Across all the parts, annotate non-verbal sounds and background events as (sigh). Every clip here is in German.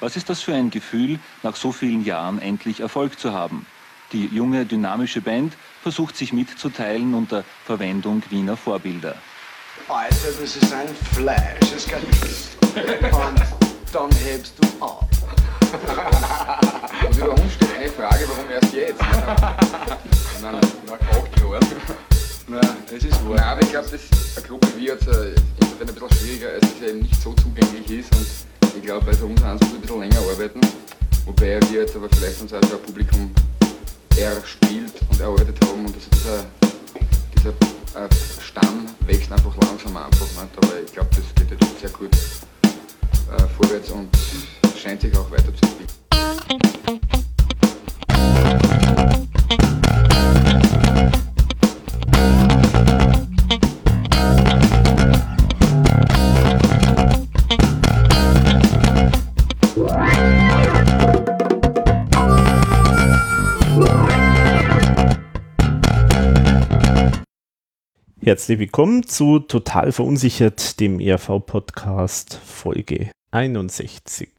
Was ist das für ein Gefühl, nach so vielen Jahren endlich Erfolg zu haben? Die junge, dynamische Band versucht sich mitzuteilen unter Verwendung Wiener Vorbilder. Alter, das ist ein Fleisch, Gewicht. Und dann hebst du ab. Und über uns steht eine Frage, warum erst jetzt? Nein, nach acht Jahren. Nein, es ist wahr. Nein, aber ich glaube, dass eine Gruppe wie jetzt äh, insofern ein bisschen schwieriger, als es eben nicht so zugänglich ist. Und ich glaube, bei so uns ein bisschen länger arbeiten. Wobei wir jetzt aber vielleicht uns auch ein Publikum erspielt und erarbeitet haben und dass dieser, dieser äh, Stamm wächst einfach langsam einfach. Nicht? Aber ich glaube, das geht jetzt sehr gut äh, vorwärts und scheint sich auch weiterzuentwickeln. Herzlich willkommen zu Total Verunsichert, dem ERV-Podcast Folge 61.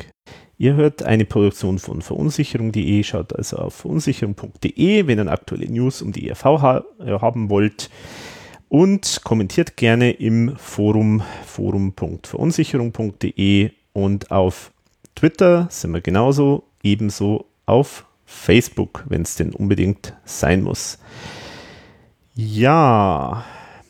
Ihr hört eine Produktion von verunsicherung.de, schaut also auf verunsicherung.de, wenn ihr aktuelle News um die ERV äh, haben wollt und kommentiert gerne im Forum forum.verunsicherung.de und auf Twitter sind wir genauso, ebenso auf Facebook, wenn es denn unbedingt sein muss. Ja,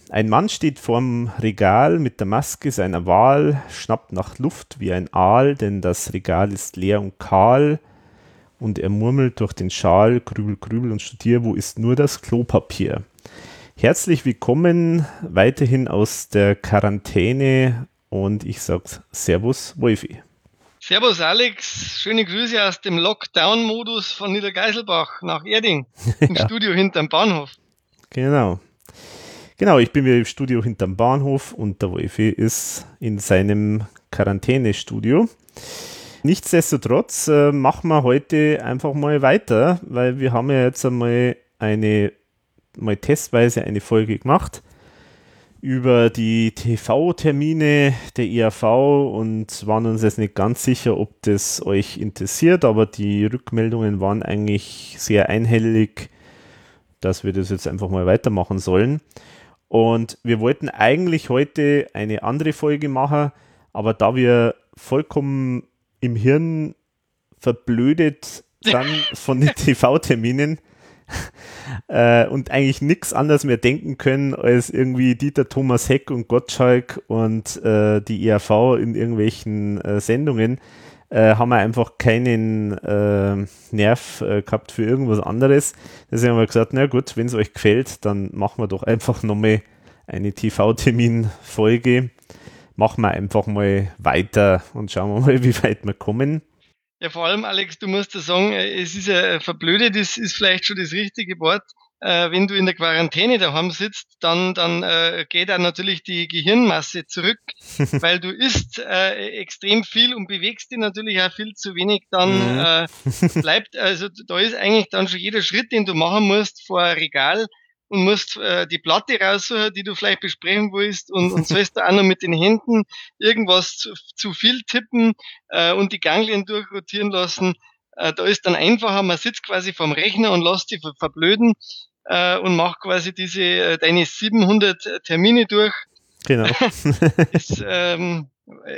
ein Mann steht vorm Regal mit der Maske seiner Wahl, schnappt nach Luft wie ein Aal, denn das Regal ist leer und kahl. Und er murmelt durch den Schal, grübel, grübel und studiert, wo ist nur das Klopapier? Herzlich willkommen weiterhin aus der Quarantäne und ich sag's Servus, Wolfi. Servus Alex, schöne Grüße aus dem Lockdown-Modus von Niedergeiselbach nach Erding (laughs) im ja. Studio hinterm Bahnhof. Genau. Genau, ich bin wieder im Studio hinterm Bahnhof und der Wolfi ist in seinem Quarantänestudio. Nichtsdestotrotz äh, machen wir heute einfach mal weiter, weil wir haben ja jetzt einmal eine, mal testweise eine Folge gemacht über die TV-Termine der IAV und waren uns jetzt nicht ganz sicher, ob das euch interessiert, aber die Rückmeldungen waren eigentlich sehr einhellig, dass wir das jetzt einfach mal weitermachen sollen. Und wir wollten eigentlich heute eine andere Folge machen, aber da wir vollkommen im Hirn verblödet dann (laughs) von den TV-Terminen äh, und eigentlich nichts anderes mehr denken können als irgendwie Dieter Thomas Heck und Gottschalk und äh, die ERV in irgendwelchen äh, Sendungen, äh, haben wir einfach keinen äh, Nerv äh, gehabt für irgendwas anderes. Deswegen haben wir gesagt, na gut, wenn es euch gefällt, dann machen wir doch einfach nochmal eine TV-Termin-Folge. Machen wir einfach mal weiter und schauen wir mal, (laughs) wie weit wir kommen. Ja, vor allem, Alex, du musst ja sagen, äh, es ist ja verblödet, das ist vielleicht schon das richtige Wort. Äh, wenn du in der Quarantäne daheim sitzt, dann, dann äh, geht da natürlich die Gehirnmasse zurück, (laughs) weil du isst äh, extrem viel und bewegst dich natürlich auch viel zu wenig. Dann äh, (laughs) bleibt, also da ist eigentlich dann schon jeder Schritt, den du machen musst vor Regal, und musst äh, die Platte raussuchen, die du vielleicht besprechen willst und, und sollst da auch noch mit den Händen irgendwas zu, zu viel tippen äh, und die Ganglien durchrotieren lassen. Äh, da ist dann einfacher, man sitzt quasi vorm Rechner und lässt die verblöden äh, und macht quasi diese äh, deine 700 Termine durch. Genau. (laughs) ist, ähm,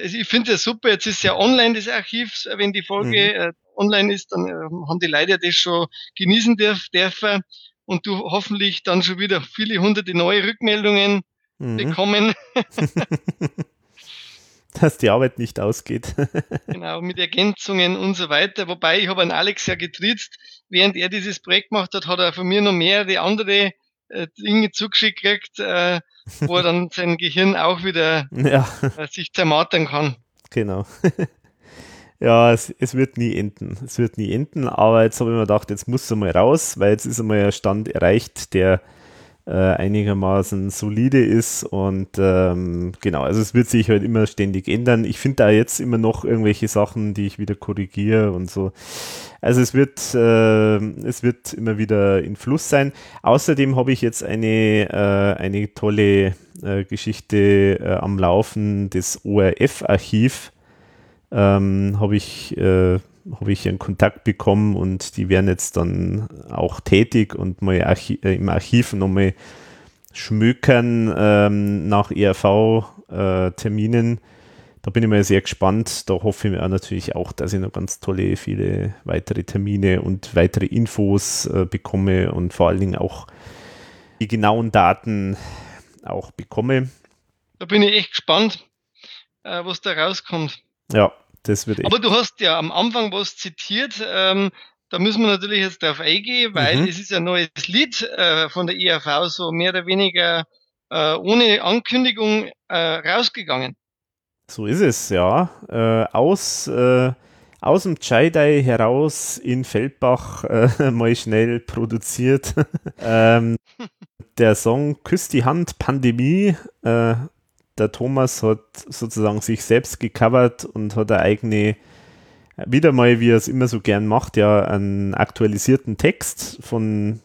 ich finde das super. Jetzt ist ja online das Archiv. Wenn die Folge mhm. äh, online ist, dann äh, haben die Leute das schon genießen dürf, dürfen und du hoffentlich dann schon wieder viele hunderte neue Rückmeldungen mhm. bekommen. (laughs) (laughs) Dass die Arbeit nicht ausgeht. (laughs) genau, mit Ergänzungen und so weiter. Wobei ich habe an Alex ja getriezt, während er dieses Projekt gemacht hat, hat er von mir noch mehrere andere äh, Dinge zugeschickt gekriegt, äh, wo er dann (laughs) sein Gehirn auch wieder ja. äh, sich zermartern kann. Genau. ja, es, es wird nie enden. Es wird nie enden, aber jetzt habe ich mir gedacht, jetzt muss er mal raus, weil jetzt ist einmal ein Stand erreicht, der äh, einigermaßen solide ist und ähm, genau, also es wird sich halt immer ständig ändern. Ich finde da jetzt immer noch irgendwelche Sachen, die ich wieder korrigiere und so. Also es wird, äh, es wird immer wieder in Fluss sein. Außerdem habe ich jetzt eine, äh, eine tolle äh, Geschichte äh, am Laufen, das ORF-Archiv ähm, habe ich, äh, hab ich einen Kontakt bekommen und die werden jetzt dann auch tätig und mal Archi äh, im Archiv nochmal schmökern ähm, nach ERV-Terminen. Äh, da bin ich mal sehr gespannt. Da hoffe ich mir natürlich auch, dass ich noch ganz tolle, viele weitere Termine und weitere Infos äh, bekomme und vor allen Dingen auch die genauen Daten auch bekomme. Da bin ich echt gespannt, äh, was da rauskommt. Ja, das wird echt. Aber du hast ja am Anfang was zitiert. Ähm, da müssen wir natürlich jetzt darauf eingehen, weil mhm. es ist ein neues Lied äh, von der ERV, so mehr oder weniger äh, ohne Ankündigung äh, rausgegangen. So ist es, ja. Äh, aus, äh, aus dem Chaidai heraus in Feldbach äh, (laughs) mal schnell produziert. (laughs) ähm, der Song Küsst die Hand, Pandemie. Der Thomas hat sozusagen sich selbst gecovert und hat eine eigene, wieder mal, wie er es immer so gern macht, ja, einen aktualisierten Text von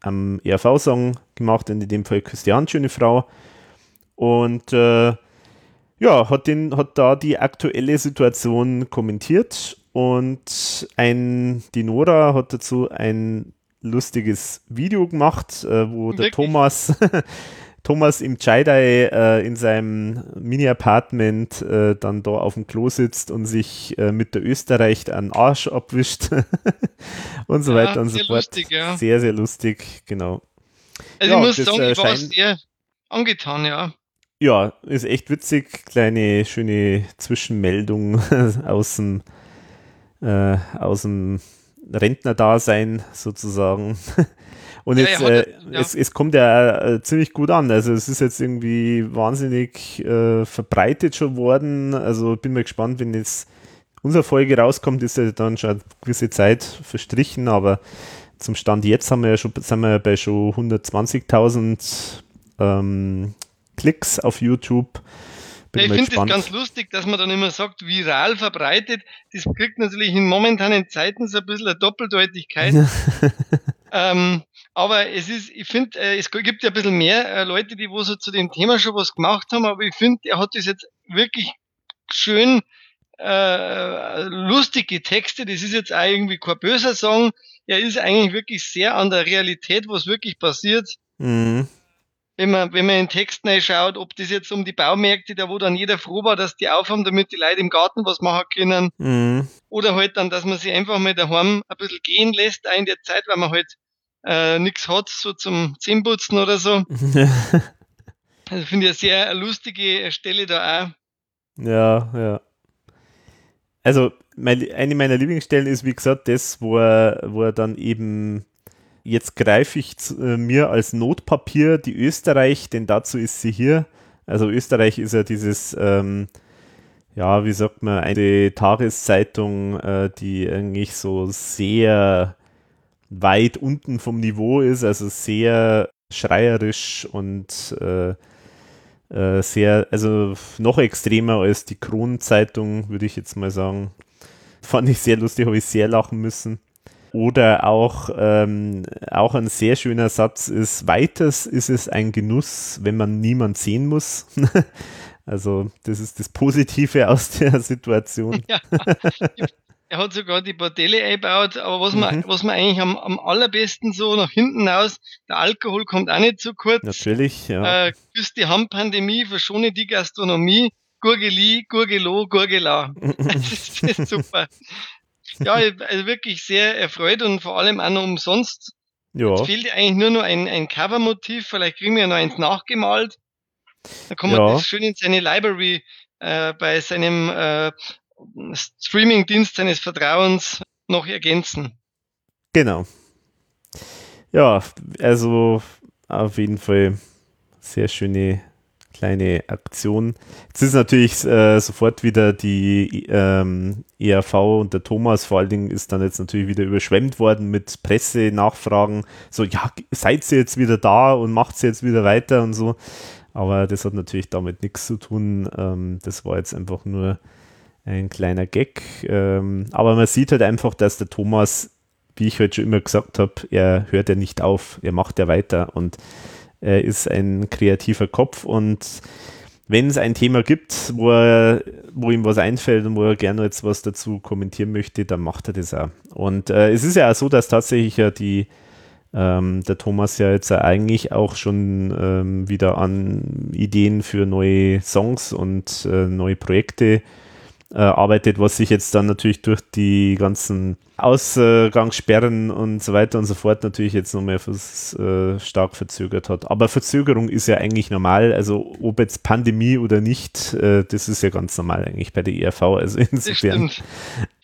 einem ERV-Song gemacht, in dem Fall Hand, schöne Frau. Und äh, ja, hat, den, hat da die aktuelle Situation kommentiert und ein, die Nora hat dazu ein lustiges Video gemacht, äh, wo Wirklich? der Thomas, (laughs) Thomas im Chaidai äh, in seinem Mini-Apartment äh, dann da auf dem Klo sitzt und sich äh, mit der Österreich einen Arsch abwischt (laughs) und so ja, weiter und so fort. Lustig, ja. Sehr, sehr lustig, genau. Also ja, ich muss sagen, ich war sehr angetan, ja. Ja, ist echt witzig. Kleine, schöne Zwischenmeldung (laughs) aus dem, äh, aus dem Rentnerdasein sozusagen. (laughs) Und jetzt, ja, äh, ja. es, es kommt ja äh, ziemlich gut an. Also es ist jetzt irgendwie wahnsinnig äh, verbreitet schon worden. Also bin mal gespannt, wenn jetzt unsere Folge rauskommt, ist ja dann schon eine gewisse Zeit verstrichen, aber zum Stand jetzt haben wir ja schon, sind wir ja bei schon 120.000 ähm, Klicks auf YouTube. Bin ja, ich finde es ganz lustig, dass man dann immer sagt, viral verbreitet. Das kriegt natürlich in momentanen Zeiten so ein bisschen eine Doppeldeutigkeit. (laughs) ähm, aber es ist, ich finde, äh, es gibt ja ein bisschen mehr äh, Leute, die wo so zu dem Thema schon was gemacht haben, aber ich finde, er hat das jetzt wirklich schön äh, lustige Texte. Das ist jetzt auch irgendwie kein böser Song. Er ist eigentlich wirklich sehr an der Realität, was wirklich passiert. Mhm wenn man, wenn man in den Text schaut, ob das jetzt um die Baumärkte, da wo dann jeder froh war, dass die aufhaben, damit die Leute im Garten was machen können. Mhm. Oder halt dann, dass man sich einfach mal daheim ein bisschen gehen lässt, auch in der Zeit, weil man halt äh, nichts hat, so zum Zähneputzen oder so. (laughs) also finde ich eine sehr lustige Stelle da auch. Ja, ja. Also, meine, eine meiner Lieblingsstellen ist, wie gesagt, das, wo er, wo er dann eben jetzt greife ich zu, äh, mir als Notpapier die Österreich, denn dazu ist sie hier. Also Österreich ist ja dieses, ähm, ja, wie sagt man, eine Tageszeitung, äh, die eigentlich so sehr weit unten vom Niveau ist, also sehr schreierisch und äh, äh, sehr, also noch extremer als die Kronenzeitung, würde ich jetzt mal sagen. (laughs) Fand ich sehr lustig, habe ich sehr lachen müssen. Oder auch, ähm, auch ein sehr schöner Satz ist, weiters ist es ein Genuss, wenn man niemand sehen muss. (laughs) also das ist das Positive aus der Situation. (laughs) Ja. Er hat sogar die Bordelle eingebaut, aber was man, mhm. was man eigentlich am, am allerbesten so nach hinten aus, der Alkohol kommt auch nicht zu kurz. Natürlich, ja. Äh, küsst die Handpandemie, verschone die Gastronomie, Gurgeli, Gurgelo, Gurgela. (laughs) das ist super ja, also wirklich sehr erfreut und vor allem auch noch umsonst. Ja. Jetzt fehlt eigentlich nur noch ein, ein Covermotiv, vielleicht kriegen wir noch eins nachgemalt. Da kann man ja. das schön in seine Library äh, bei seinem äh, Streaming-Dienst seines Vertrauens noch ergänzen. Genau. Ja, also auf jeden Fall sehr schöne kleine Aktion. Jetzt ist natürlich äh, sofort wieder die ähm, ERV und der Thomas vor allen Dingen ist dann jetzt natürlich wieder überschwemmt worden mit Pressenachfragen. So, ja, seid ihr jetzt wieder da und macht sie jetzt wieder weiter und so. Aber das hat natürlich damit nichts zu tun. Ähm, das war jetzt einfach nur ein kleiner Gag. Ähm, aber man sieht halt einfach, dass der Thomas, wie ich heute schon immer gesagt habe, er hört ja nicht auf, er macht ja weiter und er ist ein kreativer Kopf und wenn es ein Thema gibt, wo, er, wo ihm was einfällt und wo er gerne jetzt was dazu kommentieren möchte, dann macht er das auch. Und äh, es ist ja auch so, dass tatsächlich ja die, ähm, der Thomas ja jetzt eigentlich auch schon ähm, wieder an Ideen für neue Songs und äh, neue Projekte äh, arbeitet, was sich jetzt dann natürlich durch die ganzen Ausgangssperren und so weiter und so fort natürlich jetzt nochmal äh, stark verzögert hat. Aber Verzögerung ist ja eigentlich normal, also ob jetzt Pandemie oder nicht, äh, das ist ja ganz normal eigentlich bei der ERV. Also insofern.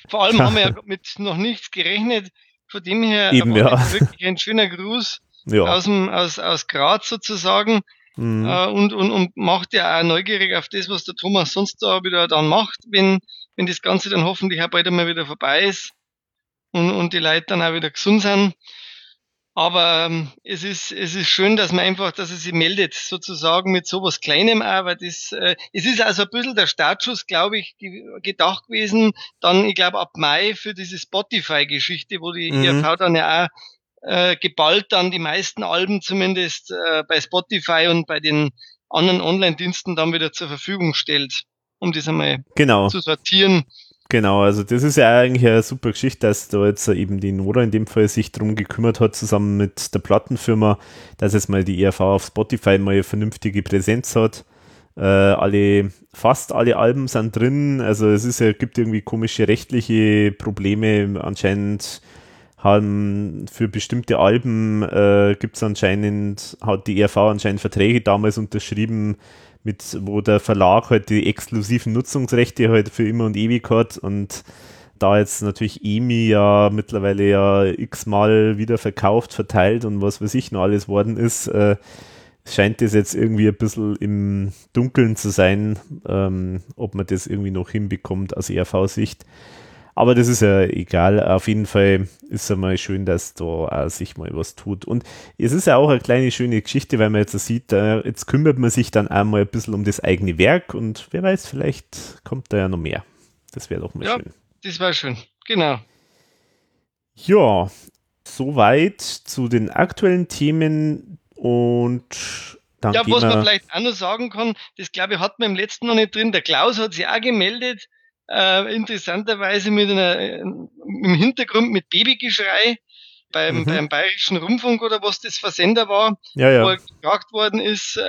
Vor allem haben wir (laughs) ja mit noch nichts gerechnet. Von dem her Eben, ja. wirklich ein schöner Gruß ja. aus, dem, aus, aus Graz sozusagen. Mhm. Äh, und, und, und macht ja auch neugierig auf das, was der Thomas sonst da wieder dann macht, wenn, wenn das Ganze dann hoffentlich auch bald einmal wieder vorbei ist und, und die Leute dann auch wieder gesund sind. Aber ähm, es ist es ist schön, dass man einfach, dass er sich meldet, sozusagen mit sowas Kleinem auch, weil das äh, es ist also ein bisschen der Startschuss, glaube ich, ge gedacht gewesen. Dann, ich glaube, ab Mai für diese Spotify-Geschichte, wo die mhm. IRV dann ja auch äh, geballt dann die meisten Alben zumindest äh, bei Spotify und bei den anderen Online-Diensten dann wieder zur Verfügung stellt, um das einmal genau. zu sortieren. Genau, also das ist ja eigentlich eine super Geschichte, dass da jetzt eben die Nora in dem Fall sich darum gekümmert hat, zusammen mit der Plattenfirma, dass jetzt mal die ERV auf Spotify mal eine vernünftige Präsenz hat. Äh, alle, fast alle Alben sind drin, also es ist ja, gibt irgendwie komische rechtliche Probleme. Anscheinend haben für bestimmte Alben äh, gibt anscheinend, hat die ERV anscheinend Verträge damals unterschrieben, mit, wo der Verlag halt die exklusiven Nutzungsrechte halt für immer und ewig hat und da jetzt natürlich EMI ja mittlerweile ja x-mal wieder verkauft, verteilt und was weiß ich noch alles worden ist, äh, scheint das jetzt irgendwie ein bisschen im Dunkeln zu sein, ähm, ob man das irgendwie noch hinbekommt aus ERV-Sicht. Aber das ist ja egal. Auf jeden Fall ist es mal schön, dass da sich mal was tut. Und es ist ja auch eine kleine schöne Geschichte, weil man jetzt sieht, äh, jetzt kümmert man sich dann einmal ein bisschen um das eigene Werk und wer weiß, vielleicht kommt da ja noch mehr. Das wäre doch mal ja, schön. Das wäre schön, genau. Ja, soweit zu den aktuellen Themen und dann ja, was man vielleicht auch noch sagen kann, das glaube ich hat man im letzten noch nicht drin. Der Klaus hat sich auch gemeldet äh, interessanterweise mit einer, im Hintergrund mit Babygeschrei beim, mhm. beim Bayerischen Rundfunk oder was das für Sender war, ja, ja. wo er gefragt worden ist, äh,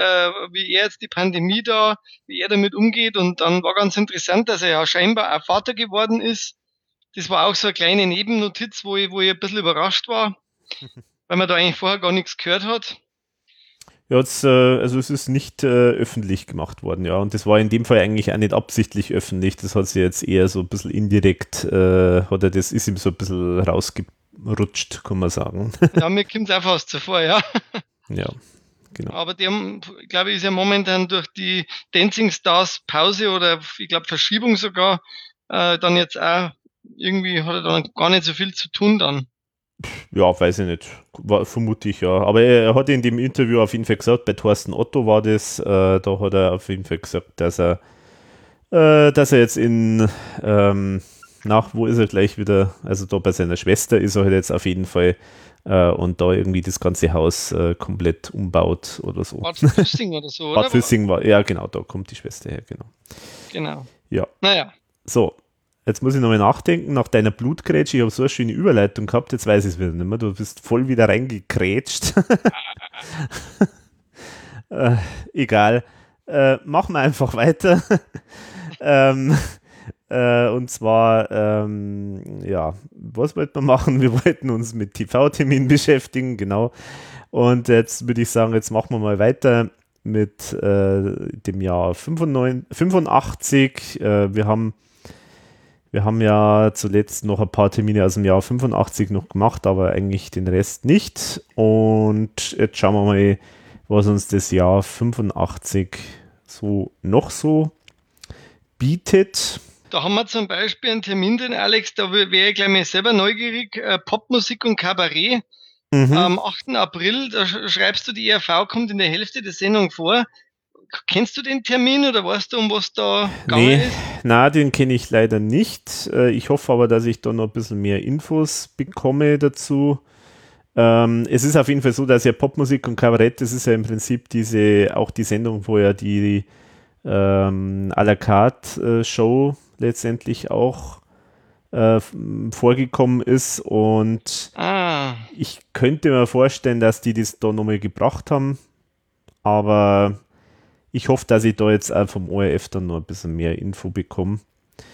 wie er jetzt die Pandemie da, wie er damit umgeht. Und dann war ganz interessant, dass er ja scheinbar auch Vater geworden ist. Das war auch so eine kleine Nebennotiz, wo ich, wo ich ein bisschen überrascht war, (laughs) weil man da eigentlich vorher gar nichts gehört hat. Ja, jetzt, äh, also es ist nicht äh, öffentlich gemacht worden, ja. Und das war in dem Fall eigentlich auch nicht absichtlich öffentlich. Das hat sich jetzt eher so ein bisschen indirekt, äh, hat er das ist ihm so ein bisschen rausgerutscht, kann man sagen. (laughs) Ja, mir kommt es auch fast zuvor, ja. Ja, genau. Aber die haben, glaube ich, ist ja momentan durch die Dancing Stars Pause oder ich glaube Verschiebung sogar, äh, dann jetzt auch irgendwie hat er dann gar nicht so viel zu tun dann. Ja, weiß ich nicht. War, vermute ich ja. Aber er, er hat in dem Interview auf jeden Fall gesagt, bei Thorsten Otto war das, äh, da hat er auf jeden Fall gesagt, dass er, äh, dass er jetzt in, ähm, nach, wo ist er gleich wieder? Also da bei seiner Schwester ist er halt jetzt auf jeden Fall äh, und da irgendwie das ganze Haus äh, komplett umbaut oder so. Bad Füssing oder so, (laughs) oder? Bad Füssing war, ja genau, da kommt die Schwester her, genau. Genau. Ja. Naja. So, Jetzt muss ich nochmal nachdenken, nach deiner Blutgrätsche, ich habe so eine schöne Überleitung gehabt, jetzt weiß ich es wieder nicht mehr. Du bist voll wieder reingekrätscht. (laughs) äh, egal. Äh, machen wir einfach weiter. (laughs) ähm, äh, und zwar, ähm, ja, was wollten wir machen? Wir wollten uns mit TV-Terminen beschäftigen, genau. Und jetzt würde ich sagen, jetzt machen wir mal weiter mit äh, dem Jahr 95, 85. Äh, wir haben wir haben ja zuletzt noch ein paar Termine aus dem Jahr 85 noch gemacht, aber eigentlich den Rest nicht. Und jetzt schauen wir mal, was uns das Jahr 85 so noch so bietet. Da haben wir zum Beispiel einen Termin drin, Alex, da wäre ich gleich mal selber neugierig. Äh, Popmusik und Kabarett. Mhm. Am 8. April, da schreibst du, die ERV kommt in der Hälfte der Sendung vor. Kennst du den Termin oder weißt du, um was da nee, ist? Na, den kenne ich leider nicht. Äh, ich hoffe aber, dass ich da noch ein bisschen mehr Infos bekomme dazu. Ähm, es ist auf jeden Fall so, dass ja Popmusik und Kabarett, das ist ja im Prinzip diese, auch die Sendung, wo ja die ähm, à la carte äh, Show letztendlich auch äh, vorgekommen ist und Ah, ich könnte mir vorstellen, dass die das da nochmal gebracht haben, aber ich hoffe, dass ich da jetzt auch vom ORF dann noch ein bisschen mehr Info bekomme.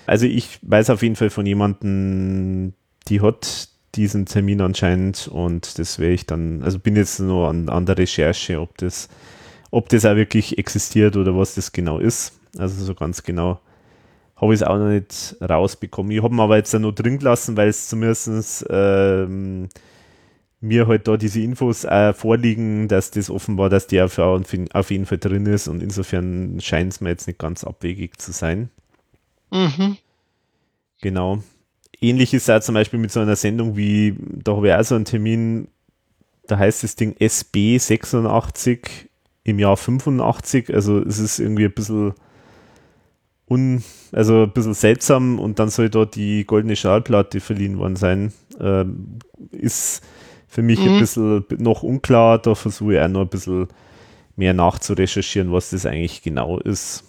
Also ich weiß auf jeden Fall von jemandem, die hat diesen Termin anscheinend und das werde ich dann, also bin jetzt nur an, an der Recherche, ob das, ob das auch wirklich existiert oder was das genau ist. Also so ganz genau habe ich es auch noch nicht rausbekommen. Ich habe ihn aber jetzt auch noch drin gelassen, weil es zumindest ähm, mir halt da diese Infos äh, vorliegen, dass das offenbar, dass die auf, auf jeden Fall drin ist und insofern scheint es mir jetzt nicht ganz abwegig zu sein. mhm. Genau. Ähnlich ist auch zum Beispiel mit so einer Sendung wie, da habe ich auch so einen Termin, da heißt das Ding SB 86 im Jahr 85, also es ist irgendwie ein bisschen un, also ein bisschen seltsam und dann soll dort die goldene Schallplatte verliehen worden sein. Ähm, ist für mich Mhm. ein bisschen noch unklar, da versuche ich auch noch ein bisschen mehr nachzurecherchieren, was das eigentlich genau ist.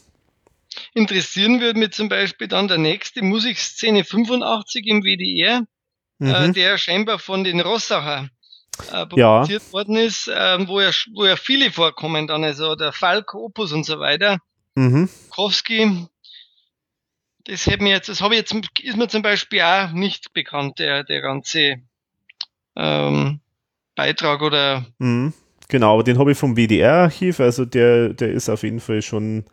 Interessieren würde mich zum Beispiel dann der nächste Musikszene 85 im WDR, äh, Mhm. der scheinbar von den Rossacher äh, Ja. produziert worden ist, ähm, wo ja, wo ja viele vorkommen dann, also der Falk, Opus und so weiter, Mhm. Kowski. Das hätte mir jetzt, das habe ich jetzt, ist mir zum Beispiel auch nicht bekannt, der, der ganze ähm, Beitrag oder Mhm. Genau, aber den habe ich vom WDR-Archiv, also der, der ist auf jeden Fall schon,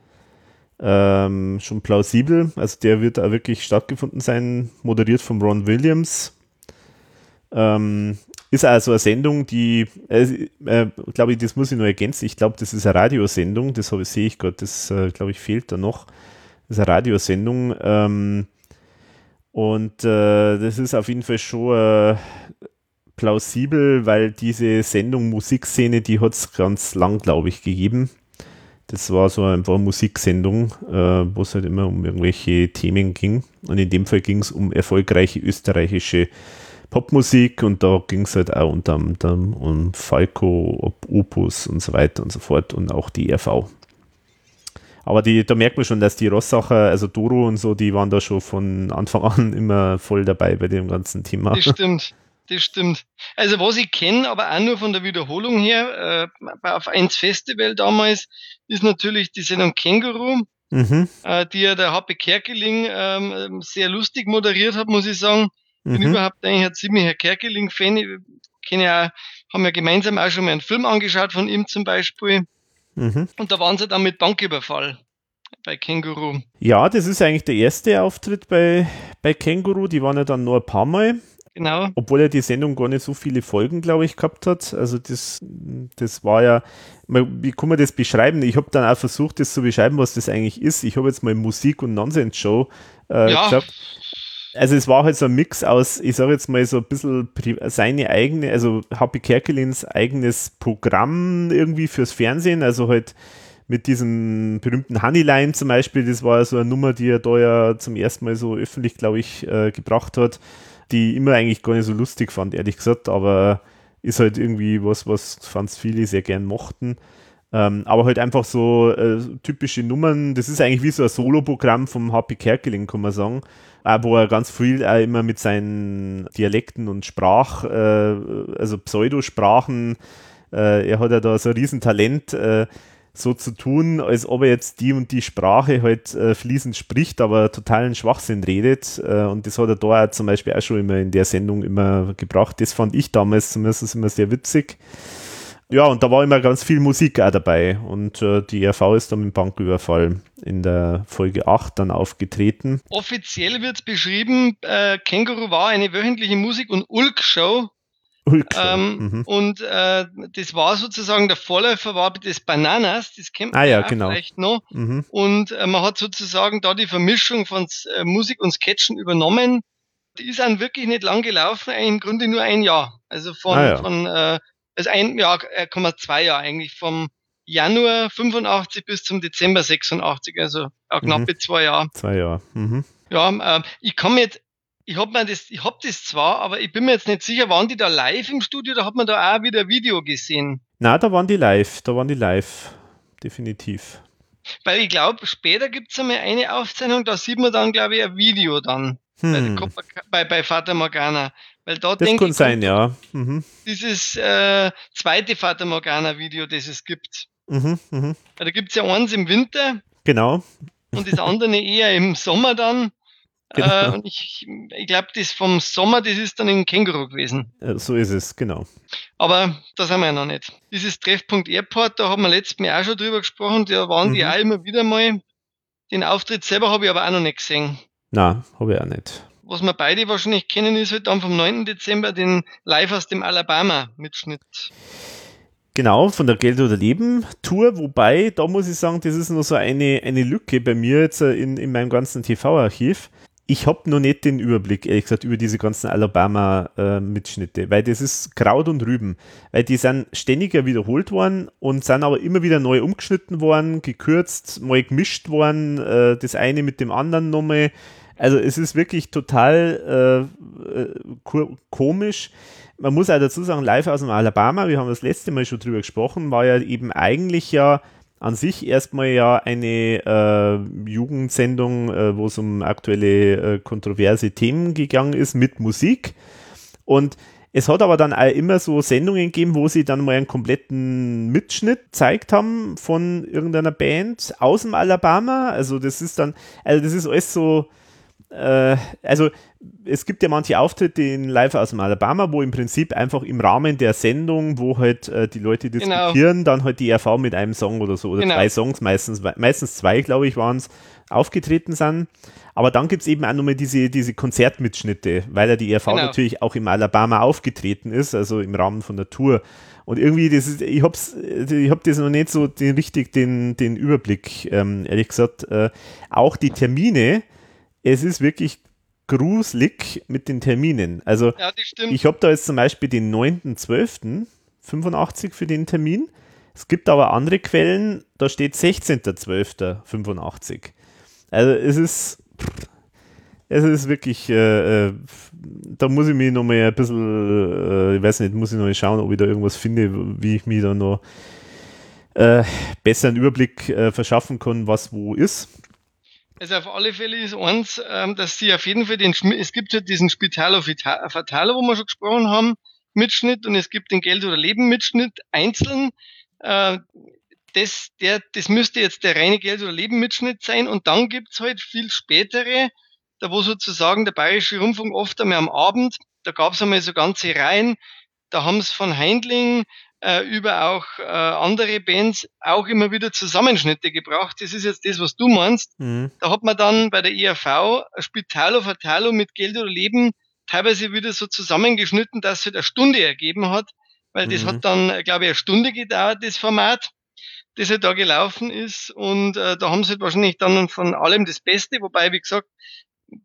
ähm, schon plausibel. Also der wird auch wirklich stattgefunden sein, moderiert von Ron Williams. Ähm, ist also eine Sendung, die, äh, äh, glaube ich, das muss ich nur ergänzen. Ich glaube, das ist eine Radiosendung, das habe, sehe ich gerade, das äh, glaube ich fehlt da noch. Das ist eine Radiosendung. Ähm, und äh, das ist auf jeden Fall schon äh, plausibel, weil diese Sendung Musikszene, die hat es ganz lang, glaube ich, gegeben. Das war so eine Musiksendung, äh, wo es halt immer um irgendwelche Themen ging. Und in dem Fall ging es um erfolgreiche österreichische Popmusik und da ging es halt auch unter anderem um Falco, Opus und so weiter und so fort und auch die RV. Aber die, da merkt man schon, dass die Rossacher, also Doro und so, die waren da schon von Anfang an (laughs) immer voll dabei bei dem ganzen Thema. Das stimmt. Das stimmt. Also was ich kenne, aber auch nur von der Wiederholung her, äh, auf 1 Festival damals, ist natürlich die Sendung Känguru, Mhm, äh, die ja der Happe Kerkeling ähm, sehr lustig moderiert hat, muss ich sagen. Bin mhm, überhaupt eigentlich ein ziemlicher Kerkeling-Fan. Ich kenne ja, haben ja gemeinsam auch schon mal einen Film angeschaut von ihm zum Beispiel. mhm. Und da waren sie dann mit Banküberfall bei Känguru. Ja, das ist eigentlich der erste Auftritt bei, bei Känguru. Die waren ja dann nur ein paar Mal, Genau. obwohl ja die Sendung gar nicht so viele Folgen, glaube ich, gehabt hat. Also das, das war ja, wie kann man das beschreiben? Ich habe dann auch versucht, das zu beschreiben, was das eigentlich ist. Ich habe jetzt mal Musik- und Nonsens-Show äh, Ja. gesagt. Also es war halt so ein Mix aus, ich sage jetzt mal so ein bisschen seine eigene, also Happy Kerkelins eigenes Programm irgendwie fürs Fernsehen, also halt mit diesem berühmten Honeyline zum Beispiel, das war so eine Nummer, die er da ja zum ersten Mal so öffentlich, glaube ich, äh, gebracht hat, die ich immer eigentlich gar nicht so lustig fand, ehrlich gesagt, aber ist halt irgendwie was, was ganz viele sehr gern mochten. Ähm, aber halt einfach so äh, typische Nummern, das ist eigentlich wie so ein Soloprogramm vom Happy Kerkeling, kann man sagen. Auch wo er ganz viel auch immer mit seinen Dialekten und Sprach, äh, also Pseudosprachen, äh, er hat ja da so ein Riesentalent, äh, so zu tun, als ob er jetzt die und die Sprache halt äh, fließend spricht, aber totalen Schwachsinn redet. Äh, und das hat er da zum Beispiel auch schon immer in der Sendung immer gebracht. Das fand ich damals zumindest immer sehr witzig. Ja, und da war immer ganz viel Musik auch dabei. Und äh, die RV ist dann mit dem Banküberfall in der Folge 8 dann aufgetreten. Offiziell wird beschrieben, äh, Känguru war eine wöchentliche Musik- und Ulk-Show. Ähm, mhm. Und äh, das war sozusagen der Vorläufer war des Bananas, das kennt man Ah ja, genau. vielleicht noch. Mhm. Und äh, man hat sozusagen da die Vermischung von äh, Musik und Sketchen übernommen. Die ist dann wirklich nicht lang gelaufen, im Grunde nur ein Jahr. Also von, Ah ja. von äh, also ein Jahr, äh, zwei Jahre eigentlich, vom Januar 85 bis zum Dezember 86, also Mhm. knappe zwei Jahre. Zwei Jahre. Mhm. Ja, ähm, ich kann mir jetzt, ich hab mir das, ich hab das zwar, aber ich bin mir jetzt nicht sicher, waren die da live im Studio, da hat man da auch wieder Video gesehen. Na, da waren die live. Da waren die live. Definitiv. Weil ich glaube, später gibt es einmal eine Aufzeichnung, da sieht man dann, glaube ich, ein Video dann. Hm. Bei, bei, bei Vater Morgana. Weil da Das kann ich, sein, ja. Mhm. dieses äh, zweite Vater Morgana-Video, das es gibt. Mhm, mhm. Da gibt es ja eins im Winter Genau. und das andere eher im Sommer dann. Genau. Äh, und ich, ich glaube, das vom Sommer, das ist dann im Känguru gewesen. Äh, So ist es, genau. Aber da sind wir ja noch nicht. Dieses Treffpunkt Airport, da haben wir letztes Mal auch schon drüber gesprochen, da waren die Mhm. auch immer wieder mal. Den Auftritt selber habe ich aber auch noch nicht gesehen. Na, habe ich auch nicht. Was wir beide wahrscheinlich kennen, ist halt dann vom 9. Dezember den Live aus dem Alabama-Mitschnitt. Genau, von der Geld oder Leben Tour, wobei, da muss ich sagen, das ist noch so eine, eine Lücke bei mir jetzt äh, in, in meinem ganzen TV-Archiv. Ich habe noch nicht den Überblick, ehrlich gesagt, über diese ganzen Alabama-Mitschnitte, weil das ist Kraut und Rüben, weil die sind ständiger wiederholt worden und sind aber immer wieder neu umgeschnitten worden, gekürzt, mal gemischt worden, äh, das eine mit dem anderen nochmal. Also es ist wirklich total äh, äh, ko- komisch. Man muss auch dazu sagen, live aus dem Alabama, wir haben das letzte Mal schon drüber gesprochen, war ja eben eigentlich ja an sich erstmal ja eine äh, Jugendsendung, äh, wo es um aktuelle äh, kontroverse Themen gegangen ist mit Musik. Und es hat aber dann auch immer so Sendungen gegeben, wo sie dann mal einen kompletten Mitschnitt gezeigt haben von irgendeiner Band aus dem Alabama. Also das ist dann, also das ist alles so, äh, also es gibt ja manche Auftritte in Live aus dem Alabama, wo im Prinzip einfach im Rahmen der Sendung, wo halt äh, die Leute Genau. diskutieren, dann halt die RV mit einem Song oder so, oder Genau. zwei Songs, meistens, meistens zwei, glaube ich, waren es, aufgetreten sind. Aber dann gibt es eben auch nochmal diese, diese Konzertmitschnitte, weil ja die RV Genau. natürlich auch im Alabama aufgetreten ist, also im Rahmen von der Tour. Und irgendwie, das ist, ich hab's, ich hab das noch nicht so den, richtig den, den Überblick, ähm, ehrlich gesagt. Äh, auch die Termine, es ist wirklich gruselig mit den Terminen. Also Ja, ich habe da jetzt zum Beispiel den 9.12.85 für den Termin. Es gibt aber andere Quellen, da steht 16.12.85. Also es ist, es ist wirklich, äh, äh, da muss ich mich noch mal ein bisschen, äh, ich weiß nicht, muss ich noch mal schauen, ob ich da irgendwas finde, wie ich mir da noch äh, besser einen Überblick äh, verschaffen kann, was wo ist. Also auf alle Fälle ist eins, ähm, dass sie auf jeden Fall den, es gibt ja diesen Spitalo Fatalo, wo wir schon gesprochen haben, Mitschnitt und es gibt den Geld oder Leben Mitschnitt einzeln. Äh, das, der, das müsste jetzt der reine Geld oder Leben Mitschnitt sein und dann gibt's halt viel spätere, da wo sozusagen der Bayerische Rundfunk oft einmal am Abend, da gab's einmal so ganze Reihen, da haben's von Heindling äh, über auch äh, andere Bands auch immer wieder Zusammenschnitte gebracht. Das ist jetzt das, was du meinst. Mhm. Da hat man dann bei der ERV Spitalo Fatalo mit Geld oder Leben teilweise wieder so zusammengeschnitten, dass es halt eine Stunde ergeben hat, weil das Mhm. hat dann, äh, glaube ich, eine Stunde gedauert, das Format, das halt da gelaufen ist. Und äh, da haben sie halt wahrscheinlich dann von allem das Beste, wobei, wie gesagt,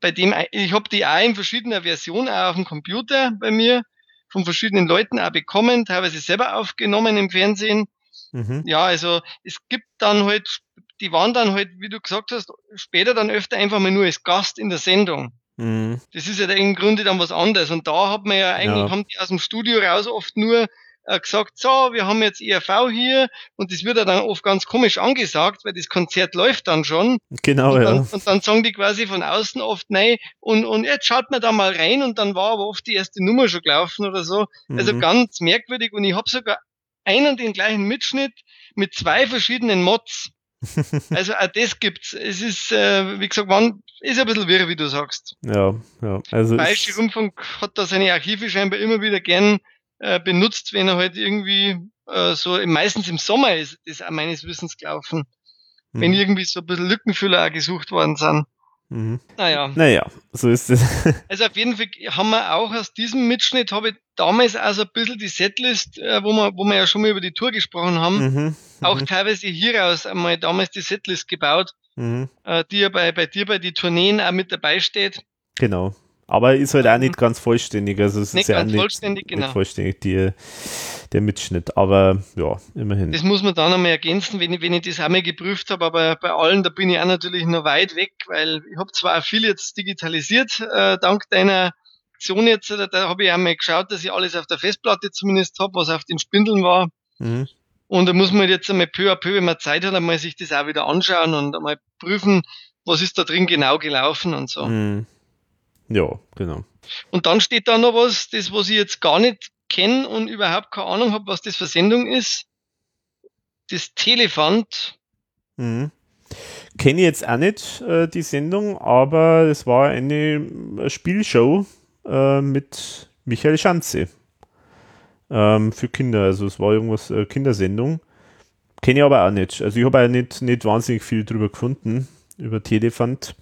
bei dem, ich habe die auch in verschiedener Version auch auf dem Computer bei mir, von verschiedenen Leuten auch bekommen, teilweise selber aufgenommen im Fernsehen. Mhm. Ja, also es gibt dann halt, die waren dann halt, wie du gesagt hast, später dann öfter einfach mal nur als Gast in der Sendung. Mhm. Das ist ja dann im Grunde dann was anderes. Und da hat man ja eigentlich, Ja. haben die aus dem Studio raus oft nur gesagt, so, wir haben jetzt ERV hier und das wird ja dann oft ganz komisch angesagt, weil das Konzert läuft dann schon. Genau, und, dann, ja. und dann sagen die quasi von außen oft, nein, und, und jetzt schaut man da mal rein und dann war aber oft die erste Nummer schon gelaufen oder so. Also Mhm. ganz merkwürdig und ich habe sogar einen und den gleichen Mitschnitt mit zwei verschiedenen Mods. (laughs) Also auch das gibt's. Es ist, äh, wie gesagt, wann, ist ein bisschen wirr, wie du sagst. Ja, ja. Also Bayerische Rundfunk hat da seine Archive scheinbar immer wieder gern äh, benutzt, wenn er halt irgendwie äh, so meistens im Sommer ist, das auch meines Wissens gelaufen. Wenn Mhm. irgendwie so ein bisschen Lückenfüller auch gesucht worden sind. Mhm. Naja. Naja, so ist es. (laughs) Also auf jeden Fall haben wir auch aus diesem Mitschnitt, habe ich damals auch so ein bisschen die Setlist, äh, wo wir, wo wir ja schon mal über die Tour gesprochen haben, mhm. auch teilweise hieraus einmal damals die Setlist gebaut, Mhm. äh, die ja bei, bei dir bei die Tourneen auch mit dabei steht. Genau. Aber ist halt auch nicht ganz vollständig. Also es Nicht ist ja ganz nicht, vollständig, genau. nicht vollständig die, der Mitschnitt. Aber ja, immerhin. Das muss man dann einmal ergänzen, wenn ich, wenn ich das einmal geprüft habe, aber bei allen, da bin ich auch natürlich noch weit weg, weil ich habe zwar viel jetzt digitalisiert, äh, dank deiner Aktion jetzt, da, da habe ich einmal geschaut, dass ich alles auf der Festplatte zumindest habe, was auf den Spindeln war. Mhm. Und da muss man jetzt einmal peu à peu, wenn man Zeit hat, einmal sich das auch wieder anschauen und einmal prüfen, was ist da drin genau gelaufen und so. Mhm. Ja, genau. Und dann steht da noch was, das, was ich jetzt gar nicht kenne und überhaupt keine Ahnung habe, was das für Sendung ist. Das Telefant. Mhm. Kenne ich jetzt auch nicht äh, die Sendung, aber es war eine äh, Spielshow äh, mit Michael Schanze ähm, für Kinder. Also es war irgendwas äh, Kindersendung. Kenne ich aber auch nicht. Also ich habe auch nicht, nicht wahnsinnig viel drüber gefunden, über Telefant.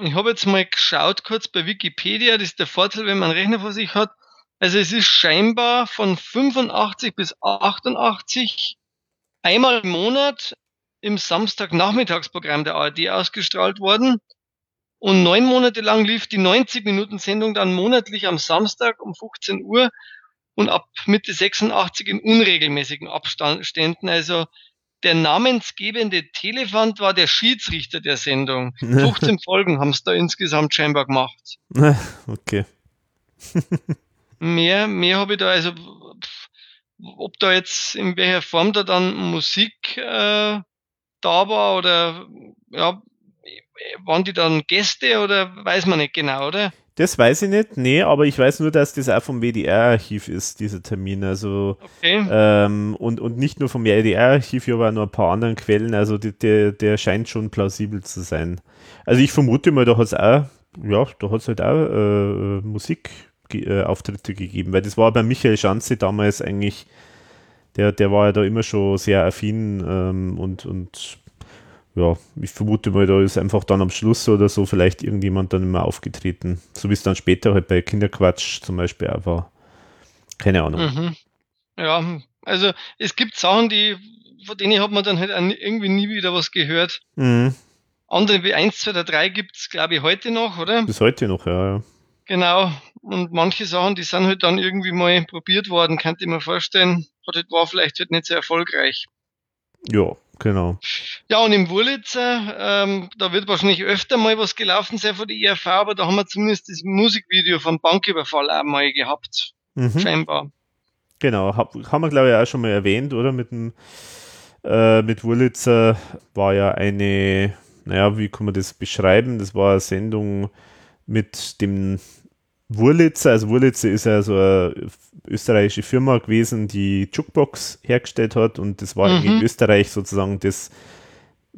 Ich habe jetzt mal geschaut, kurz bei Wikipedia, das ist der Vorteil, wenn man einen Rechner vor sich hat. Also es ist scheinbar von 85 bis 88 einmal im Monat im Samstagnachmittagsprogramm der ARD ausgestrahlt worden. Und neun Monate lang lief die 90-Minuten-Sendung dann monatlich am Samstag um 15 Uhr und ab Mitte 86 in unregelmäßigen Abständen. Also der namensgebende Telefant war der Schiedsrichter der Sendung. (laughs) 15 Folgen haben es da insgesamt scheinbar gemacht. (laughs) Okay. (laughs) mehr, mehr habe ich da, also ob da jetzt in welcher Form da dann Musik äh, da war oder ja, waren die dann Gäste oder weiß man nicht genau, oder? Das weiß ich nicht, nee, aber ich weiß nur, dass das auch vom WDR-Archiv ist, dieser Termin. Also okay. ähm, und, und nicht nur vom WDR-Archiv, ich habe auch noch ein paar anderen Quellen, also die, der, der scheint schon plausibel zu sein. Also ich vermute mal, da hat es auch, ja, da hat es halt auch äh, Musikauftritte äh, gegeben, weil das war bei Michael Schanze damals eigentlich, der, der war ja da immer schon sehr affin ähm, und, und ja, ich vermute mal, da ist einfach dann am Schluss oder so vielleicht irgendjemand dann immer aufgetreten. So wie es dann später halt bei Kinderquatsch zum Beispiel auch war. Keine Ahnung. Mhm. Ja, also es gibt Sachen, die, von denen hat man dann halt irgendwie nie wieder was gehört. Mhm. Andere wie 1, 2 oder 3 gibt es, glaube ich, heute noch, oder? Bis heute noch, ja, ja. Genau. Und manche Sachen, die sind halt dann irgendwie mal probiert worden, könnte ich mir vorstellen. Oder war vielleicht halt nicht sehr erfolgreich. Ja, Genau. Ja, und im Wurlitzer, ähm, da wird wahrscheinlich öfter mal was gelaufen sein von der IRV, aber da haben wir zumindest das Musikvideo vom Banküberfall einmal gehabt. Mhm. Scheinbar. Genau, hab, haben wir glaube ich auch schon mal erwähnt, oder? Mit dem äh, mit Wurlitzer war ja eine, naja, wie kann man das beschreiben? Das war eine Sendung mit dem Wurlitzer, also Wurlitzer ist ja so eine österreichische Firma gewesen, die Jukebox hergestellt hat und das war mhm. in Österreich sozusagen das,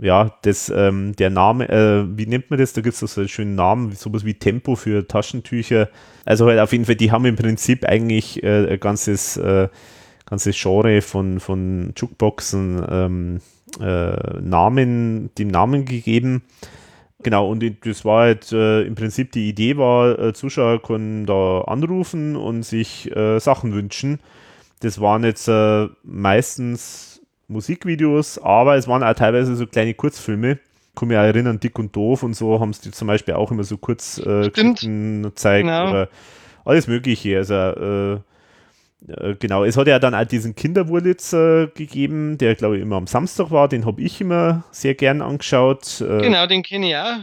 ja, das, ähm, der Name, äh, wie nennt man das? Da gibt es so einen schönen Namen, sowas wie Tempo für Taschentücher. Also halt auf jeden Fall, die haben im Prinzip eigentlich äh, ein ganzes, äh, ganzes Genre von, von Jukeboxen ähm, äh, Namen, dem Namen gegeben. Genau, und das war halt äh, im Prinzip die Idee war, äh, Zuschauer können da anrufen und sich Sachen wünschen. Das waren jetzt meistens Musikvideos, aber es waren auch teilweise so kleine Kurzfilme. Ich kann mich auch erinnern, Dick und Doof und so haben sie zum Beispiel auch immer so kurz äh, gezeigt genau. oder alles Mögliche. Also äh, äh, genau, es hat ja dann auch diesen Kinderwurlitz äh, gegeben, der glaube ich immer am Samstag war, den habe ich immer sehr gern angeschaut. Äh, genau, den kenne ich auch.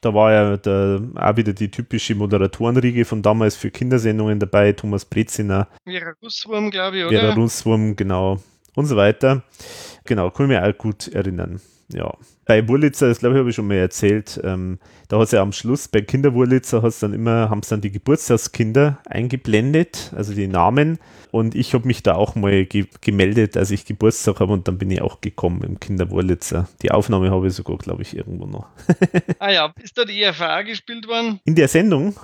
Da war ja der, auch wieder die typische Moderatorenriege von damals für Kindersendungen dabei, Thomas Breziner. Vera Russwurm, glaube ich, oder? Vera Russwurm, genau. Und so weiter. Genau, kann ich mich auch gut erinnern. Ja. Bei Wurlitzer, das glaube ich, habe ich schon mal erzählt, ähm, da hat es ja am Schluss bei Kinderwurlitzer hat's dann immer, haben es dann die Geburtstagskinder eingeblendet, also die Namen. Und ich habe mich da auch mal ge gemeldet, als ich Geburtstag habe und dann bin ich auch gekommen im Kinderwurlitzer. Die Aufnahme habe ich sogar, glaube ich, irgendwo noch. (laughs) ah ja, ist da die EFA gespielt worden? In der Sendung?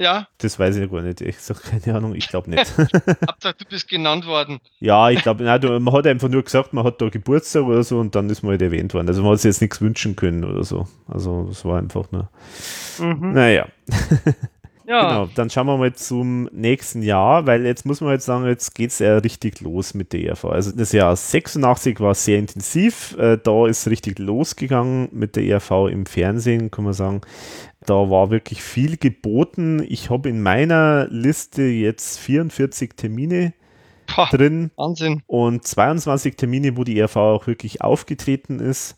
Ja. Das weiß ich gar nicht. Ich sage keine Ahnung, ich glaube nicht. (laughs) (laughs) Hauptsache, du bist genannt worden. Ja, ich glaube, man hat einfach nur gesagt, man hat da Geburtstag oder so und dann ist man halt erwähnt worden. Also man hat sich jetzt nichts wünschen können oder so. Also das war einfach nur. Mhm. Naja. (laughs) Ja. Genau, dann schauen wir mal zum nächsten Jahr, weil jetzt muss man jetzt sagen, jetzt geht es ja richtig los mit der ERV. Also das Jahr 86 war sehr intensiv, äh, da ist richtig losgegangen mit der ERV im Fernsehen, kann man sagen. Da war wirklich viel geboten. Ich habe in meiner Liste jetzt 44 Termine Boah, drin. Wahnsinn. Und 22 Termine, wo die ERV auch wirklich aufgetreten ist.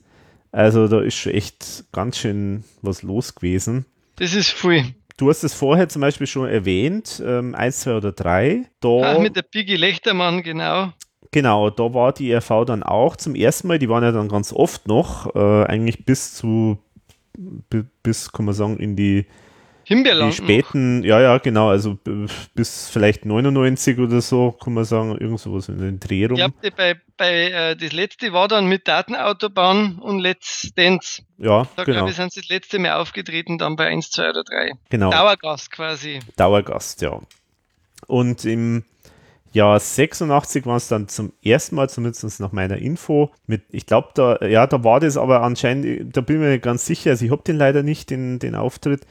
Also da ist schon echt ganz schön was los gewesen. Das ist viel. Du hast es vorher zum Beispiel schon erwähnt, ähm, eins, zwei oder drei. Da, Ach, mit der Piggy Lechtermann, genau. Genau, da war die ERV dann auch zum ersten Mal, die waren ja dann ganz oft noch, äh, eigentlich bis zu, bis, kann man sagen, in die Himbeerland. Die späten, noch. ja, ja, genau, also bis vielleicht 99 oder so, kann man sagen, irgend sowas in den Dreh rum. Ich glaube, bei, bei äh, das letzte war dann mit Datenautobahn und Let's Dance. Ja, da genau. glaube ich, sind sie das letzte Mal aufgetreten, dann bei 1, 2 oder 3. Genau. Dauergast quasi. Dauergast, ja. Und im Jahr 86 war es dann zum ersten Mal, zumindest nach meiner Info, mit, ich glaube, da, ja, da war das aber anscheinend, da bin ich mir nicht ganz sicher, also ich habe den leider nicht, den, den Auftritt.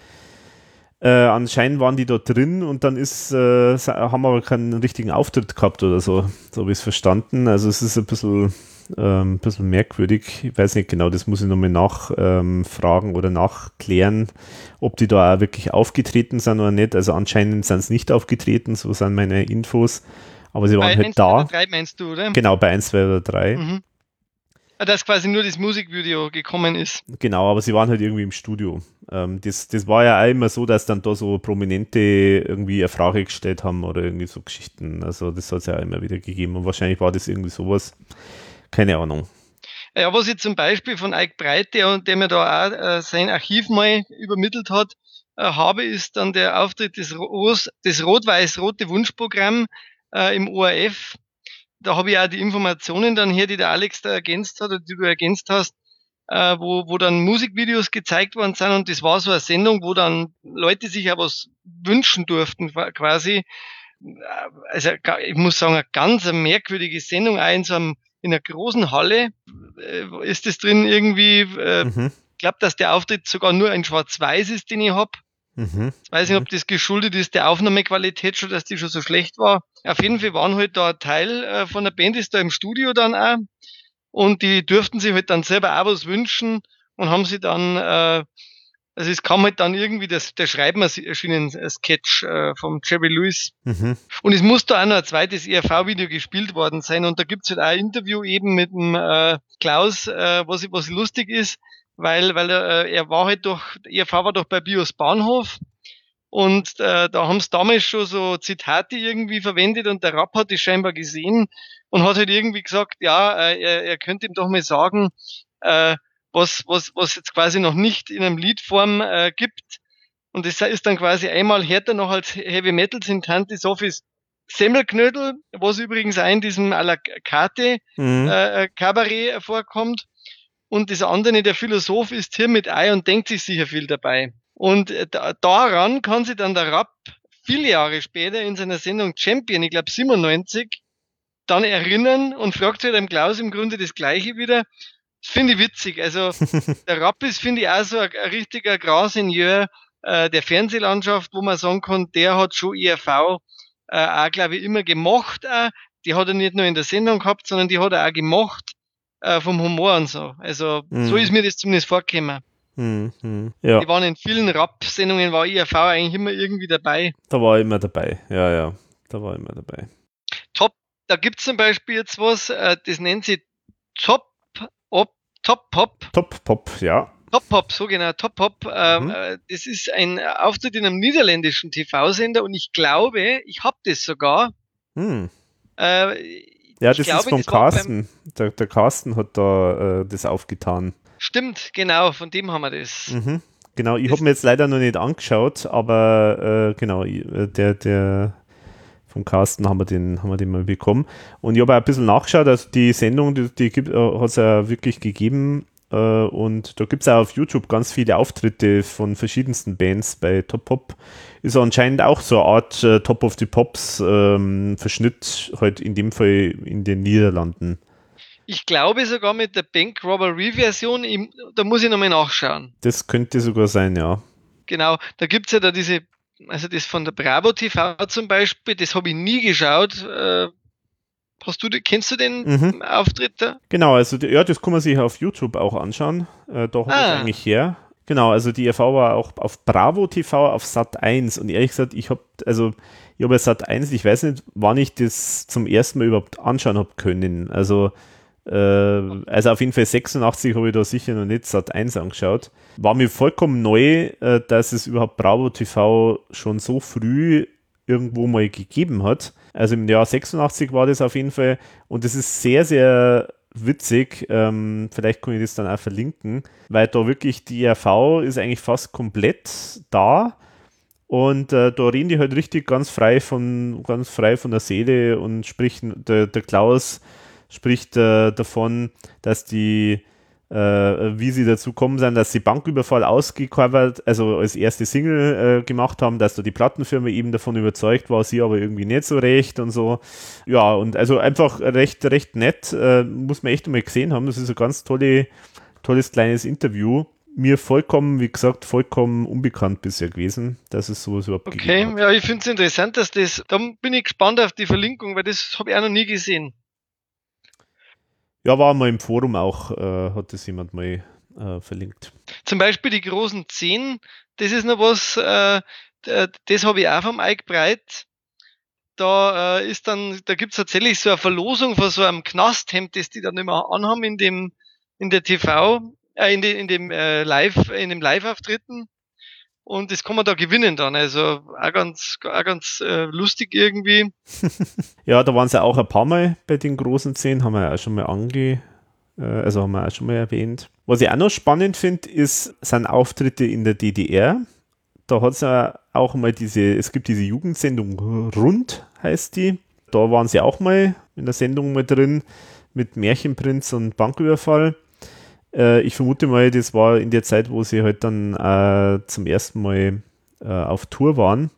Äh, anscheinend waren die da drin und dann ist, äh, haben aber keinen richtigen Auftritt gehabt oder so, so habe ich es verstanden. Also es ist ein bisschen, ähm, ein bisschen merkwürdig. Ich weiß nicht genau, das muss ich nochmal nachfragen ähm, oder nachklären, ob die da auch wirklich aufgetreten sind oder nicht. Also anscheinend sind sie nicht aufgetreten, so sind meine Infos. Aber sie waren bei halt da. Bei 1, 2 oder 3 meinst du, oder? Genau, bei 1, 2 oder 3. Mhm. Dass quasi nur das Musikvideo gekommen ist. Genau, aber sie waren halt irgendwie im Studio. Ähm, das, das war ja auch immer so, dass dann da so Prominente irgendwie eine Frage gestellt haben oder irgendwie so Geschichten. Also das hat es ja auch immer wieder gegeben und wahrscheinlich war das irgendwie sowas. Keine Ahnung. Ja, was ich zum Beispiel von Ike Breit, der, der mir da auch äh, sein Archiv mal übermittelt hat, äh, habe, ist dann der Auftritt des, des Rot-Weiß-Rote Wunschprogramm äh, im ORF da habe ich auch die Informationen dann hier, die der Alex da ergänzt hat, oder die du ergänzt hast, äh, wo, wo dann Musikvideos gezeigt worden sind und das war so eine Sendung, wo dann Leute sich ja was wünschen durften quasi. Äh, also ich muss sagen, eine ganz merkwürdige Sendung, auch in so einem, in einer großen Halle äh, ist das drin irgendwie, äh, mhm. ich glaube, dass der Auftritt sogar nur ein Schwarz-Weiß ist, den ich hab Mhm. Ich weiß nicht, ob das geschuldet ist der Aufnahmequalität schon, dass die schon so schlecht war. Auf jeden Fall waren halt da ein Teil äh, von der Band ist da im Studio dann auch und die durften sich halt dann selber auch was wünschen und haben sie dann, äh, also es kam halt dann irgendwie das, der Schreiben erschienen Sketch äh, vom Jerry Lewis. Mhm. Und es muss da auch noch ein zweites ERV-Video gespielt worden sein und da gibt's halt auch ein Interview eben mit dem äh, Klaus, äh, was, was lustig ist weil, weil er, äh, er war halt doch, ihr Vater war doch bei Bios Bahnhof und äh, da haben sie damals schon so Zitate irgendwie verwendet und der Rapp hat das scheinbar gesehen und hat halt irgendwie gesagt, ja, äh, er, er könnte ihm doch mal sagen, äh, was, was, was jetzt quasi noch nicht in einem Liedform äh, gibt. Und das ist dann quasi einmal härter noch als Heavy Metal sind Tante Sophies Semmelknödel, was übrigens auch in diesem à la carte mhm. äh, Kabarett vorkommt. Und das andere, der Philosoph ist hier mit Ei und denkt sich sicher viel dabei. Und äh, daran kann sich dann der Rapp viele Jahre später in seiner Sendung Champion, ich glaube 97, dann erinnern und fragt halt dem Klaus im Grunde das Gleiche wieder. Das finde ich witzig. Also (laughs) der Rapp ist, finde ich, auch so ein, ein richtiger Grand Seigneur äh, der Fernsehlandschaft, wo man sagen kann, der hat schon ERV äh, auch, glaube ich, immer gemocht. Auch. Die hat er nicht nur in der Sendung gehabt, sondern die hat er auch gemocht äh, vom Humor und so. Also mhm. so ist mir das zumindest vorgekommen. Mhm, ja. Die waren in vielen Rap-Sendungen, war IRV eigentlich immer irgendwie dabei. Da war immer dabei, ja, ja. Da war immer dabei. Top, da gibt's zum Beispiel jetzt was, äh, das nennt sich Top Op, Top Pop. Top Pop, ja. Top Pop, so genau, Top Pop. Ähm, mhm. Äh, das ist ein Auftritt in einem niederländischen TV-Sender und ich glaube, ich habe das sogar. Mhm. Äh, ja, das glaube, ist vom das Carsten. Der, der Carsten hat da äh, das aufgetan. Stimmt, genau, von dem haben wir das. Mhm. Genau, ich habe mir jetzt leider noch nicht angeschaut, aber äh, genau, äh, der, der vom Carsten haben wir den, haben wir den mal bekommen. Und ich habe ein bisschen nachgeschaut, also die Sendung, die, die äh, hat es ja wirklich gegeben. Äh, und da gibt es auch auf YouTube ganz viele Auftritte von verschiedensten Bands bei Top Pop ist anscheinend auch so eine Art äh, Top of the Pops ähm, Verschnitt, halt in dem Fall in den Niederlanden. Ich glaube sogar mit der Bank Robbery Version, da muss ich nochmal nachschauen. Das könnte sogar sein, ja. Genau, da gibt es ja da diese, also das von der Bravo TV zum Beispiel, das habe ich nie geschaut. Äh, hast du, kennst du den mhm. Auftritt da? Genau, also ja, das kann man sich auf YouTube auch anschauen. Äh, da habe ah. ich eigentlich her. Genau, also die EV war auch auf Bravo TV auf Sat 1 und ehrlich gesagt, ich habe, also ich habe Sat 1, ich weiß nicht, wann ich das zum ersten Mal überhaupt anschauen habe können. Also, äh, also auf jeden Fall 86 habe ich da sicher noch nicht Sat 1 angeschaut. War mir vollkommen neu, äh, dass es überhaupt Bravo TV schon so früh irgendwo mal gegeben hat. Also im Jahr 86 war das auf jeden Fall und das ist sehr, sehr witzig. Ähm, vielleicht kann ich das dann auch verlinken, weil da wirklich die RV ist eigentlich fast komplett da. Und äh, da reden die halt richtig ganz frei von, ganz frei von der Seele und spricht, der, der Klaus spricht äh, davon, dass die äh, wie sie dazu kommen sind, dass sie Banküberfall ausgecovert, also als erste Single äh, gemacht haben, dass da die Plattenfirma eben davon überzeugt war, sie aber irgendwie nicht so recht und so. Ja, und also einfach recht, recht nett, äh, muss man echt mal gesehen haben. Das ist ein ganz tolle, tolles kleines Interview. Mir vollkommen, wie gesagt, vollkommen unbekannt bisher gewesen, dass es sowas überhaupt Okay, ja, ich finde es interessant, dass das, da bin ich gespannt auf die Verlinkung, weil das habe ich auch noch nie gesehen. Ja, war mal im Forum auch, äh, hat das jemand mal äh, verlinkt. Zum Beispiel die großen Zehn, das ist noch was, äh, das habe ich auch vom Ike Breit. Da äh, ist dann, da gibt's tatsächlich so eine Verlosung von so einem Knasthemd, das die dann immer anhaben in dem, in der TV, äh, in, de, in dem äh, Live, in dem Live-Auftritten und das kann man da gewinnen dann. Also auch ganz, auch ganz äh, lustig irgendwie. (laughs) ja, da waren sie auch ein paar Mal bei den großen Szenen, haben wir ja auch schon mal ange, äh, also haben wir auch schon mal erwähnt. Was ich auch noch spannend finde, ist, sind Auftritte in der DDR. Da hat es ja auch mal diese, es gibt diese Jugendsendung Rund, heißt die. Da waren sie auch mal in der Sendung mal drin mit Märchenprinz und Banküberfall. Äh, ich vermute mal, das war in der Zeit, wo sie halt dann äh, zum ersten Mal äh, auf Tour waren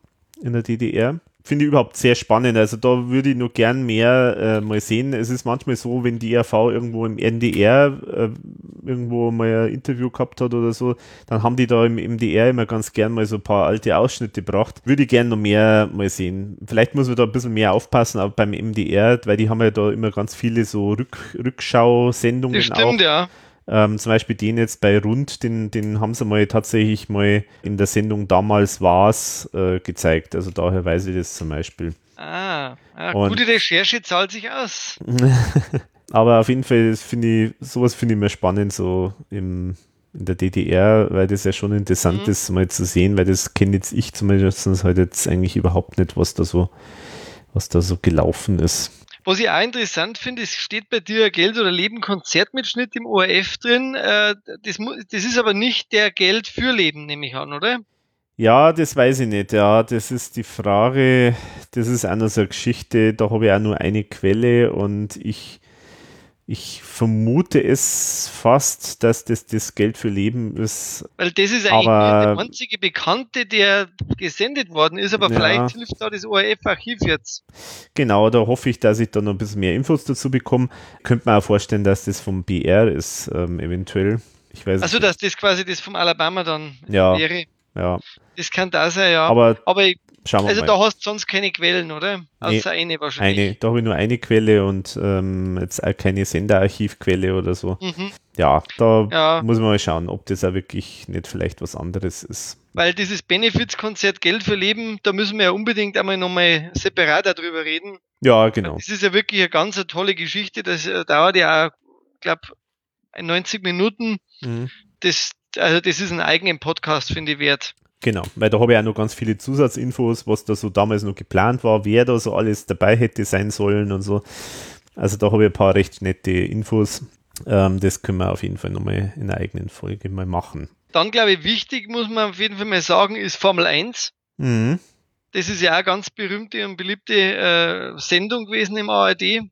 in der DDR. Finde ich überhaupt sehr spannend. Also da würde ich nur gern mehr äh, mal sehen. Es ist manchmal so, wenn die ERV irgendwo im NDR äh, irgendwo mal ein Interview gehabt hat oder so, dann haben die da im MDR immer ganz gern mal so ein paar alte Ausschnitte gebracht. Würde ich gern noch mehr mal sehen. Vielleicht muss man da ein bisschen mehr aufpassen, aber beim MDR, weil die haben ja da immer ganz viele so Rück Rückschau-Sendungen. Das stimmt, auch. ja. Ähm, zum Beispiel den jetzt bei Rund, den, den haben sie mal tatsächlich mal in der Sendung Damals war's äh, gezeigt. Also daher weiß ich das zum Beispiel. Ah, ah gute Recherche zahlt sich aus. (laughs) Aber auf jeden Fall finde ich, sowas finde ich mir spannend, so im, in der DDR, weil das ja schon interessant mhm. ist, mal zu sehen, weil das kenne jetzt ich zumindest halt jetzt eigentlich überhaupt nicht, was da so, was da so gelaufen ist. Was ich auch interessant finde, es steht bei dir Geld oder Leben Konzertmitschnitt im ORF drin. Äh, das, das ist aber nicht der Geld für Leben, nehme ich an, oder? Ja, das weiß ich nicht. Ja, das ist die Frage. Das ist auch noch so eine Geschichte. Da habe ich auch nur eine Quelle und ich ich vermute es fast, dass das das Geld für Leben ist. Weil das ist eigentlich aber, der einzige Bekannte, der gesendet worden ist, aber ja, vielleicht hilft da das ORF-Archiv jetzt. Genau, da hoffe ich, dass ich da noch ein bisschen mehr Infos dazu bekomme. Könnte man auch vorstellen, dass das vom BR ist, ähm, eventuell. Ich weiß also, dass das quasi das vom Alabama dann ja, wäre. Ja. Das kann da sein, ja. Aber, aber ich Schauen wir also mal. da hast du sonst keine Quellen, oder? Außer nee, eine wahrscheinlich. Eine, da habe ich nur eine Quelle und ähm, jetzt auch keine Senderarchivquelle oder so. Mhm. Ja, da ja. muss man mal schauen, ob das auch wirklich nicht vielleicht was anderes ist. Weil dieses Benefizkonzert Geld für Leben, da müssen wir ja unbedingt einmal nochmal separat darüber reden. Ja, genau. Das ist ja wirklich eine ganz eine tolle Geschichte. Das äh, dauert ja auch, glaube 90 Minuten. Mhm. Das, also das ist ein eigenen Podcast, finde ich, wert. Genau, weil da habe ich auch noch ganz viele Zusatzinfos, was da so damals noch geplant war, wer da so alles dabei hätte sein sollen und so. Also da habe ich ein paar recht nette Infos. Ähm, das können wir auf jeden Fall nochmal in einer eigenen Folge mal machen. Dann glaube ich, wichtig muss man auf jeden Fall mal sagen, ist Formel 1. Mhm. Das ist ja auch eine ganz berühmte und beliebte äh, Sendung gewesen im ARD.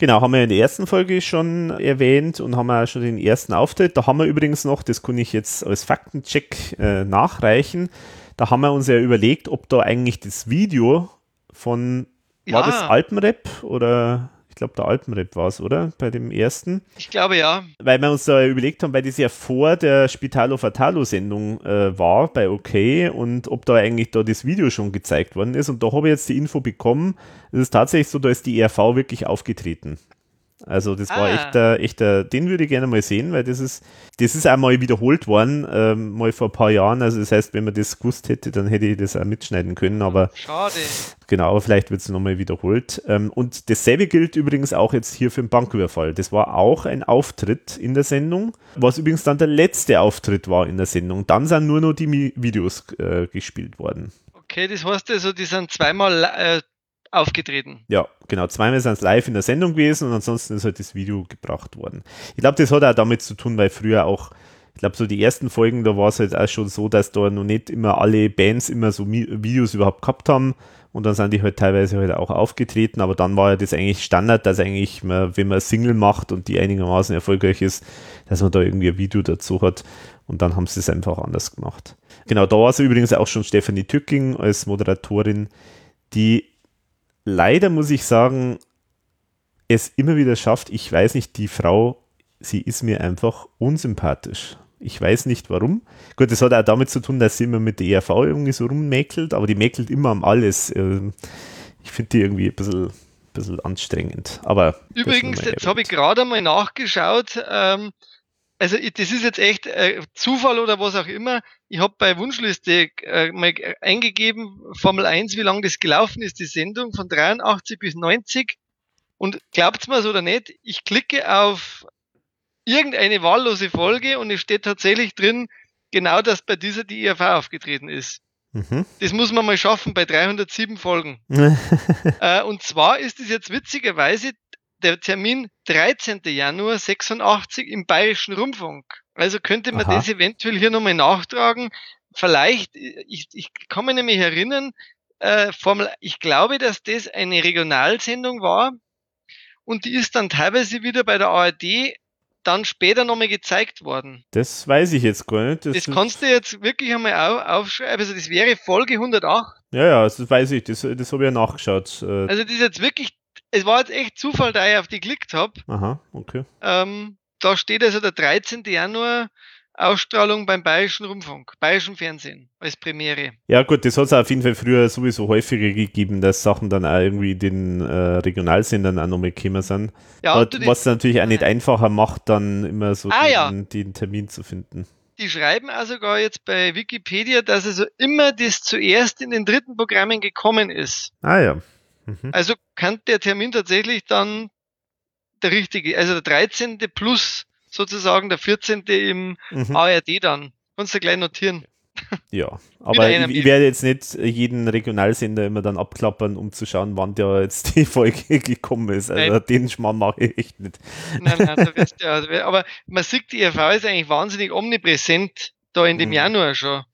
Genau, haben wir in der ersten Folge schon erwähnt und haben wir schon den ersten Auftritt. Da haben wir übrigens noch, das kann ich jetzt als Faktencheck äh, nachreichen, da haben wir uns ja überlegt, ob da eigentlich das Video von, ja. war das Alpenrap oder glaube, der Alpenrap war es, oder? Bei dem ersten. Ich glaube ja. Weil wir uns da überlegt haben, weil das ja vor der Spitalo Fatalo Sendung äh, war bei OK und ob da eigentlich da das Video schon gezeigt worden ist. Und da habe ich jetzt die Info bekommen, es ist tatsächlich so, da ist die ERV wirklich aufgetreten. Also das ah. war echter, echter, den würde ich gerne mal sehen, weil das ist, das ist einmal wiederholt worden, ähm, mal vor ein paar Jahren. Also das heißt, wenn man das gewusst hätte, dann hätte ich das auch mitschneiden können. Aber schade. Genau, aber vielleicht wird es nochmal wiederholt. Ähm, und dasselbe gilt übrigens auch jetzt hier für den Banküberfall. Das war auch ein Auftritt in der Sendung, was übrigens dann der letzte Auftritt war in der Sendung. Dann sind nur noch die Mi Videos äh, gespielt worden. Okay, das heißt also, die sind zweimal äh, aufgetreten. Ja, genau. Zweimal sind es live in der Sendung gewesen und ansonsten ist halt das Video gebracht worden. Ich glaube, das hat auch damit zu tun, weil früher auch, ich glaube, so die ersten Folgen, da war es halt auch schon so, dass da noch nicht immer alle Bands immer so Videos überhaupt gehabt haben. Und dann sind die halt teilweise halt auch aufgetreten, aber dann war ja das eigentlich Standard, dass eigentlich, man, wenn man Single macht und die einigermaßen erfolgreich ist, dass man da irgendwie ein Video dazu hat. Und dann haben sie es einfach anders gemacht. Genau, da war es übrigens auch schon Stephanie Tücking als Moderatorin, die leider, muss ich sagen, es immer wieder schafft. Ich weiß nicht, die Frau, sie ist mir einfach unsympathisch. Ich weiß nicht warum. Gut, das hat auch damit zu tun, dass sie immer mit der ERV irgendwie so rummäkelt, aber die mäkelt immer am alles. Ähm, ich finde die irgendwie ein bisschen, bisschen anstrengend. Aber Übrigens, jetzt habe ich gerade mal nachgeschaut. Ähm, also das ist jetzt echt äh, Zufall oder was auch immer. Ich habe bei Wunschliste äh, mal eingegeben, Formel 1, wie lange das gelaufen ist, die Sendung von 83 bis 90. Und glaubt's mir oder nicht, ich klicke auf irgendeine wahllose Folge und es steht tatsächlich drin, genau dass bei dieser die IAV aufgetreten ist. Mhm. Das muss man mal schaffen bei 307 Folgen. (laughs) äh, und zwar ist es jetzt witzigerweise der Termin 13. Januar 86 im Bayerischen Rundfunk. Also könnte man Aha. das eventuell hier nochmal nachtragen. Vielleicht, ich, ich kann mich nämlich erinnern, äh, Formel, ich glaube, dass das eine Regionalsendung war und die ist dann teilweise wieder bei der ARD dann später nochmal gezeigt worden. Das weiß ich jetzt gar nicht. Das, das kannst du jetzt wirklich einmal aufschreiben. Also das wäre Folge 108. Ja, ja, das weiß ich. Das, das habe ich ja nachgeschaut. Äh. Also das ist jetzt wirklich, es war jetzt echt Zufall, da ich auf die geklickt habe. Aha, okay. Ähm, da steht also der 13. Januar Ausstrahlung beim Bayerischen Rundfunk, Bayerischen Fernsehen als Premiere. Ja gut, das hat es auf jeden Fall früher sowieso häufiger gegeben, dass Sachen dann auch irgendwie den äh, Regionalsendern auch nochmal gekommen sind. Ja, Aber, was natürlich auch nicht einfacher macht, dann immer so ah, den, ja. den, Termin zu finden. Die schreiben auch sogar jetzt bei Wikipedia, dass also immer das zuerst in den dritten Programmen gekommen ist. Ah ja. Mhm. Also kann der Termin tatsächlich dann der richtige, also der 13. plus sozusagen der 14. im mhm. ARD dann. Kannst du gleich notieren. (laughs) Ja, aber ich, ich, werde jetzt nicht jeden Regionalsender immer dann abklappern, um zu schauen, wann der jetzt die Folge (laughs) gekommen ist. Also nein. den Schmarrn mache ich echt nicht. Nein, nein, da wirst du, (laughs) also, aber man sieht, die ERV ist eigentlich wahnsinnig omnipräsent da in dem mhm. Januar schon.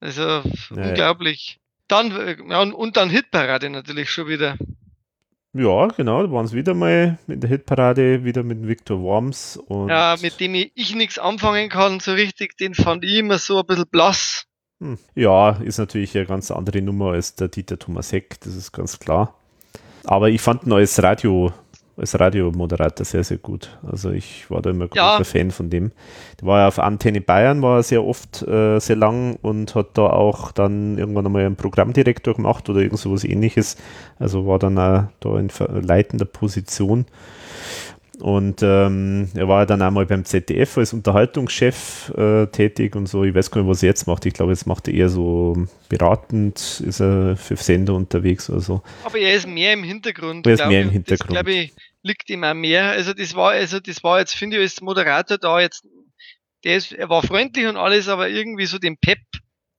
Also ja, unglaublich. Dann, ja, und dann Hitparade natürlich schon wieder. Ja, genau, da waren es wieder mal in der Hitparade, wieder mit Victor Worms. Und ja, mit dem ich, ich nichts anfangen kann, so richtig, den fand ich immer so ein bisschen blass. Hm. Ja, ist natürlich eine ganz andere Nummer als der Dieter Thomas Heck, das ist ganz klar. Aber ich fand ihn als Radio als Radiomoderator sehr, sehr gut. Also ich war da immer großer ja. Fan von dem. Der war ja auf Antenne Bayern, war sehr oft äh, sehr lang und hat da auch dann irgendwann einmal einen Programmdirektor gemacht oder irgend sowas ähnliches. Also war dann auch da in leitender Position. Und ähm, er war dann einmal beim ZDF als Unterhaltungschef äh, tätig und so. Ich weiß gar nicht, was er jetzt macht. Ich glaube, jetzt macht er eher so beratend, ist er für Sender unterwegs oder so. Aber er ist mehr im Hintergrund. Er ist mehr im Hintergrund. Glaube ich, liegt ihm auch mehr. Also das war, also das war jetzt, finde ich, als Moderator da jetzt, der ist, er war freundlich und alles, aber irgendwie so den Pep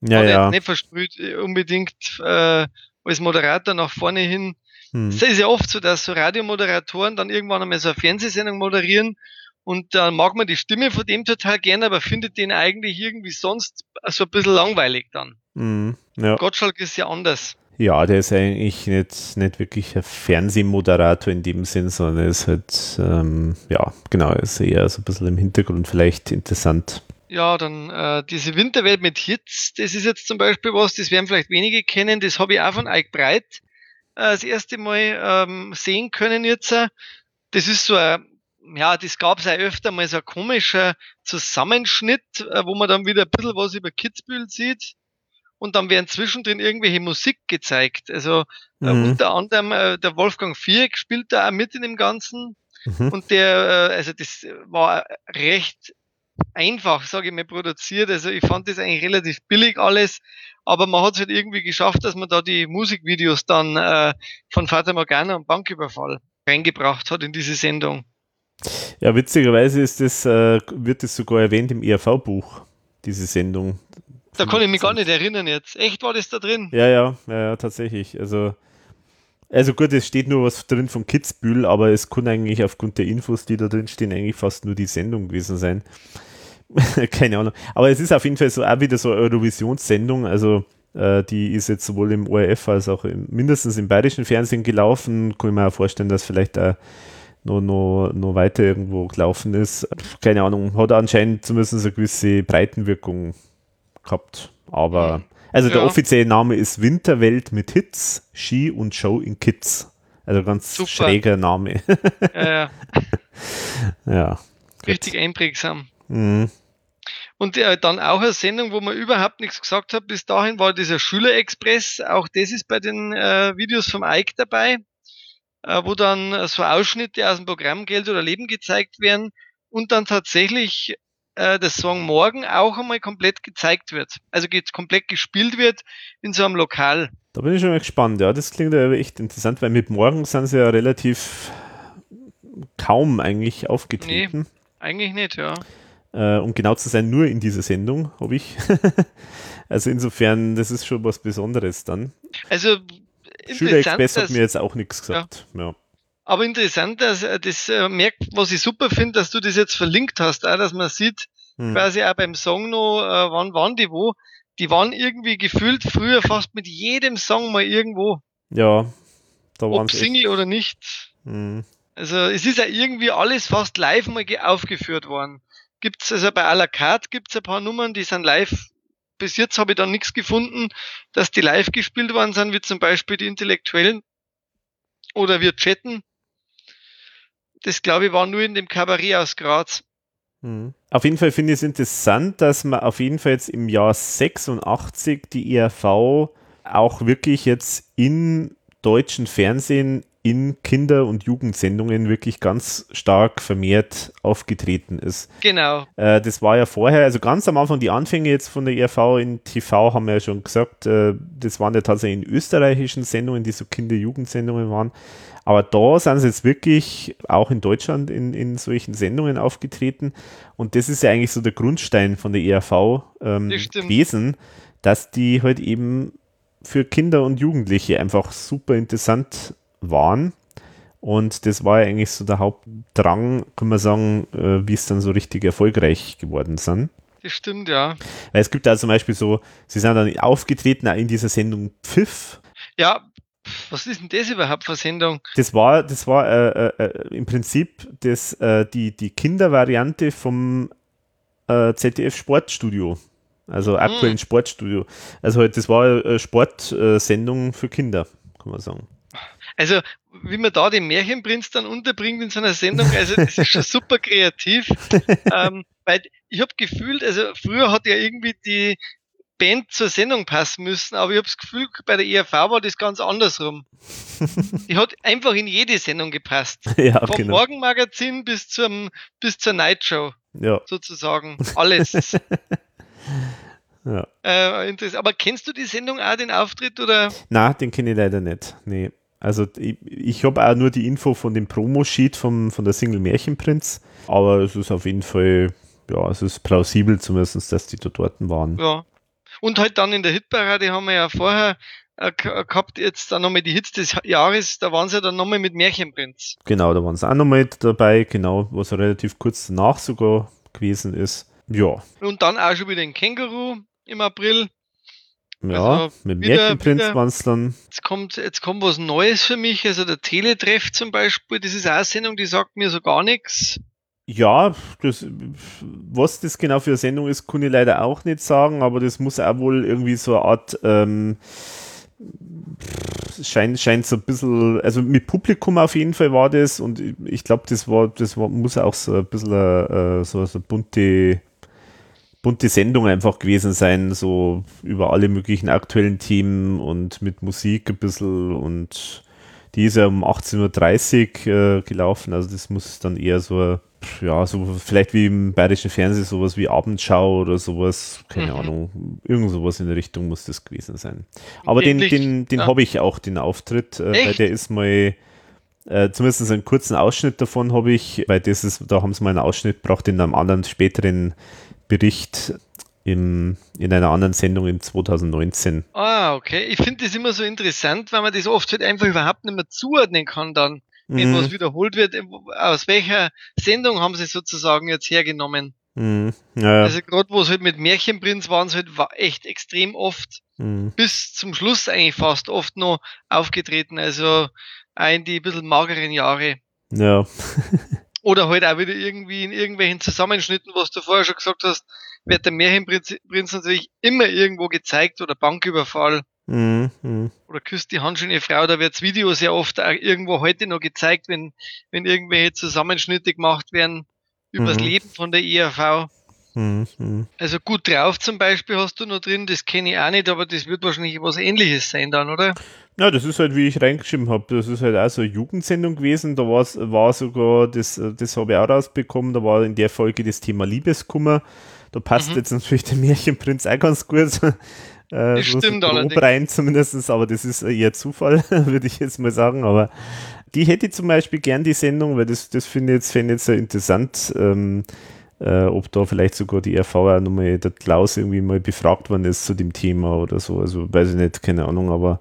ja, ja. nicht versprüht, äh, unbedingt äh, als Moderator nach vorne hin hm. Es ist ja oft so, dass so Radiomoderatoren dann irgendwann einmal so eine Fernsehsendung moderieren und dann mag man die Stimme von dem total gerne, aber findet den eigentlich irgendwie sonst so ein bisschen langweilig dann. Hm. Ja. Gottschalk ist ja anders. Ja, der ist eigentlich nicht, nicht wirklich ein Fernsehmoderator in dem Sinn, sondern er ist halt, ähm, ja, genau, ist eher so ein bisschen im Hintergrund vielleicht interessant. Ja, dann äh, diese Winterwelt mit Hits, das ist jetzt zum Beispiel was, das werden vielleicht wenige kennen, das habe ich auch von Ike Breit das erste Mal ähm, sehen können jetzt. Das ist so ein, ja, das gab es auch öfter mal so ein komischer Zusammenschnitt, äh, wo man dann wieder ein bisschen was über Kitzbühel sieht. Und dann werden zwischendrin irgendwelche Musik gezeigt. Also äh, mhm. unter anderem äh, der Wolfgang Viereck spielt da auch mit in dem Ganzen. Mhm. Und der, äh, also das war recht einfach, sage ich mal, produziert. Also ich fand das eigentlich relativ billig alles, aber man hat es halt irgendwie geschafft, dass man da die Musikvideos dann äh, von Fata Morgana und Banküberfall reingebracht hat in diese Sendung. Ja, witzigerweise ist das, äh, wird es sogar erwähnt im ERV-Buch, diese Sendung Da kann ich mich gar nicht erinnern jetzt. Echt war das da drin? Ja, ja, ja, ja tatsächlich. Also, also gut, es steht nur was drin von Kitzbühel, aber es kann eigentlich aufgrund der Infos, die da drin stehen, eigentlich fast nur die Sendung gewesen sein. (laughs) Keine Ahnung. Aber es ist auf jeden Fall so auch wieder so eine Eurovisionssendung. Also äh, die ist jetzt sowohl im ORF als auch im, mindestens im bayerischen Fernsehen gelaufen. Kann ich mir auch vorstellen, dass vielleicht auch noch, noch, noch weiter irgendwo gelaufen ist. Keine Ahnung, hat anscheinend zumindest eine gewisse Breitenwirkung gehabt. Aber, also der offizielle Name ist Winterwelt mit Hits, Ski und Show in Kids. Also ganz Super. schräger Name. ja, ja. (laughs) ja. Richtig einprägsam. Mhm. Und äh, dann auch eine Sendung, wo man überhaupt nichts gesagt hat. Bis dahin war dieser Schülerexpress. Auch das ist bei den äh, Videos vom Ike dabei, äh, wo dann so Ausschnitte aus dem Programm Geld oder Leben gezeigt werden und dann tatsächlich äh, der Song Morgen auch einmal komplett gezeigt wird. Also geht komplett gespielt wird in so einem Lokal. Da bin ich schon mal gespannt. Ja, das klingt ja echt interessant, weil mit Morgen sind sie ja relativ kaum eigentlich aufgetreten. Nee, eigentlich nicht, ja äh, um genau zu sein, nur in dieser Sendung, habe ich. (laughs) also insofern, das ist schon was Besonderes dann. Also Schüler Express hat mir jetzt auch nichts gesagt. Ja. ja. Aber interessant, dass das äh, merkt, was ich super finde, dass du das jetzt verlinkt hast, auch, dass man sieht, hm. quasi auch beim Song noch, äh, wann waren die wo? Die waren irgendwie gefühlt früher fast mit jedem Song mal irgendwo. Ja, da waren Ob Single echt. oder nicht. Hm. Also es ist ja irgendwie alles fast live mal aufgeführt worden gibt's also bei à la carte gibt's ein paar Nummern, die sind live. Bis jetzt habe ich dann nichts gefunden, dass die live gespielt worden sind, wie zum Beispiel die Intellektuellen oder wir chatten. Das glaube ich war nur in dem Kabarett aus Graz. Mhm. Auf jeden Fall finde ich es interessant, dass man auf jeden Fall jetzt im Jahr 86 die ERV auch wirklich jetzt in deutschen Fernsehen in Kinder- und Jugendsendungen wirklich ganz stark vermehrt aufgetreten ist. Genau. Äh, das war ja vorher, also ganz am Anfang die Anfänge jetzt von der ERV in TV haben wir ja schon gesagt, äh, das waren ja tatsächlich in österreichischen Sendungen, die so Kinder-Jugendsendungen waren. Aber da sind sie jetzt wirklich auch in Deutschland in, in solchen Sendungen aufgetreten. Und das ist ja eigentlich so der Grundstein von der ERV ähm, gewesen, dass die halt eben für Kinder und Jugendliche einfach super interessant waren. Und das war ja eigentlich so der Hauptdrang, kann man sagen, äh, wie es dann so richtig erfolgreich geworden sind. Das stimmt, ja. Weil es gibt da zum Beispiel so, sie sind dann aufgetreten in dieser Sendung Pfiff. Ja, was ist denn das überhaupt für Sendung? Das war, das war äh, äh, äh im Prinzip das, äh, die, die Kindervariante vom äh, ZDF Sportstudio. Also aktuellen hm. Sportstudio. Also halt, das war eine Sportsendung für Kinder, kann man sagen. Also, wie man da den Märchenprinz dann unterbringt in so einer Sendung, also das ist schon super kreativ. (laughs) ähm, weil ich habe gefühlt, also früher hat ja irgendwie die Band zur Sendung passen müssen, aber ich habe das Gefühl, bei der ERV war das ganz andersrum. die hat einfach in jede Sendung gepasst. (laughs) Ja, Vom genau. Morgenmagazin bis zum bis zur Nightshow. Ja. Sozusagen. Alles. (laughs) ja. Äh, aber kennst du die Sendung auch, den Auftritt? Oder? Na, den kenne ich leider nicht. Nee. Also ich, ich habe auch nur die Info von dem Promo-Sheet von der Single Märchenprinz, aber es ist auf jeden Fall, ja, es ist plausibel zumindest, dass die da dort waren. Ja. Und halt dann in der Hitparade haben wir ja vorher äh, gehabt, jetzt dann nochmal die Hits des Jahres, da waren sie dann nochmal mit Märchenprinz. Genau, da waren sie auch nochmal dabei, genau, was relativ kurz danach sogar gewesen ist. Ja. Und dann auch schon wieder ein Känguru im April. Ja, also mit Märchenprinz waren es dann. Jetzt kommt, jetzt kommt was Neues für mich. Also der Teletreff zum Beispiel, das ist auch eine Sendung, die sagt mir so gar nichts. Ja, das, was das genau für eine Sendung ist, kann ich leider auch nicht sagen, aber das muss auch wohl irgendwie so eine Art, ähm, scheint, scheint so ein bisschen, also mit Publikum auf jeden Fall war das und ich glaube, das war, das war, muss auch so ein bisschen äh, so, so bunte bunte Sendung einfach gewesen sein, so über alle möglichen aktuellen Themen und mit Musik ein bisschen und die ist ja um 18.30 Uhr äh, gelaufen, also das muss dann eher so, ja, so vielleicht wie im bayerischen Fernsehen sowas wie Abendschau oder sowas, keine mhm. Ahnung, irgend sowas in der Richtung muss das gewesen sein. Aber Ähnlich, den, den, den ja. habe ich auch, den Auftritt, äh, weil der ist mal äh, zumindest einen kurzen Ausschnitt davon habe ich, weil das ist, da haben sie mal einen Ausschnitt gebracht in einem anderen späteren Bericht. im, in einer anderen Sendung in 2019. Ah, okay. Ich finde das immer so interessant, weil man das oft halt einfach überhaupt nicht mehr zuordnen kann dann, wenn Mhm. was wiederholt wird. Aus welcher Sendung haben sie sozusagen jetzt hergenommen? Mhm. Ja, Also gerade wo es halt mit Märchenprinz waren, es halt echt extrem oft, mhm. bis zum Schluss eigentlich fast oft noch aufgetreten. Also auch in die bisschen mageren Jahre. ja. (laughs) Oder halt auch wieder irgendwie in irgendwelchen Zusammenschnitten, was du vorher schon gesagt hast, wird der Märchenprinz Prinz natürlich immer irgendwo gezeigt oder Banküberfall Mhm. Mhm. oder küsst die handschöne Frau, da wird's Video sehr oft auch irgendwo heute noch gezeigt, wenn, wenn irgendwelche Zusammenschnitte gemacht werden übers Mhm. Leben von der ERV. Mhm. Also gut drauf zum Beispiel hast du noch drin, das kenne ich auch nicht, aber das wird wahrscheinlich was ähnliches sein dann, oder? Ja, das ist halt, wie ich reingeschrieben habe, das ist halt auch so eine Jugendsendung gewesen. Da war's, war sogar, das, das habe ich auch rausbekommen, da war in der Folge das Thema Liebeskummer. Da passt Mhm. jetzt natürlich der Märchenprinz auch ganz gut. Äh, stimmt grob rein zumindest, aber das ist eher Zufall, (laughs) würde ich jetzt mal sagen. Aber die hätte ich zum Beispiel gern, die Sendung, weil das, das finde ich jetzt, ich jetzt sehr interessant, ähm, äh, ob da vielleicht sogar die RV auch nochmal der Klaus irgendwie mal befragt worden ist zu dem Thema oder so. Also weiß ich nicht, keine Ahnung, aber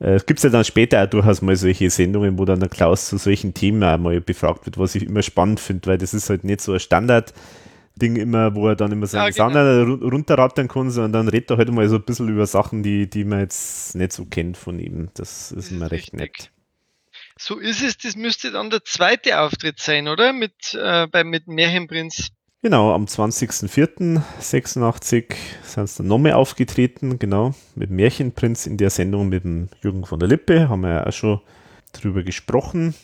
äh, es gibt ja dann später auch durchaus mal solche Sendungen, wo dann der Klaus zu solchen Themen auch mal befragt wird, was ich immer spannend finde, weil das ist halt nicht so ein Standard-Ding immer, wo er dann immer seine Ja, genau. Runterrattern kann, sondern dann redet er halt mal so ein bisschen über Sachen, die, die man jetzt nicht so kennt von ihm. Das ist immer recht richtig. nett. So ist es, das müsste dann der zweite Auftritt sein, oder? Mit, äh, beim, mit Märchenprinz. Genau, am 20.04.86 sind sie dann nochmal aufgetreten, genau, mit Märchenprinz in der Sendung mit dem Jürgen von der Lippe, haben wir ja auch schon drüber gesprochen.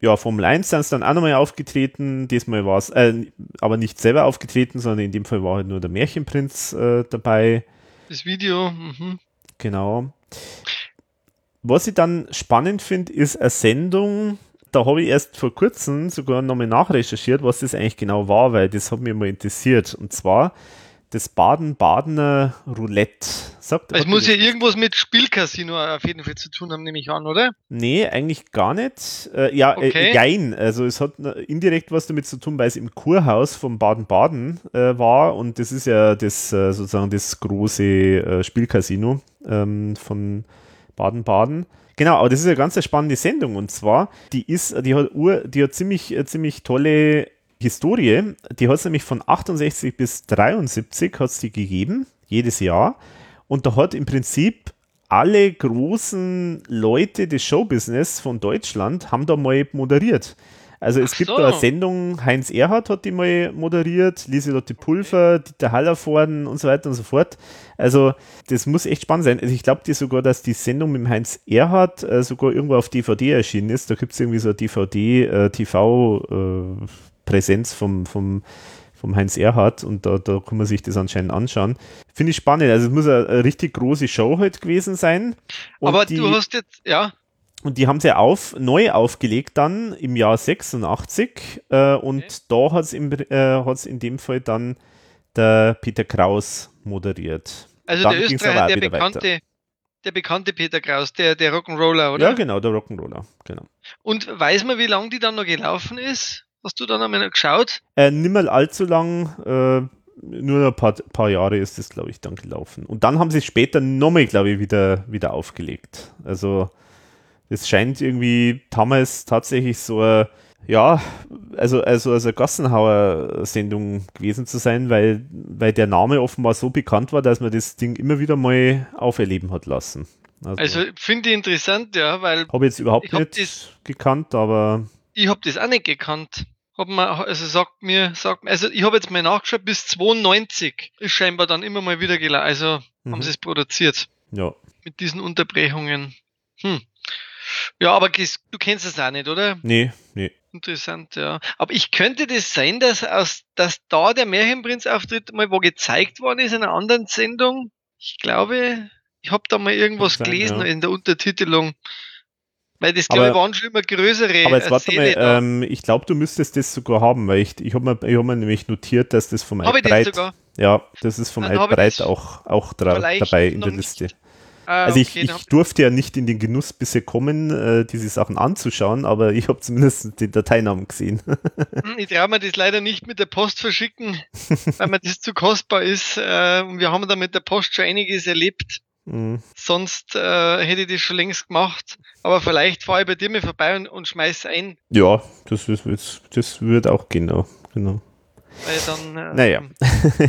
Ja, Formel 1 sind sie dann auch nochmal aufgetreten, diesmal war es, äh, aber nicht selber aufgetreten, sondern in dem Fall war halt nur der Märchenprinz äh, dabei, Das Video, mhm. genau. Was ich dann spannend finde, ist eine Sendung, da habe ich erst vor kurzem sogar nochmal nachrecherchiert, was das eigentlich genau war, weil das hat mich mal interessiert. Und zwar das Baden-Badener Roulette. Sagt, Es muss ja irgendwas mit Spielcasino auf jeden Fall zu tun haben, nehme ich an, oder? Nee, eigentlich gar nicht. Äh, ja, Okay. äh, jein. Also es hat äh, indirekt was damit zu tun, weil es im Kurhaus von Baden-Baden äh, war und das ist ja das äh, sozusagen das große äh, Spielcasino ähm, von Baden-Baden. Genau, aber das ist eine ganz spannende Sendung und zwar, die ist, die hat, ur, die hat ziemlich, ziemlich tolle Historie. Die hat es nämlich von 68 bis 73 hat's die gegeben, jedes Jahr. Und da hat im Prinzip alle großen Leute des Showbusiness von Deutschland haben da mal moderiert. Also es Ach gibt so. da eine Sendung, Heinz Erhardt hat die mal moderiert, Lieselotte Pulver, Dieter Hallervorden und so weiter und so fort. Also das muss echt spannend sein. Also ich glaube dir sogar, dass die Sendung mit dem Heinz Erhardt äh, sogar irgendwo auf DVD erschienen ist. Da gibt es irgendwie so eine DVD-TV-Präsenz vom, vom, vom Heinz Erhardt und da, da kann man sich das anscheinend anschauen. Finde ich spannend. Also es muss eine, eine richtig große Show halt gewesen sein. Und aber du hast jetzt, ja, und die haben sie auf, neu aufgelegt dann im Jahr 86 äh, und Okay. da hat es äh, in dem Fall dann der Peter Kraus moderiert. also Dann der Österreicher, der wieder weiter. bekannte, der bekannte Peter Kraus, der, der Rock'n'Roller, oder? Ja, genau, der Rock'n'Roller, genau. Und weiß man, wie lange die dann noch gelaufen ist? Hast du dann einmal geschaut? Äh, nicht mal allzu lang, äh, nur ein paar, paar Jahre ist es, glaube ich, dann gelaufen. Und dann haben sie es später nochmal, glaube ich, wieder, wieder aufgelegt. Also es scheint irgendwie damals tatsächlich so ein, ja, also, also, also eine Gassenhauer-Sendung gewesen zu sein, weil, weil der Name offenbar so bekannt war, dass man das Ding immer wieder mal auferleben hat lassen. Also finde ich interessant, ja, weil habe jetzt überhaupt nicht das- gekannt, aber ich habe das auch nicht gekannt. Hab man, also sagt mir, sagt mir, also ich habe jetzt mal nachgeschaut, bis 92 ist scheinbar dann immer mal wieder gelaufen. Also Mhm. haben sie es produziert ja. mit diesen Unterbrechungen. Hm. Ja, aber du kennst es auch nicht, oder? Nee, nee. Interessant, ja. Aber ich könnte das sein, dass aus, dass da der Märchenprinz-Auftritt mal wo gezeigt worden ist in einer anderen Sendung. Ich glaube, ich habe da mal irgendwas sein, gelesen ja. in der Untertitelung. Weil das, glaube ich, waren schon immer größere Aber jetzt warte mal, ähm, ich glaube, du müsstest das sogar haben, weil ich, ich habe mir, ich hab mir nämlich notiert, dass das vom das Altbreit, sogar? ja, das ist vom Altbreit das auch, auch dra dabei in der nicht. Ah, also ich, ich durfte ja nicht in den Genuss bisher kommen, äh, diese Sachen anzuschauen, aber ich habe zumindest den Dateinamen gesehen. (laughs) Hm, ich traue mir das leider nicht mit der Post verschicken, weil mir das zu kostbar ist. Äh, und wir haben da mit der Post schon einiges erlebt. Mhm. Sonst äh, hätte ich das schon längst gemacht. Aber vielleicht fahre ich bei dir mal vorbei und, und schmeiß ein. Ja, das, das, das wird auch genau. genau. Weil dann, äh, naja.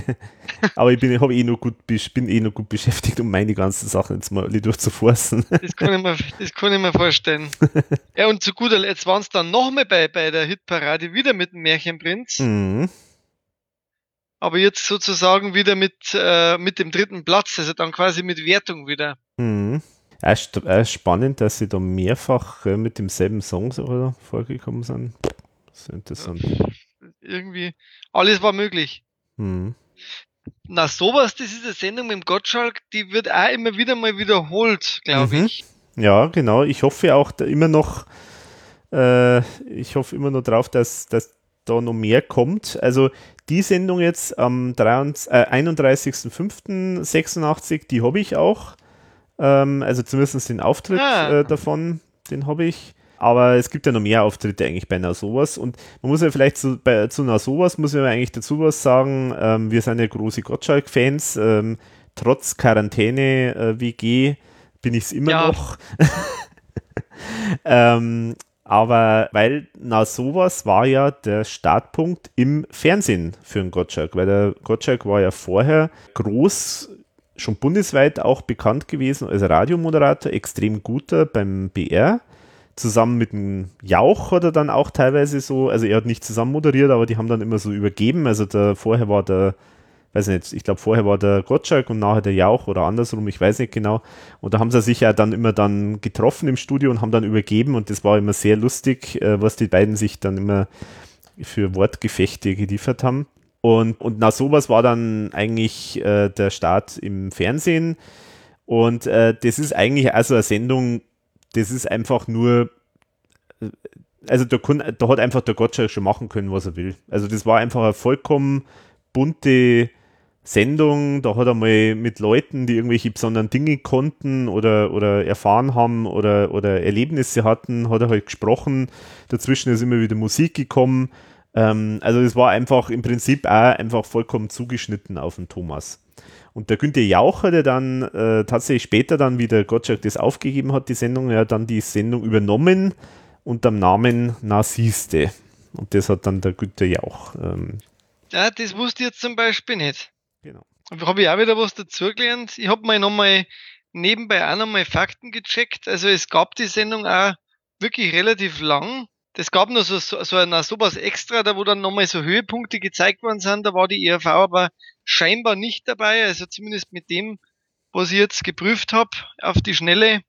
(laughs) Aber ich bin, ich eh noch gut, bin eh noch gut beschäftigt, um meine ganzen Sachen jetzt mal durchzuforsten. (laughs) Das kann ich mir, das kann ich mir vorstellen. (laughs) ja, und zu guter Letzt waren es dann nochmal bei, bei der Hitparade wieder mit dem Märchenprinz. Mhm. Aber jetzt sozusagen wieder mit, äh, mit dem dritten Platz, also dann quasi mit Wertung wieder. Mhm. Erst, erst spannend, dass sie da mehrfach äh, mit demselben Song so, vorgekommen sind. Das ist interessant. Irgendwie, alles war möglich. Mhm. Na, sowas, das ist eine Sendung mit dem Gottschalk, die wird auch immer wieder mal wiederholt, glaube mhm. ich. Ja, genau. Ich hoffe auch da immer noch, äh, ich hoffe immer noch drauf, dass, dass da noch mehr kommt. Also die Sendung jetzt am äh, 31.05.86, die habe ich auch. Ähm, also zumindest den Auftritt ah. äh, davon, den habe ich. Aber es gibt ja noch mehr Auftritte eigentlich bei einer sowas. Und man muss ja vielleicht zu, bei, zu einer sowas, muss ich eigentlich dazu was sagen. Ähm, wir sind ja große Gottschalk-Fans. Ähm, trotz Quarantäne-WG äh, bin ich es immer ja. noch. (laughs) ähm, aber weil na sowas war ja der Startpunkt im Fernsehen für den Gottschalk, weil der Gottschalk war ja vorher groß, schon bundesweit auch bekannt gewesen als Radiomoderator, extrem guter beim BR zusammen mit dem Jauch hat er dann auch teilweise so, also er hat nicht zusammen moderiert, aber die haben dann immer so übergeben. Also der, vorher war der, weiß nicht, ich glaube vorher war der Gottschalk und nachher der Jauch oder andersrum, ich weiß nicht genau. Und da haben sie sich ja dann immer dann getroffen im Studio und haben dann übergeben und das war immer sehr lustig, äh, was die beiden sich dann immer für Wortgefechte geliefert haben. Und, und nach sowas war dann eigentlich äh, der Start im Fernsehen. Und äh, das ist eigentlich also eine Sendung, das ist einfach nur, also da, kann, da hat einfach der Gottschalk schon machen können, was er will. Also das war einfach eine vollkommen bunte Sendung, da hat er mal mit Leuten, die irgendwelche besonderen Dinge konnten oder, oder erfahren haben oder, oder Erlebnisse hatten, hat er halt gesprochen. Dazwischen ist immer wieder Musik gekommen. Ähm, also es war einfach im Prinzip auch einfach vollkommen zugeschnitten auf den Thomas. Und der Günther Jaucher, der dann äh, tatsächlich später dann, wie der Gottschalk das aufgegeben hat, die Sendung, hat dann die Sendung übernommen unter dem Namen Narsiste. Und das hat dann der Günther Jauch. Ähm, ja, das wusste ich jetzt zum Beispiel nicht. Genau. Habe ich auch wieder was dazugelernt. Ich habe mal nochmal nebenbei auch nochmal Fakten gecheckt. Also es gab die Sendung auch wirklich relativ lang. Es gab noch so, so, so, ein, sowas extra, da wo dann nochmal so Höhepunkte gezeigt worden sind. Da war die ERV aber scheinbar nicht dabei, also zumindest mit dem, was ich jetzt geprüft habe, auf die Schnelle.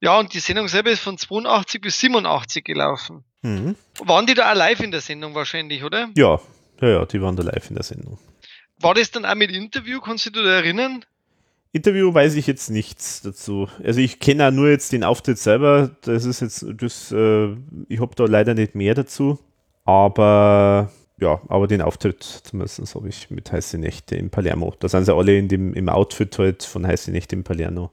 Ja, und die Sendung selber ist von 82 bis 87 gelaufen. Mhm. Waren die da auch live in der Sendung wahrscheinlich, oder? Ja, ja, ja, die waren da live in der Sendung. War das dann auch mit Interview? Kannst du dich da erinnern? Interview weiß ich jetzt nichts dazu. Also ich kenne auch nur jetzt den Auftritt selber. Das ist jetzt, das, äh, ich habe da leider nicht mehr dazu. Aber ja, aber den Auftritt zumindest habe ich mit Heiße Nächte in Palermo. Da sind sie alle in dem, im Outfit halt von Heiße Nächte in Palermo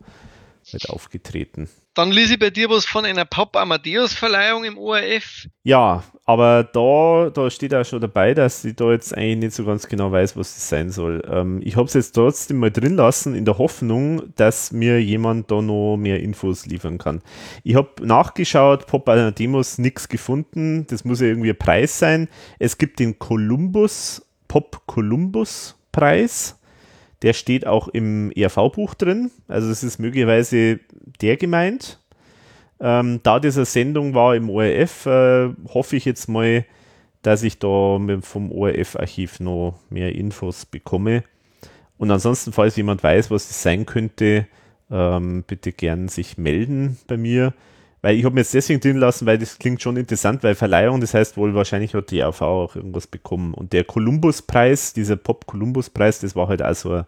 mit aufgetreten. Dann ließ ich bei dir was von einer Pop Amadeus Verleihung im ORF. Ja, aber da, da steht auch schon dabei, dass ich da jetzt eigentlich nicht so ganz genau weiß, was das sein soll. Ähm, ich habe es jetzt trotzdem mal drin lassen, in der Hoffnung, dass mir jemand da noch mehr Infos liefern kann. Ich habe nachgeschaut, Pop Amadeus nichts gefunden. Das muss ja irgendwie ein Preis sein. Es gibt den Columbus, Pop Columbus Preis der steht auch im ERV-Buch drin. Also es ist möglicherweise der gemeint. Ähm, da diese Sendung war im ORF, äh, hoffe ich jetzt mal, dass ich da vom ORF-Archiv noch mehr Infos bekomme. Und ansonsten, falls jemand weiß, was das sein könnte, ähm, bitte gern sich melden bei mir. Weil ich habe mir jetzt deswegen drin lassen, weil das klingt schon interessant, weil Verleihung, das heißt wohl, wahrscheinlich hat die AV auch irgendwas bekommen. Und der Columbus-Preis, dieser Pop-Columbus-Preis, das war halt also,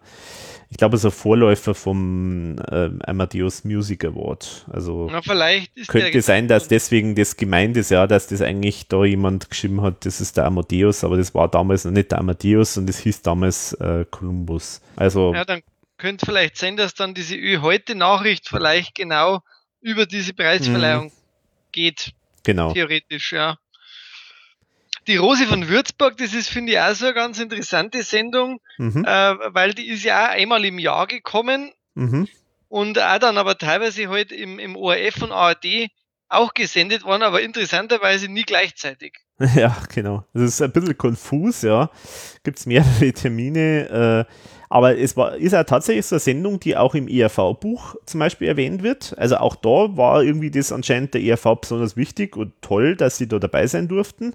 ich glaube, so ein Vorläufer vom äh, Amadeus Music Award. Also Na, vielleicht könnte sein, dass deswegen das gemeint ist, ja, dass das eigentlich da jemand geschrieben hat, das ist der Amadeus, aber das war damals noch nicht der Amadeus und das hieß damals äh, Columbus. Also ja, könnte vielleicht sein, dass dann diese Ö-Heute-Nachricht vielleicht genau über diese Preisverleihung mhm. geht. Genau. Theoretisch, ja. Die Rose von Würzburg, das ist, finde ich, auch so eine ganz interessante Sendung, mhm. äh, weil die ist ja auch einmal im Jahr gekommen mhm. und auch dann aber teilweise halt im, im ORF und ARD auch gesendet worden, aber interessanterweise nie gleichzeitig. (laughs) Ja, genau. Das ist ein bisschen konfus, ja. Gibt es mehrere Termine. Äh, aber es war, ist ja tatsächlich so eine Sendung, die auch im ERV-Buch zum Beispiel erwähnt wird. Also auch da war irgendwie das anscheinend der ERV besonders wichtig und toll, dass sie da dabei sein durften.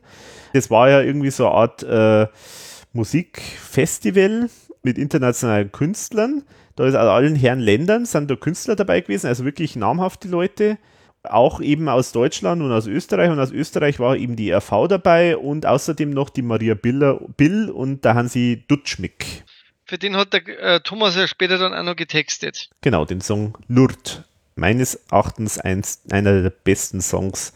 Das war ja irgendwie so eine Art äh, Musikfestival mit internationalen Künstlern. Da ist aus allen Herren Ländern sind da Künstler dabei gewesen, also wirklich namhafte Leute auch eben aus Deutschland und aus Österreich. Und aus Österreich war eben die RV dabei und außerdem noch die Maria Biller, Bill und der Hansi Dutschmick. Für den hat der äh, Thomas ja später dann auch noch getextet. Genau, den Song Lurt. Meines Erachtens eins, einer der besten Songs,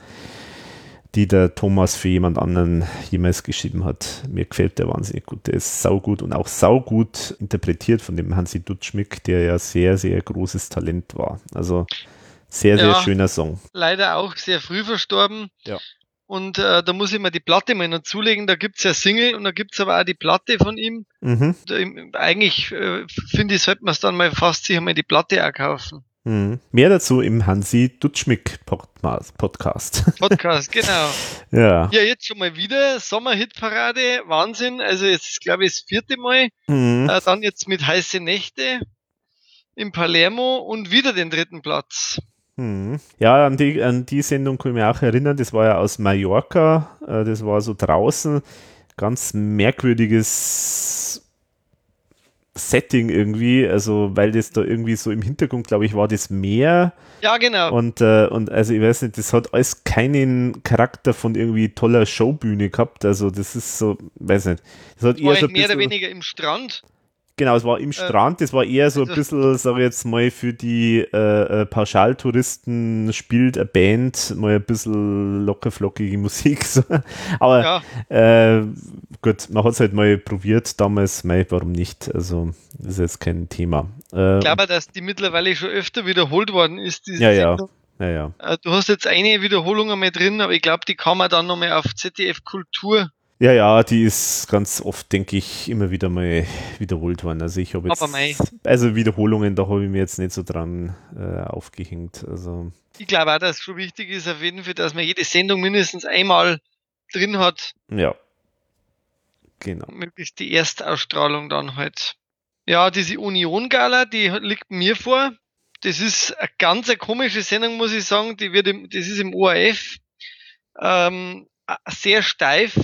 die der Thomas für jemand anderen jemals geschrieben hat. Mir gefällt der wahnsinnig gut. Der ist saugut und auch saugut interpretiert von dem Hansi Dutschmick, der ja sehr, sehr großes Talent war. Also sehr, sehr ja, schöner Song. Leider auch sehr früh verstorben. Ja. Und äh, da muss ich mal die Platte mal noch zulegen. Da gibt es ja Single und da gibt es aber auch die Platte von ihm. Mhm. Da, eigentlich äh, finde ich, sollte man es dann mal fast sich einmal die Platte auch kaufen. Mhm. Mehr dazu im Hansi Dutschmick Podcast. (laughs) Podcast, genau. ja. Ja, jetzt schon mal wieder Sommerhitparade, Wahnsinn. Also jetzt glaube ich das vierte Mal. Mhm. Äh, dann jetzt mit heiße Nächte in Palermo und wieder den dritten Platz. Hm. Ja, an die, an die Sendung kann ich mich auch erinnern. Das war ja aus Mallorca. Äh, das war so draußen. Ganz merkwürdiges Setting irgendwie. Also, weil das da irgendwie so im Hintergrund, glaube ich, war das Meer. Ja, genau. Und, äh, und also, ich weiß nicht, das hat alles keinen Charakter von irgendwie toller Showbühne gehabt. Also, das ist so, weiß nicht. Das hat eher so mehr oder weniger im Strand. Genau, es war im äh, Strand, das war eher so ein also bisschen, sag ich jetzt mal, für die äh, äh, Pauschaltouristen spielt eine Band mal ein bisschen lockerflockige (laughs) Musik. So. Aber ja. äh, gut, man hat es halt mal probiert damals, mei, warum nicht? Also, das ist jetzt kein Thema. Äh, ich glaube, dass die mittlerweile schon öfter wiederholt worden ist, diese ja, Sendung. Ja. Ja, ja. Äh, du hast jetzt eine Wiederholung einmal drin, aber ich glaube, die kann man dann nochmal auf ZDF Kultur ja, ja, die ist ganz oft, denke ich, immer wieder mal wiederholt worden. Also ich habe jetzt, also Wiederholungen, da habe ich mir jetzt nicht so dran äh, aufgehängt. Also ich glaube auch, dass es schon wichtig ist, auf jeden Fall, dass man jede Sendung mindestens einmal drin hat. Ja. Genau. Möglichst die Erstausstrahlung dann halt. Ja, diese Union-Gala, die liegt mir vor. Das ist eine ganz eine komische Sendung, muss ich sagen. Die wird im, das ist im ORF. Ähm, sehr steif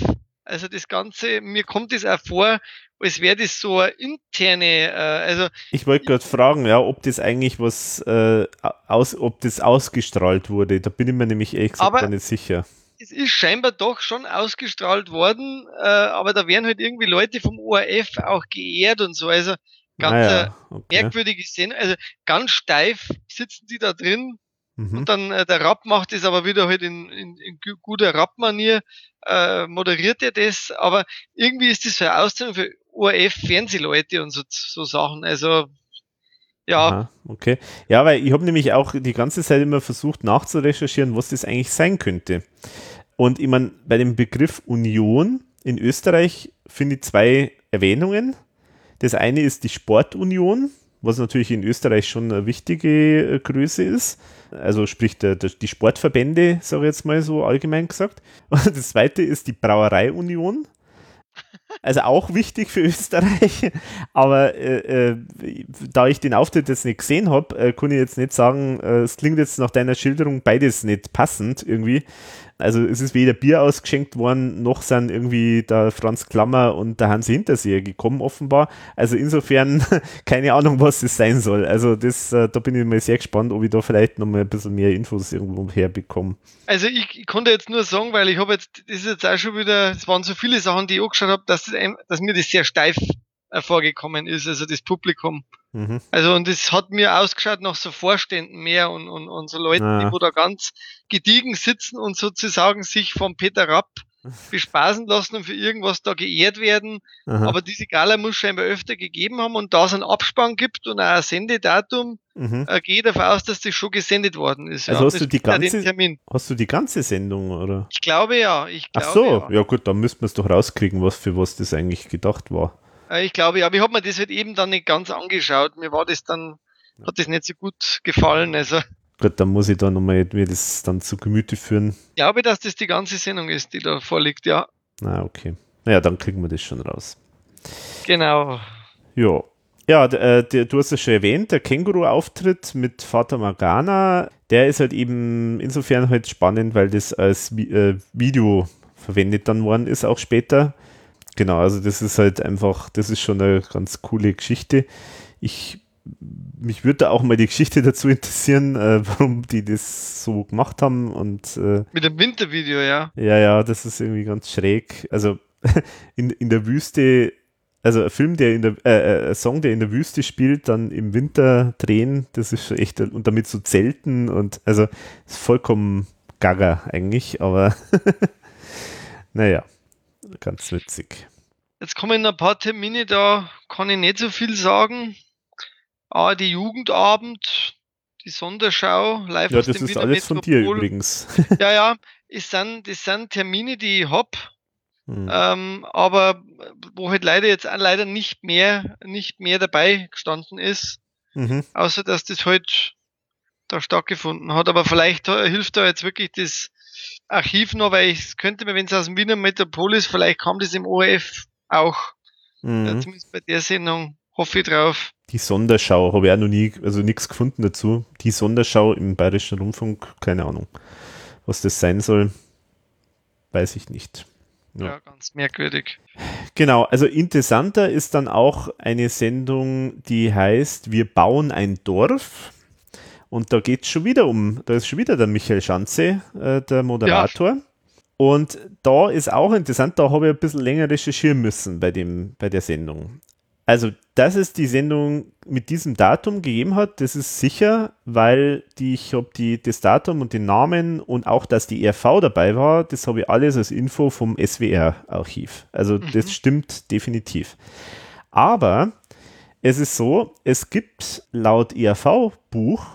also das Ganze, mir kommt es auch vor, als wäre das so eine interne, äh, also. Ich wollte gerade fragen, ja, ob das eigentlich was, äh, aus, ob das ausgestrahlt wurde. Da bin ich mir nämlich ehrlich gesagt gar nicht sicher. Es ist scheinbar doch schon ausgestrahlt worden, äh, aber da werden halt irgendwie Leute vom ORF auch geehrt und so. Also ganz naja, okay. merkwürdiges Sendung. Also ganz steif sitzen die da drin Mhm. Und dann äh, der Rapp macht es aber wieder halt in, in, in guter Rapp-Manier, äh, moderiert er das, aber irgendwie ist das eine Ausstellung für ORF-Fernsehleute und so, so Sachen. Also ja. Aha, okay. Ja, weil ich habe nämlich auch die ganze Zeit immer versucht nachzurecherchieren, was das eigentlich sein könnte. Und ich meine, bei dem Begriff Union in Österreich finde ich zwei Erwähnungen. Das eine ist die Sportunion, was natürlich in Österreich schon eine wichtige äh, Größe ist. Also sprich der, der, die Sportverbände, sage ich jetzt mal so allgemein gesagt. (laughs) Und das zweite ist die Brauereiunion. Also auch wichtig für (laughs) Österreich. Aber äh, äh, da ich den Auftritt jetzt nicht gesehen habe, äh, kann ich jetzt nicht sagen, äh, es klingt jetzt nach deiner Schilderung beides nicht passend irgendwie. Also es ist weder Bier ausgeschenkt worden, noch sind irgendwie der Franz Klammer und der Hansi Hinterseher gekommen offenbar. Also insofern (laughs) keine Ahnung, was das sein soll. Also das, äh, da bin ich mal sehr gespannt, ob ich da vielleicht noch mal ein bisschen mehr Infos irgendwo herbekomme. Also ich, ich konnte jetzt nur sagen, weil ich habe jetzt, das ist jetzt auch schon wieder, es waren so viele Sachen, die ich angeschaut habe, dass, das, dass mir das sehr steif vorgekommen ist, also das Publikum. Mhm. Also und es hat mir ausgeschaut nach so Vorständen mehr und, und, und so Leuten, ah. die wo da ganz gediegen sitzen und sozusagen sich vom Peter Rapp (laughs) bespaßen lassen und für irgendwas da geehrt werden. Aha. Aber diese Gala muss scheinbar öfter gegeben haben und da es einen Abspann gibt und auch ein Sendedatum, mhm. äh, gehe ich davon aus, dass das schon gesendet worden ist. Also ja. hast, du die ganze, hast du die ganze Sendung, oder? Ich glaube ja. Ich glaube, Ach so, ja. ja gut, dann müssten wir es doch rauskriegen, was für was das eigentlich gedacht war. Äh, ich glaube ja, aber ich habe mir das halt eben dann nicht ganz angeschaut. Mir war das dann, hat das nicht so gut gefallen. Also Gut, dann muss ich da nochmal mir das dann zu Gemüte führen. Ich glaube, dass das die ganze Sendung ist, die da vorliegt, ja. Na, okay. Naja, dann kriegen wir das schon raus. Genau. Ja. Ja, äh, der, du hast es schon erwähnt, der Känguru-Auftritt mit Fata Morgana, der ist halt eben insofern halt spannend, weil das als äh, Video verwendet dann worden ist, auch später. Genau, also das ist halt einfach, das ist schon eine ganz coole Geschichte. Ich mich würde auch mal die Geschichte (laughs) dazu interessieren, äh, warum die das so gemacht haben und äh, mit dem Wintervideo, ja. Ja, ja, das ist irgendwie ganz schräg. Also (laughs) in, in der Wüste, also ein Film, der in der äh, äh, ein Song, der in der Wüste spielt, dann im Winter drehen, das ist schon echt und damit so Zelten und also ist vollkommen gaga eigentlich, aber (laughs) naja, ganz witzig. Jetzt kommen ein paar Termine, da kann ich nicht so viel sagen. Ah, die Jugendabend, die Sonderschau, live Ja, das ist Wiener alles Metropol. von dir übrigens. ja, ja, ist dann, das sind Termine, die ich hab, hm. ähm, aber wo halt leider jetzt leider nicht mehr, nicht mehr dabei gestanden ist, mhm. außer dass das halt da stattgefunden hat. Aber vielleicht hilft da jetzt wirklich das Archiv noch, weil ich könnte mir, wenn es aus dem Wiener Metropol ist, vielleicht kam das im ORF auch. Mhm. Ja, zumindest bei der Sendung hoffe ich drauf. Die Sonderschau habe ich auch noch nie, also nichts gefunden dazu. Die Sonderschau im Bayerischen Rundfunk, keine Ahnung. Was das sein soll, weiß ich nicht. Ja. ja, ganz merkwürdig. Genau, also interessanter ist dann auch eine Sendung, die heißt Wir bauen ein Dorf. Und da geht es schon wieder um, da ist schon wieder der Michael Schanze, äh, der Moderator. Ja. Und da ist auch interessant, da habe ich ein bisschen länger recherchieren müssen bei, dem, bei der Sendung. Also, dass es die Sendung mit diesem Datum gegeben hat, das ist sicher, weil die, ich habe die, das Datum und den Namen und auch, dass die RV dabei war, das habe ich alles als Info vom SWR-Archiv. Also, mhm. das stimmt definitiv. Aber es ist so, es gibt laut ERV-Buch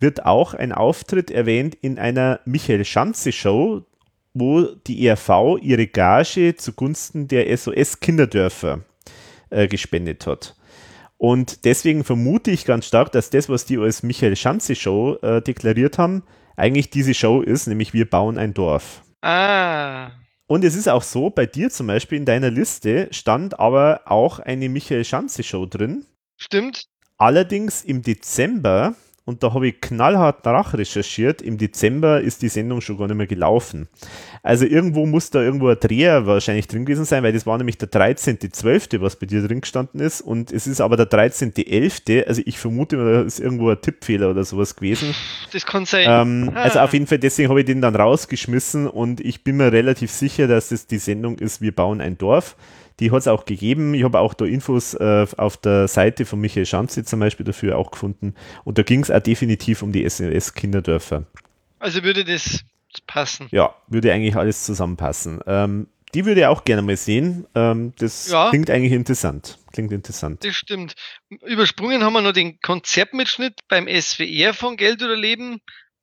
wird auch ein Auftritt erwähnt in einer Michael Schanze-Show, wo die ERV ihre Gage zugunsten der SOS-Kinderdörfer äh, gespendet hat. Und deswegen vermute ich ganz stark, dass das, was die als Michael Schanze Show äh, deklariert haben, eigentlich diese Show ist, nämlich wir bauen ein Dorf. Ah. Und es ist auch so, bei dir zum Beispiel in deiner Liste stand aber auch eine Michael Schanze Show drin. Stimmt. Allerdings im Dezember und da habe ich knallhart nachrecherchiert. Im Dezember ist die Sendung schon gar nicht mehr gelaufen. Also irgendwo muss da irgendwo ein Dreher wahrscheinlich drin gewesen sein, weil das war nämlich der 13.12., was bei dir drin gestanden ist. Und es ist aber der 13.11., also ich vermute, da ist irgendwo ein Tippfehler oder sowas gewesen. Das kann sein. Ähm, ah. Also auf jeden Fall, deswegen habe ich den dann rausgeschmissen und ich bin mir relativ sicher, dass es die Sendung ist, wir bauen ein Dorf. Die hat es auch gegeben. Ich habe auch da Infos äh, auf der Seite von Michael Schanze zum Beispiel dafür auch gefunden. Und da ging es auch definitiv um die SOS-Kinderdörfer. Also würde das passen? Ja, würde eigentlich alles zusammenpassen. Ähm, die würde ich auch gerne mal sehen. Ähm, das ja. klingt eigentlich interessant. Klingt interessant. Das stimmt. Übersprungen haben wir noch den Konzertmitschnitt beim SWR von Geld oder Leben.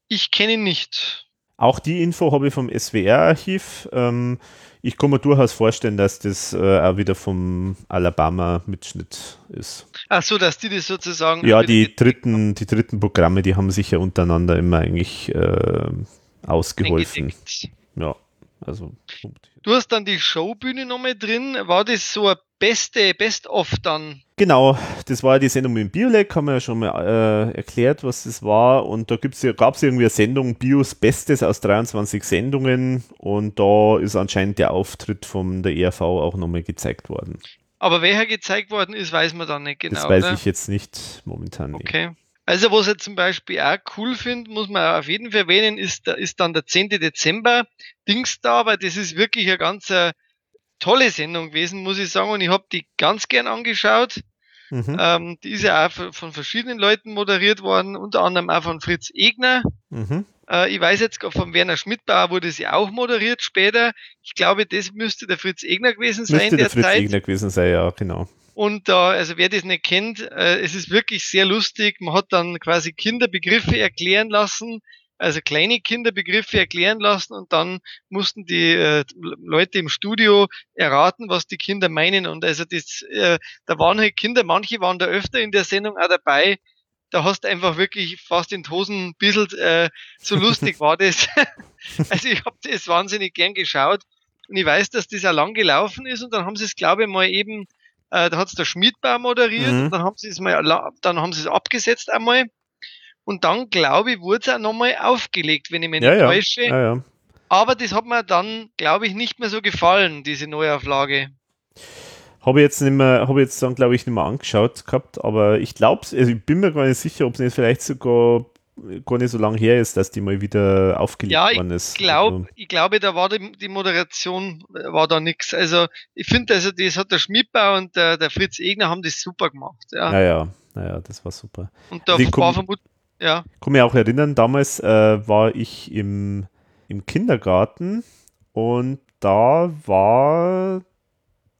Ich kenne ihn nicht. Auch die Info habe ich vom SWR-Archiv. Ähm, ich kann mir durchaus vorstellen, dass das äh, auch wieder vom Alabama-Mitschnitt ist. Ach so, dass die das sozusagen. Ja, die dritten, die dritten Programme, die haben sich ja untereinander immer eigentlich äh, ausgeholfen. Ja, also. Du hast dann die Showbühne nochmal drin. War das so ein beste Best-of dann? Genau, das war die Sendung mit dem Biolek, haben wir ja schon mal äh, erklärt, was das war. Und da ja, gab es irgendwie eine Sendung Bios Bestes aus 23 Sendungen und da ist anscheinend der Auftritt von der ERV auch nochmal gezeigt worden. Aber welcher gezeigt worden ist, weiß man dann nicht genau. Das weiß oder? ich jetzt nicht momentan. Okay. Nicht. Also was ich zum Beispiel auch cool finde, muss man auf jeden Fall erwähnen, ist, ist dann der 10. Dezember Dings da, weil das ist wirklich eine ganz äh, tolle Sendung gewesen, muss ich sagen. Und ich habe die ganz gern angeschaut. Mhm. Ähm, die ist ja auch von verschiedenen Leuten moderiert worden, unter anderem auch von Fritz Egner. Mhm. Äh, ich weiß jetzt von Werner Schmidtbauer wurde sie auch moderiert später. Ich glaube, das müsste der Fritz Egner gewesen sein. Müsste der Fritz Zeit. Egner gewesen sein, ja, genau. Und da, also wer das nicht kennt, äh, es ist wirklich sehr lustig. Man hat dann quasi Kinderbegriffe erklären lassen, also kleine Kinderbegriffe erklären lassen und dann mussten die äh, Leute im Studio erraten, was die Kinder meinen. Und also das, äh, da waren halt Kinder, manche waren da öfter in der Sendung auch dabei. Da hast du einfach wirklich fast in die Hosen bisselt, äh, so lustig war das. (laughs) also ich habe das wahnsinnig gern geschaut. Und ich weiß, dass das auch lang gelaufen ist und dann haben sie es, glaube ich, mal eben, äh, da hat es der Schmidbau moderiert mhm. dann haben sie es mal, dann haben sie es abgesetzt einmal und dann, glaube ich, wurde es auch nochmal aufgelegt, wenn ich mich ja, nicht ja. täusche. Ja. Aber das hat mir dann, glaube ich, nicht mehr so gefallen, diese Neuauflage. Habe ich jetzt nicht mehr, habe jetzt dann, glaube ich, nicht mehr angeschaut gehabt, aber ich glaube, also ich bin mir gar nicht sicher, ob es nicht vielleicht sogar gar nicht so lange her ist, dass die mal wieder aufgelegt ja, worden ist. Glaub, also. Ich glaube, da war die, die Moderation, war da nichts. Also ich finde, also das hat der Schmidbau und der, der Fritz Egner haben das super gemacht. Ja, naja, naja, das war super. Und da also war vermutlich ja. Ich kann mich auch erinnern, damals äh, war ich im, im Kindergarten und da war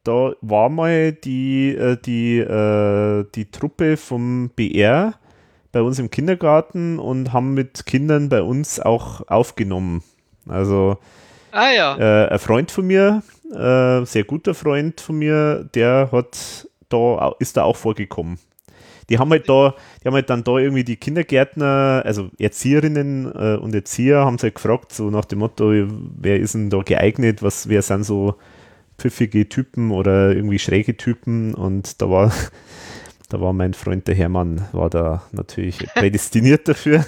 da war mal die, äh, die, äh, die Truppe vom BR bei uns im Kindergarten und haben mit Kindern bei uns auch aufgenommen. Also ah, ja. äh, ein Freund von mir, äh, sehr guter Freund von mir, der hat da ist da auch vorgekommen die haben halt da, die haben halt dann da irgendwie die Kindergärtner, also Erzieherinnen äh, und Erzieher haben sie halt gefragt, so nach dem Motto, wer ist denn da geeignet, was, wer sind so pfiffige Typen oder irgendwie schräge Typen und da war, da war mein Freund der Hermann, war da natürlich (laughs) prädestiniert dafür.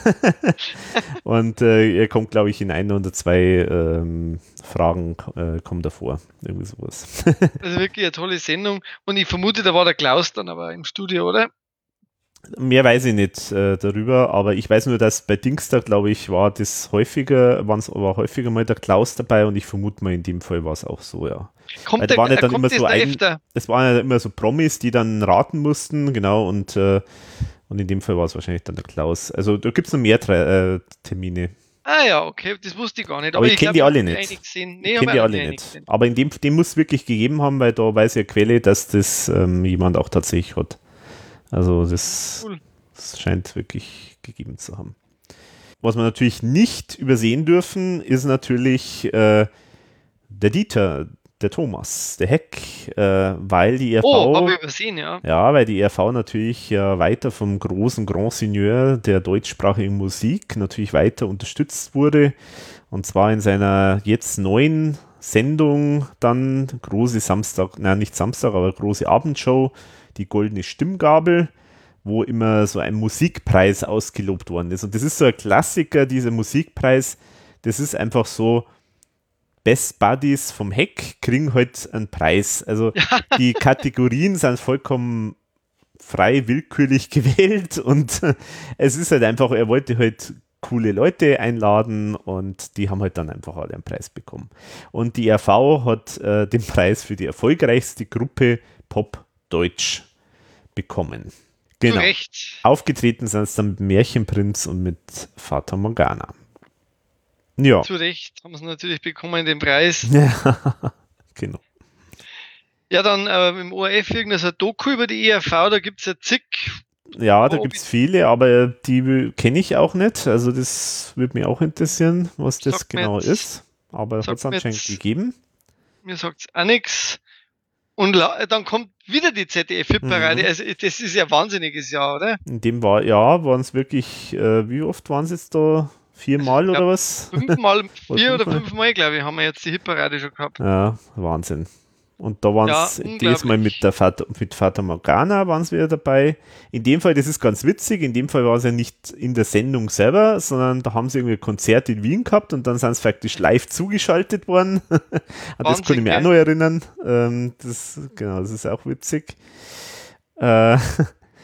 (laughs) und äh, er kommt, glaube ich, in ein oder zwei ähm, Fragen äh, kommt davor. Irgendwie sowas. ist (laughs) wirklich eine tolle Sendung. Und ich vermute, da war der Klaus dann aber im Studio, oder? Mehr weiß ich nicht äh, darüber, aber ich weiß nur, dass bei Dingster, glaube ich, war das häufiger, war häufiger mal der Klaus dabei und ich vermute mal, in dem Fall war es auch so, ja. Kommt der, waren ja dann immer so ein, es waren ja immer so Promis, die dann raten mussten, genau, und, äh, und in dem Fall war es wahrscheinlich dann der Klaus. Also da gibt es noch mehr äh, Termine. Ah ja, okay, das wusste ich gar nicht. Aber, aber ich, ich kenne die alle nicht. Nee, ich kenne die alle nicht. Sind. Aber in dem, dem muss es wirklich gegeben haben, weil da weiß ja Quelle, dass das ähm, jemand auch tatsächlich hat. Also das, cool. das scheint wirklich gegeben zu haben. Was wir natürlich nicht übersehen dürfen, ist natürlich äh, der Dieter, der Thomas, der Heck, äh, weil die ERV. Oh, übersehen, ja. Ja, weil die ERV natürlich ja weiter vom großen Grand Seigneur der deutschsprachigen Musik natürlich weiter unterstützt wurde. Und zwar in seiner jetzt neuen Sendung dann, große Samstag, nein, nicht Samstag, aber große Abendshow die goldene Stimmgabel, wo immer so ein Musikpreis ausgelobt worden ist. Und das ist so ein Klassiker, dieser Musikpreis. Das ist einfach so, Best Buddies vom Heck kriegen heute halt einen Preis. Also (laughs) die Kategorien sind vollkommen frei willkürlich (laughs) gewählt und es ist halt einfach, er wollte halt coole Leute einladen und die haben halt dann einfach alle einen Preis bekommen. Und die RV hat äh, den Preis für die erfolgreichste Gruppe Pop Deutsch bekommen. Genau. Recht. Aufgetreten sind es dann mit Märchenprinz und mit Fata Morgana. Ja. Zu Recht haben sie natürlich bekommen den Preis. (laughs) Ja, genau. Ja, dann äh, im ORF irgendein Doku über die ERV, da gibt es ja zig. Ja, da gibt es viele, aber die kenne ich auch nicht. Also das würde mich auch interessieren, was das genau jetzt, ist. Aber hat es anscheinend gegeben. Mir sagt es auch nichts. Und dann kommt wieder die ZDF-Hitparade. Mhm. Also das ist ja ein wahnsinniges Jahr, oder? In dem war, ja, waren es wirklich, äh, wie oft waren es jetzt da? Viermal oder was? Fünfmal, (laughs) vier oder fünfmal, glaube ich, haben wir jetzt die Hitparade schon gehabt. Ja, Wahnsinn. Und da waren es ja, diesmal mit der Vater, mit Vater Morgana waren es wieder dabei. In dem Fall, das ist ganz witzig, in dem Fall war es ja nicht in der Sendung selber, sondern da haben sie irgendwie ein Konzert in Wien gehabt und dann sind sie faktisch live zugeschaltet worden. (laughs) das kann ich mir auch noch erinnern. Ähm, das, genau, das ist auch witzig. Äh,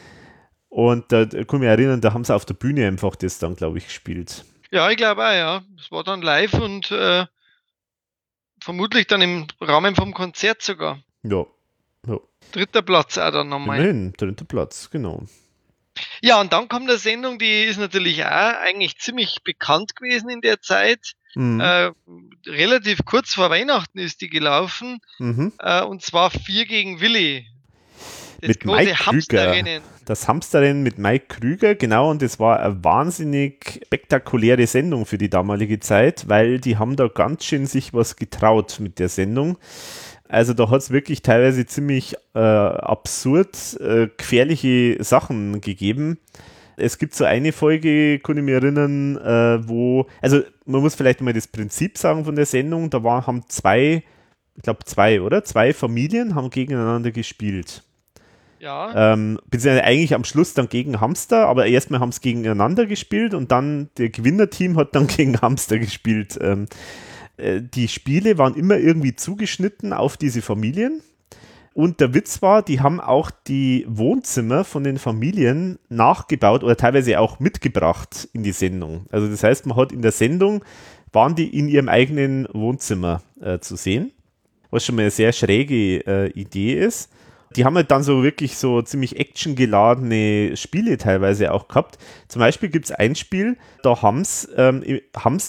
(laughs) und da kann ich mich erinnern, da haben sie auf der Bühne einfach das dann, glaube ich, gespielt. Ja, ich glaube auch, ja. Es war dann live und äh, vermutlich dann im Rahmen vom Konzert sogar. Ja. ja. Dritter Platz auch dann nochmal. Immerhin, dritter Platz, genau. Ja, und dann kommt eine Sendung, die ist natürlich auch eigentlich ziemlich bekannt gewesen in der Zeit. Mhm. Äh, relativ kurz vor Weihnachten ist die gelaufen. Mhm. Äh, und zwar vier gegen Willi. Das mit Mike Krüger. Das Hamsterrennen mit Mike Krüger, genau, und das war eine wahnsinnig spektakuläre Sendung für die damalige Zeit, weil die haben da ganz schön sich was getraut mit der Sendung. Also da hat es wirklich teilweise ziemlich äh, absurd äh, gefährliche Sachen gegeben. Es gibt so eine Folge, kann ich mich erinnern, äh, wo, also man muss vielleicht mal das Prinzip sagen von der Sendung, da war, haben zwei, ich glaube zwei, oder? Zwei Familien haben gegeneinander gespielt. Ja. Ähm, beziehungsweise eigentlich am Schluss dann gegen Hamster, aber erstmal haben sie gegeneinander gespielt und dann der Gewinnerteam hat dann (laughs) gegen Hamster gespielt. Ähm, äh, die Spiele waren immer irgendwie zugeschnitten auf diese Familien. Und der Witz war, die haben auch die Wohnzimmer von den Familien nachgebaut oder teilweise auch mitgebracht in die Sendung. Also das heißt, man hat in der Sendung, waren die in ihrem eigenen Wohnzimmer äh, zu sehen, was schon mal eine sehr schräge äh, Idee ist. Die haben halt dann so wirklich so ziemlich actiongeladene Spiele teilweise auch gehabt. Zum Beispiel gibt es ein Spiel, da haben sie ähm,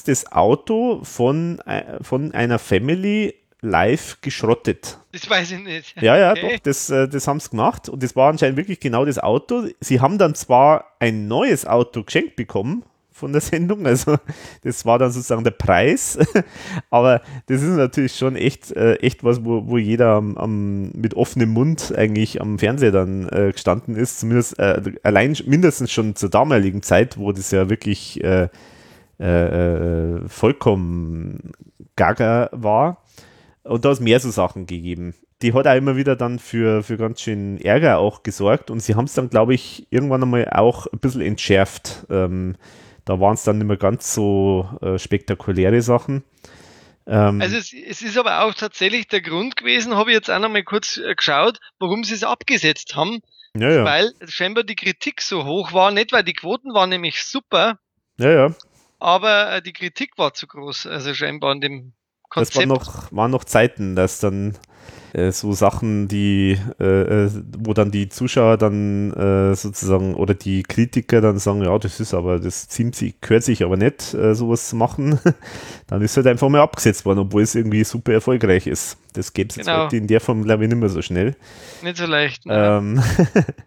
das Auto von, äh, von einer Family live geschrottet. Das weiß ich nicht. Ja, ja, okay. doch, das, äh, das haben sie gemacht und das war anscheinend wirklich genau das Auto. Sie haben dann zwar ein neues Auto geschenkt bekommen von der Sendung. Also das war dann sozusagen der Preis. (laughs) Aber das ist natürlich schon echt, äh, echt was, wo, wo jeder am, am, mit offenem Mund eigentlich am Fernseher dann äh, gestanden ist. Zumindest äh, allein mindestens schon zur damaligen Zeit, wo das ja wirklich äh, äh, äh, vollkommen gaga war. Und da es mehr so Sachen gegeben die hat auch immer wieder dann für, für ganz schön Ärger auch gesorgt und sie haben es dann, glaube ich, irgendwann einmal auch ein bisschen entschärft. Ähm, da waren es dann nicht mehr ganz so äh, spektakuläre Sachen. Ähm, also es, es, ist aber auch tatsächlich der Grund gewesen, habe ich jetzt auch noch mal kurz äh, geschaut, warum sie es abgesetzt haben. Ja, ja. Weil scheinbar die Kritik so hoch war, nicht weil die Quoten waren nämlich super. Ja, ja. Aber äh, die Kritik war zu groß, also scheinbar an dem Konzept. Das waren noch, waren noch Zeiten, dass dann äh, so Sachen, die, äh, äh, wo dann die Zuschauer dann äh, sozusagen oder die Kritiker dann sagen, ja, das ist aber, das ziemt sich, gehört sich aber nicht, äh, sowas zu machen, (laughs) dann ist halt einfach mal abgesetzt worden, obwohl es irgendwie super erfolgreich ist. Das gäbe es genau. jetzt heute in der Form, glaube ich, nicht mehr so schnell. Nicht so leicht. Ne? Ähm,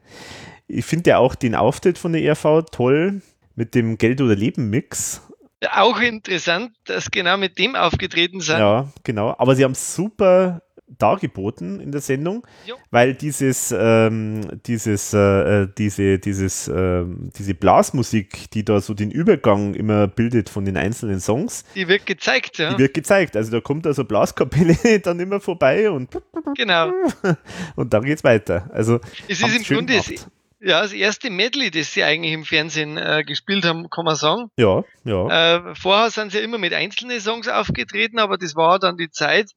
(laughs) ich finde ja auch den Auftritt von der RV toll mit dem Geld oder Leben Mix. Auch interessant, dass genau mit dem aufgetreten sind. Ja, genau. Aber sie haben super dargeboten in der Sendung, jo. weil dieses, ähm, dieses, äh, äh, diese, dieses, äh, diese Blasmusik, die da so den Übergang immer bildet von den einzelnen Songs, die wird gezeigt, ja. Die wird gezeigt. Also da kommt also Blaskapelle (laughs) dann immer vorbei und genau. (laughs) und dann geht's weiter. Also es ist im Grunde das, ja, das erste Medley, das sie eigentlich im Fernsehen äh, gespielt haben, kann man sagen. Ja, ja. Äh, vorher sind sie ja immer mit einzelnen Songs aufgetreten, aber das war dann die Zeit,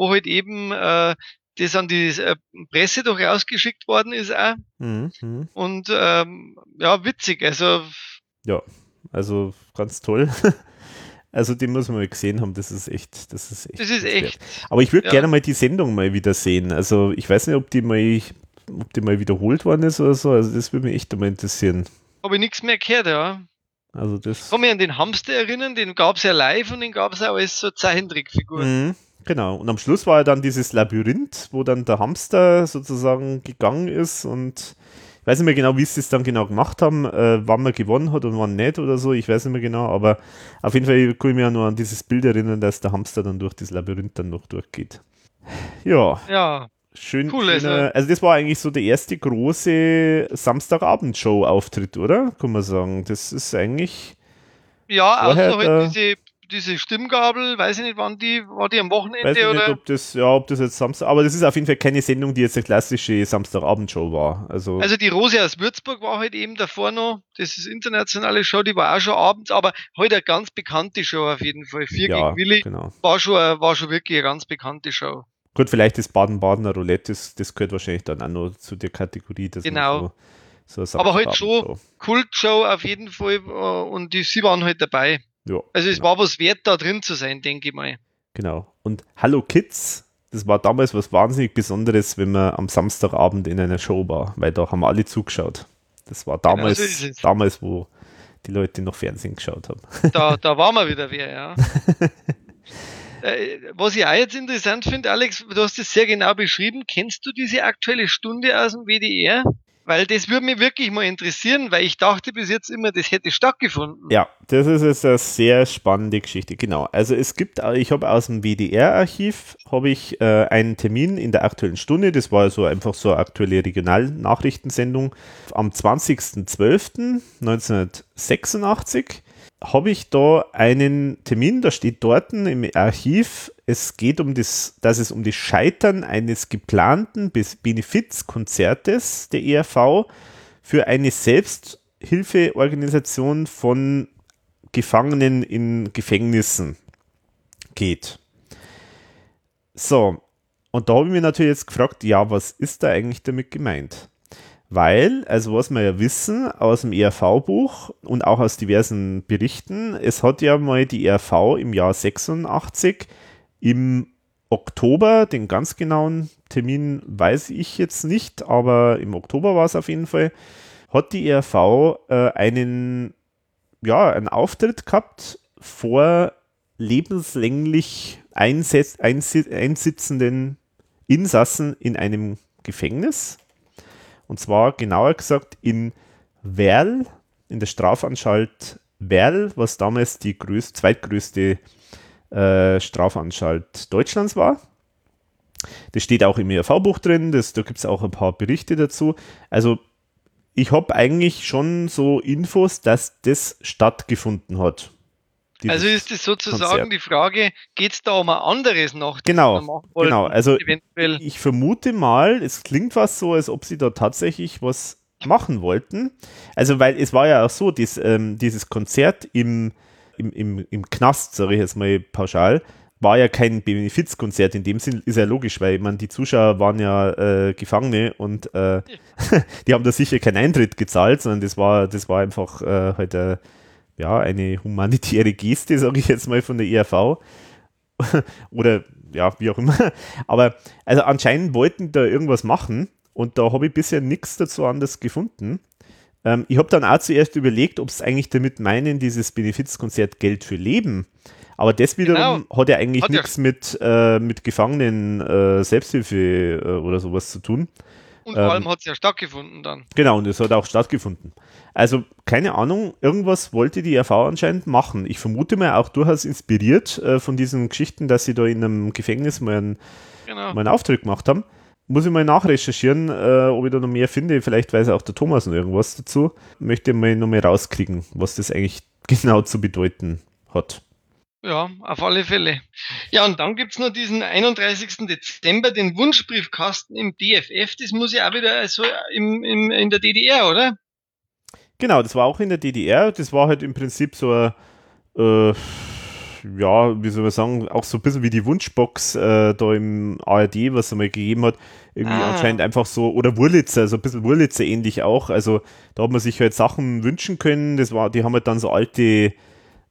wo halt eben äh, das an die äh, Presse doch rausgeschickt worden ist auch. Mhm, mhm. Und ähm, ja, witzig. Also ja, also ganz toll. (laughs) Also den muss man mal gesehen haben, das ist echt, das ist echt. Das ist echt. Aber ich würde ja. gerne mal die Sendung mal wieder sehen. Also ich weiß nicht, ob die mal, ob die mal wiederholt worden ist oder so. Also das würde mich echt mal interessieren. Habe ich nichts mehr gehört, ja. Also das. Ich kann mich an den Hamster erinnern, den gab es ja live und den gab es auch als so Zeichentrickfigur. Mhm. Genau. Und am Schluss war ja dann dieses Labyrinth, wo dann der Hamster sozusagen gegangen ist und ich weiß nicht mehr genau, wie sie es dann genau gemacht haben, äh, wann man gewonnen hat und wann nicht oder so, ich weiß nicht mehr genau, aber auf jeden Fall kann ich mich ja nur an dieses Bild erinnern, dass der Hamster dann durch das Labyrinth dann noch durchgeht. Ja. Ja. Schön. Cool, schöner, also. das war eigentlich so der erste große Samstagabend-Show-Auftritt, oder? Kann man sagen. Das ist eigentlich. Ja, außer halt diese diese Stimmgabel, weiß ich nicht, wann die, war die am Wochenende weiß ich oder? Nicht, ob das, ja, ob das jetzt Samstag, aber das ist auf jeden Fall keine Sendung, die jetzt eine klassische Samstagabendshow war. Also, also die Rose aus Würzburg war halt eben davor noch, das ist internationale Show, die war auch schon abends, aber heute halt eine ganz bekannte Show auf jeden Fall. Vier ja, gegen Willi genau. war schon, war schon wirklich eine ganz bekannte Show. Gut, vielleicht das Baden-Badener Roulette, das, das gehört wahrscheinlich dann auch noch zu der Kategorie. genau. So, so aber halt schon Kultshow auf jeden Fall äh, und die, sie waren halt dabei. Ja, also es genau. war was wert, da drin zu sein, denke ich mal. Genau. Und Hallo Kids, das war damals was wahnsinnig Besonderes, wenn man am Samstagabend in einer Show war, weil da haben alle zugeschaut. Das war damals, genau so damals, wo die Leute noch Fernsehen geschaut haben. Da, (laughs) da waren wir wieder wer, ja. (laughs) äh, was ich auch jetzt interessant finde, Alex, du hast es sehr genau beschrieben. Kennst du diese aktuelle Stunde aus dem WDR? Weil das würde mich wirklich mal interessieren, weil ich dachte bis jetzt immer, das hätte stattgefunden. Ja, das ist jetzt eine sehr spannende Geschichte. Genau. Also es gibt, ich habe aus dem WDR-Archiv habe ich äh, einen Termin in der aktuellen Stunde. Das war so einfach so eine aktuelle Regionalnachrichtensendung am 20.12.1986 habe ich da einen Termin, da steht dort im Archiv, es geht um das, dass es um das Scheitern eines geplanten Benefizkonzertes der ERV für eine Selbsthilfeorganisation von Gefangenen in Gefängnissen geht. So, und da habe ich mir natürlich jetzt gefragt, ja, was ist da eigentlich damit gemeint? Weil, also was wir ja wissen aus dem ERV-Buch und auch aus diversen Berichten, es hat ja mal die ERV im Jahr 86 im Oktober, den ganz genauen Termin weiß ich jetzt nicht, aber im Oktober war es auf jeden Fall, hat die ERV äh, einen, ja, einen Auftritt gehabt vor lebenslänglich einsitzenden Insassen in einem Gefängnis und zwar genauer gesagt in Werl, in der Strafanstalt Werl, was damals die größte, zweitgrößte äh, Strafanstalt Deutschlands war. Das steht auch im ERV-Buch drin, das, da gibt es auch ein paar Berichte dazu. Also ich habe eigentlich schon so Infos, dass das stattgefunden hat. Also ist es sozusagen Konzert. die Frage, geht es da um ein anderes noch? Genau, genau. Also eventuell? ich vermute mal, es klingt fast so, als ob sie da tatsächlich was machen wollten. Also weil es war ja auch so, dies, ähm, dieses Konzert im, im, im, im Knast, sage ich jetzt mal pauschal, war ja kein Benefizkonzert in dem Sinn, ist ja logisch, weil man die Zuschauer waren ja äh, Gefangene und äh, (laughs) die haben da sicher keinen Eintritt gezahlt, sondern das war, das war einfach äh, halt äh, ja, eine humanitäre Geste, (laughs) sage ich jetzt mal, von der ERV. (laughs) Oder ja, wie auch immer. Aber also anscheinend wollten da irgendwas machen und da habe ich bisher nichts dazu anders gefunden. Ähm, ich habe dann auch zuerst überlegt, ob es eigentlich damit meinen, dieses Benefizkonzert Geld für Leben. Aber das wiederum genau. hat ja eigentlich nichts mit, äh, mit Gefangenen äh, Selbsthilfe äh, oder sowas zu tun. Und vor allem ähm, hat es ja stattgefunden dann. Genau, und es hat auch stattgefunden. Also, keine Ahnung, irgendwas wollte die RV anscheinend machen. Ich vermute mal auch durchaus inspiriert äh, von diesen Geschichten, dass sie da in einem Gefängnis mal einen, genau. mal einen Auftritt gemacht haben. Muss ich mal nachrecherchieren, äh, ob ich da noch mehr finde. Vielleicht weiß auch der Thomas noch irgendwas dazu. Möchte mal noch mal rauskriegen, was das eigentlich (laughs) genau zu bedeuten hat. Ja, auf alle Fälle. Ja, und dann gibt's noch diesen 31. Dezember, den Wunschbriefkasten im DFF. Das muss ja auch wieder so im, im, in der DDR, oder? Genau, das war auch in der DDR. Das war halt im Prinzip so ein, äh, ja, wie soll man sagen, auch so ein bisschen wie die Wunschbox äh, da im ARD, was es mal gegeben hat. Irgendwie ah. anscheinend einfach so, oder Wurlitzer, so ein bisschen Wurlitzer ähnlich auch. Also da hat man sich halt Sachen wünschen können. Das war, die haben halt dann so alte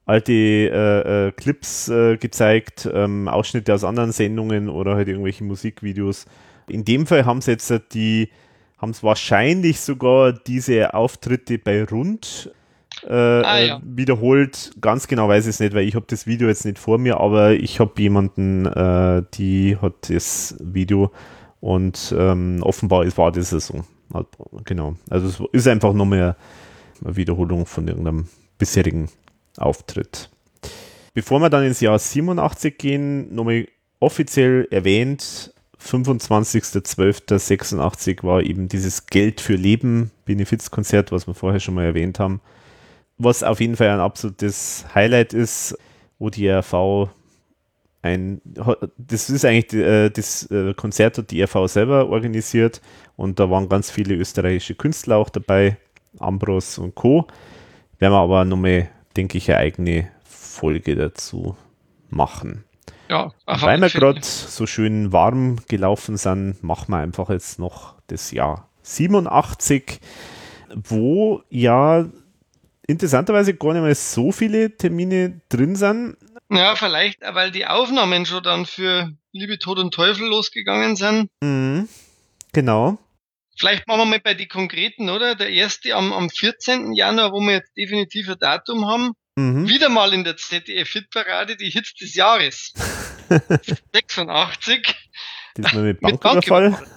alte äh, äh, Clips äh, gezeigt, ähm, Ausschnitte aus anderen Sendungen oder halt irgendwelche Musikvideos. In dem Fall haben sie jetzt die, haben es wahrscheinlich sogar diese Auftritte bei Rund äh, ah, ja. wiederholt. Ganz genau weiß ich es nicht, weil ich habe das Video jetzt nicht vor mir, aber ich habe jemanden, äh, die hat das Video und ähm, offenbar war das so. Genau. Also es ist einfach nur mehr eine Wiederholung von irgendeinem bisherigen Auftritt. Bevor wir dann ins Jahr 87 gehen, nochmal offiziell erwähnt, 25.12.86 war eben dieses Geld für Leben Benefizkonzert, was wir vorher schon mal erwähnt haben, was auf jeden Fall ein absolutes Highlight ist, wo die RV ein, das ist eigentlich äh, das äh, Konzert hat die RV selber organisiert und da waren ganz viele österreichische Künstler auch dabei, Ambros und Co. Werden wir aber nochmal denke ich, eine eigene Folge dazu machen. Ja, Weil wir gerade so schön warm gelaufen sind, machen wir einfach jetzt noch das Jahr 87, wo ja interessanterweise gar nicht mehr so viele Termine drin sind. Ja, vielleicht, weil die Aufnahmen schon dann für Liebe, Tod und Teufel losgegangen sind. Mhm, genau. Vielleicht machen wir mal bei den konkreten, oder? Der erste am, am 14. Januar, wo wir jetzt definitiv ein Datum haben. Mhm. Wieder mal in der ZDF-Hitparade, die Hits des Jahres. (laughs) 86. Diesmal (laughs) mit Banküberfall.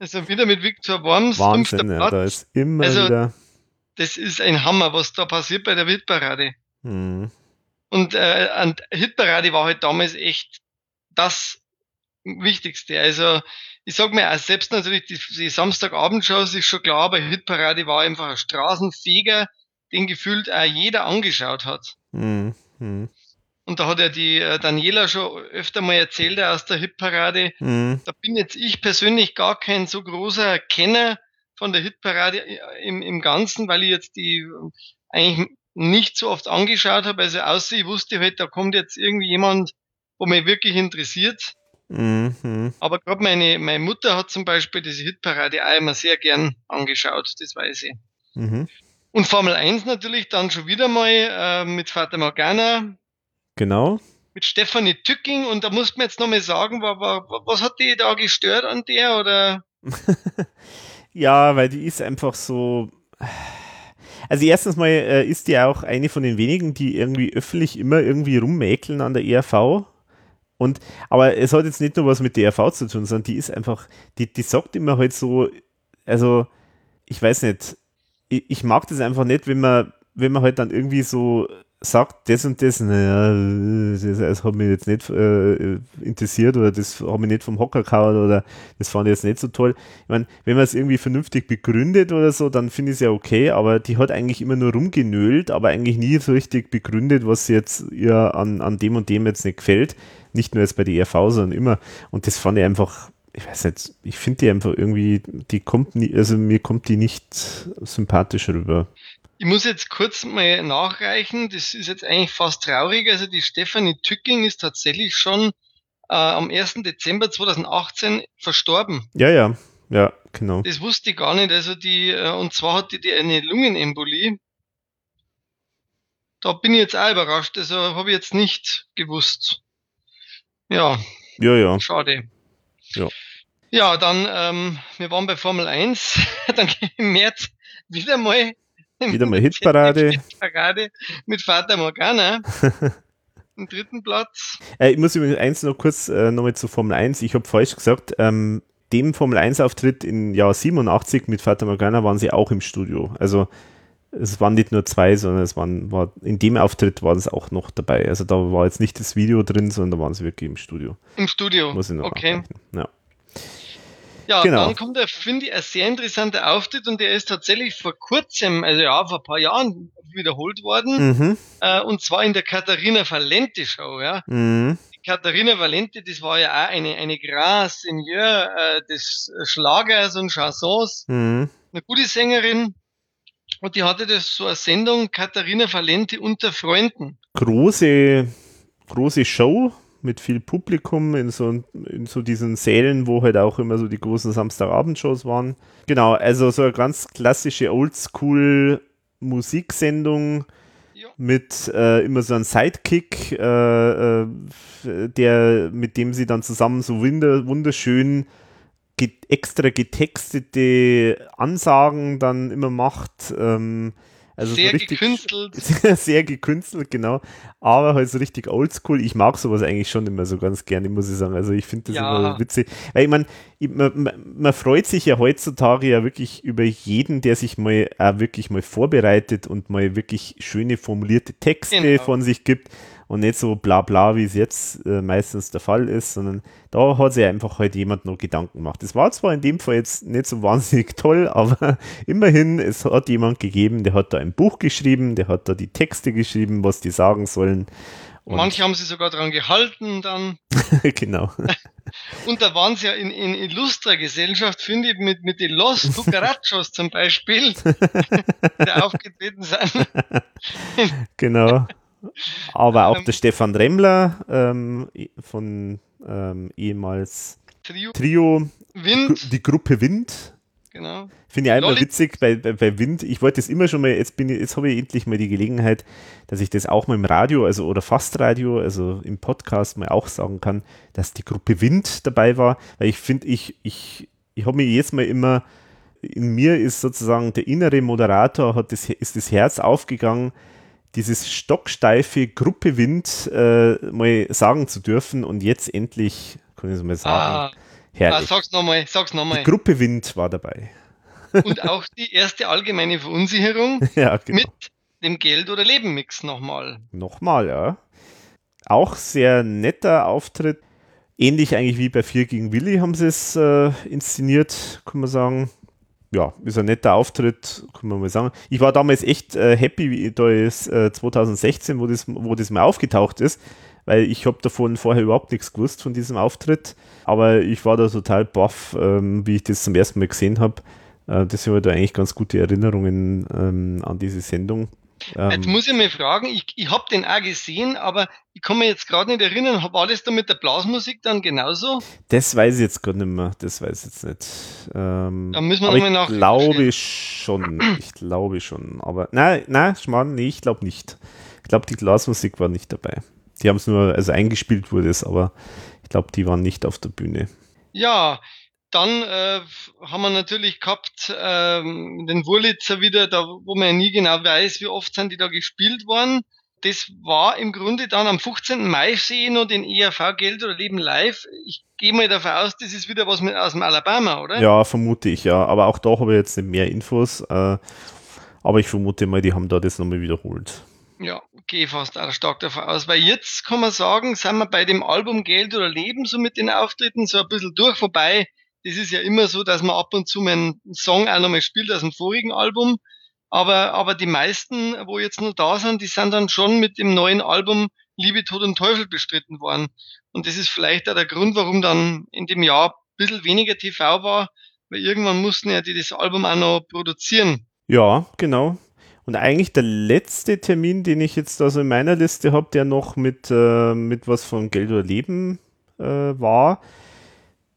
also wieder mit Victor Worms. Wahnsinn, ja, da ist immer also, wieder. Das ist ein Hammer, was da passiert bei der Hitparade. Mhm. Und äh, Hitparade war halt damals echt das Wichtigste. Also ich sag mir auch selbst natürlich, die, die Samstagabendshows ist schon klar, aber Hitparade war einfach ein Straßenfeger, den gefühlt auch jeder angeschaut hat. Mhm. Und da hat ja die äh, Daniela schon öfter mal erzählt aus der Hitparade. Mhm. Da bin jetzt ich persönlich gar kein so großer Kenner von der Hitparade im, im Ganzen, weil ich jetzt die eigentlich nicht so oft angeschaut habe. Also außer ich wusste halt, da kommt jetzt irgendwie jemand, wo mich wirklich interessiert. Mhm. Aber gerade meine, meine Mutter hat zum Beispiel diese Hitparade auch immer sehr gern angeschaut, das weiß ich. Mhm. Und Formel 1 natürlich dann schon wieder mal äh, mit Vater Morgana. Genau. Mit Stefanie Tücking und da muss man jetzt nochmal sagen, war, war, was hat die da gestört an der oder? (laughs) ja, weil die ist einfach so. Also erstens mal äh, ist die auch eine von den wenigen, die irgendwie öffentlich immer irgendwie rummäkeln an der ERV. Und, aber es hat jetzt nicht nur was mit der ERV zu tun, sondern die ist einfach, die, die sagt immer halt so, also, ich weiß nicht, ich, ich mag das einfach nicht, wenn man, wenn man halt dann irgendwie so sagt, das und das, naja, das, das hat mich jetzt nicht äh, interessiert oder das hat mich nicht vom Hocker gehauen oder das fand ich jetzt nicht so toll. Ich meine, wenn man es irgendwie vernünftig begründet oder so, dann finde ich es ja okay, aber die hat eigentlich immer nur rumgenölt, aber eigentlich nie so richtig begründet, was jetzt ihr an, an dem und dem jetzt nicht gefällt. Nicht nur jetzt bei der ERV, sondern immer. Und das fand ich einfach, ich weiß nicht, ich finde die einfach irgendwie, die kommt nie, also mir kommt die nicht sympathisch rüber. Ich muss jetzt kurz mal nachreichen, das ist jetzt eigentlich fast traurig. Also die Stefanie Tücking ist tatsächlich schon äh, am 1. Dezember 2018 verstorben. Ja, ja, ja, genau. Das wusste ich gar nicht. Also die, äh, und zwar hatte die eine Lungenembolie. Da bin ich jetzt auch überrascht. Also habe ich jetzt nicht gewusst. Ja. Ja, ja. Schade. Ja. Ja, dann, ähm, wir waren bei Formel 1, (laughs) dann im März wieder mal wieder mal Hitparade. (laughs) Hitparade mit Vater Morgana. (laughs) Im dritten Platz. Äh, ich muss übrigens eins noch kurz äh, nochmal zu Formel 1. Ich habe falsch gesagt, ähm, dem Formel 1 Auftritt im Jahr 87 mit Vater Morgana waren sie auch im Studio. Also es waren nicht nur zwei, sondern es waren, war, in dem Auftritt waren es auch noch dabei. Also da war jetzt nicht das Video drin, sondern da waren sie wirklich im Studio. Im Studio. Muss ich noch okay. Ja. Ja, genau. dann kommt der, finde ich, ein sehr interessanter Auftritt und der ist tatsächlich vor kurzem, also ja, vor ein paar Jahren wiederholt worden. Mhm. Äh, und zwar in der Katharina Valente Show, ja. Mhm. Die Katharina Valente, das war ja auch eine, eine Grand Seigneur äh, des Schlagers und Chansons. Mhm. Eine gute Sängerin. Und die hatte das so eine Sendung, Katharina Valente unter Freunden. Große, große Show mit viel Publikum in so, in so diesen Sälen, wo halt auch immer so die großen Samstagabendshows waren. Genau, also so eine ganz klassische Oldschool Musiksendung mit äh, immer so einem Sidekick, äh, äh, der, mit dem sie dann zusammen so wunderschön extra getextete Ansagen dann immer macht. Ähm, also sehr so richtig, gekünstelt. (laughs) Sehr gekünstelt, genau. Aber halt so richtig oldschool. Ich mag sowas eigentlich schon immer so ganz gerne, muss ich sagen. Also ich finde das ja. immer witzig. Weil ich meine, man, man, freut sich ja heutzutage ja wirklich über jeden, der sich mal auch wirklich mal vorbereitet und mal wirklich schöne formulierte Texte genau. von sich gibt und nicht so bla bla, wie es jetzt äh, meistens der Fall ist, sondern da hat sich einfach halt jemand noch Gedanken gemacht. Das war zwar in dem Fall jetzt nicht so (laughs) wahnsinnig toll, aber (laughs) immerhin, es hat jemand gegeben, der hat da ein Buch geschrieben, der hat da die Texte geschrieben, was die sagen sollen. Und Manche haben sie sogar daran gehalten dann. (laughs) genau. Und da waren sie ja in, in illustrer Gesellschaft, finde ich, mit, mit den Los Cucarachos zum Beispiel, die aufgetreten sind. genau. Aber auch ähm, der Stefan Remmler ähm, von ähm, ehemals Trio, Trio Wind. die Gruppe Wind. Genau. Finde ich einmal Lolli witzig bei, bei, bei, Wind. Ich wollte es immer schon mal, jetzt bin ich, jetzt habe ich endlich mal die Gelegenheit, dass ich das auch mal im Radio, also oder fast Radio, also im Podcast mal auch sagen kann, dass die Gruppe Wind dabei war. Weil ich finde, ich, ich, ich habe mich jetzt mal immer in mir ist sozusagen der innere Moderator, hat das, ist das Herz aufgegangen, dieses stocksteife Gruppe Wind äh, mal sagen zu dürfen und jetzt endlich, kann ich es mal sagen, ah, herrlich. Ah, sag's nochmal, sag's nochmal. Gruppe Wind war dabei. Und auch die erste allgemeine Verunsicherung (laughs) ja, genau. mit dem Geld- oder Leben-Mix nochmal. Nochmal, ja. Auch sehr netter Auftritt. Ähnlich eigentlich wie bei 4 gegen Willi haben sie es äh, inszeniert, kann man sagen. Ja, ist ein netter Auftritt, kann man mal sagen. Ich war damals echt äh, happy, wie da ist äh, 2016, wo das, wo das mal aufgetaucht ist, weil ich habe davon vorher überhaupt nichts gewusst von diesem Auftritt. Aber ich war da total baff, ähm, wie ich das zum ersten Mal gesehen habe. Äh, das sind halt da eigentlich ganz gute Erinnerungen ähm, an diese Sendung. Ähm, jetzt muss ich mal fragen, ich, ich habe den auch gesehen, aber ich kann mir jetzt gerade nicht erinnern, war das da mit der Blasmusik dann genauso? Das weiß ich jetzt gar nicht mehr, das weiß ich jetzt nicht. Ähm, da müssen wir nochmal nach. Ich glaube schon, ich glaube schon, aber nein, nein, Schmarrn, nee, ich glaube nicht. Ich glaube, die Blasmusik war nicht dabei. Die haben es nur, also eingespielt wurde es, aber ich glaube, die waren nicht auf der Bühne. Ja, dann äh, haben wir natürlich gehabt ähm, den Wurlitzer wieder, da wo man ja nie genau weiß, wie oft sind die da gespielt worden. Das war im Grunde dann am 15. Mai sehe ich noch den ERV Geld oder Leben live. Ich gehe mal davon aus, das ist wieder was mit aus dem Alabama, oder? Ja, vermute ich, ja. Aber auch da habe ich jetzt nicht mehr Infos. Äh, aber ich vermute mal, die haben da das nochmal wiederholt. Ja, gehe fast auch stark davon aus. Weil jetzt kann man sagen, sind wir bei dem Album Geld oder Leben so mit den Auftritten so ein bisschen durch vorbei das ist ja immer so, dass man ab und zu meinen Song auch nochmal spielt aus dem vorigen Album. Aber, aber die meisten, wo jetzt noch da sind, die sind dann schon mit dem neuen Album Liebe, Tod und Teufel bestritten worden. Und das ist vielleicht auch der Grund, warum dann in dem Jahr ein bisschen weniger TV war, weil irgendwann mussten ja die das Album auch noch produzieren. Ja, genau. Und eigentlich der letzte Termin, den ich jetzt also in meiner Liste habe, der noch mit, äh, mit was von Geld oder Leben äh, war,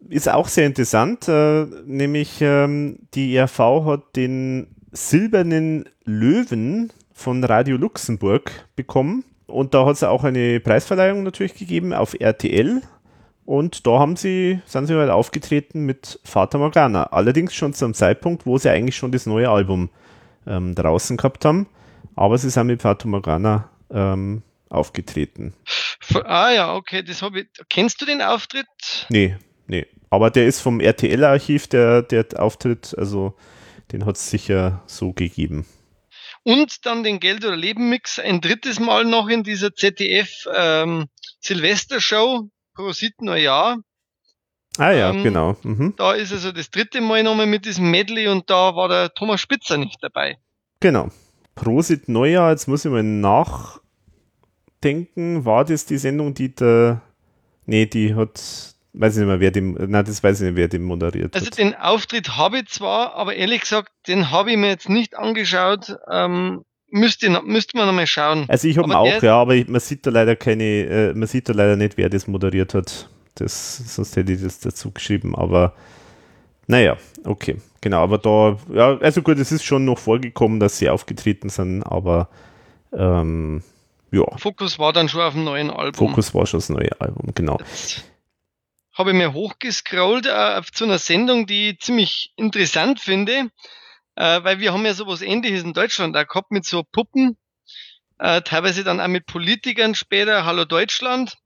ist auch sehr interessant, äh, nämlich ähm, die ERV hat den silbernen Löwen von Radio Luxemburg bekommen. Und da hat es auch eine Preisverleihung natürlich gegeben auf RTL. Und da haben sie, sind sie halt aufgetreten mit Fata Morgana. Allerdings schon zu einem Zeitpunkt, wo sie eigentlich schon das neue Album ähm, draußen gehabt haben. Aber sie sind mit Fata Morgana ähm, aufgetreten. Ah ja, okay, das habe ich. Kennst du den Auftritt? Nee, Nee, aber der ist vom RTL-Archiv, der, der Auftritt, also den hat es sicher so gegeben. Und dann den Geld- oder Leben-Mix ein drittes Mal noch in dieser ZDF ähm, Silvester-Show, pro Neujahr. Ah ja, ähm, genau. Mhm. Da ist also das dritte Mal nochmal mit diesem Medley und da war der Thomas Spitzer nicht dabei. Genau. Prosit Neujahr, jetzt muss ich mal nachdenken, war das die Sendung, die der, nee, die hat weiß ich nicht mehr, wer dem, nein, das weiß ich nicht, wer dem moderiert Also hat. den Auftritt habe ich zwar, aber ehrlich gesagt, den habe ich mir jetzt nicht angeschaut. Ähm, müsste, müsste man nochmal schauen. Also ich habe auch, ja, aber ich, man sieht da leider keine, äh, man sieht da leider nicht, wer das moderiert hat. Das, sonst hätte ich das dazu geschrieben, aber naja, okay, genau, aber da, ja, also gut, es ist schon noch vorgekommen, dass sie aufgetreten sind, aber ähm, ja. Fokus war dann schon auf dem neuen Album. Fokus war schon das neue Album, genau. Jetzt habe ich mir hochgescrollt äh, zu einer Sendung, die ich ziemlich interessant finde, äh, weil wir haben ja sowas ähnliches in Deutschland auch gehabt mit so Puppen, äh, teilweise dann auch mit Politikern später, Hallo Deutschland.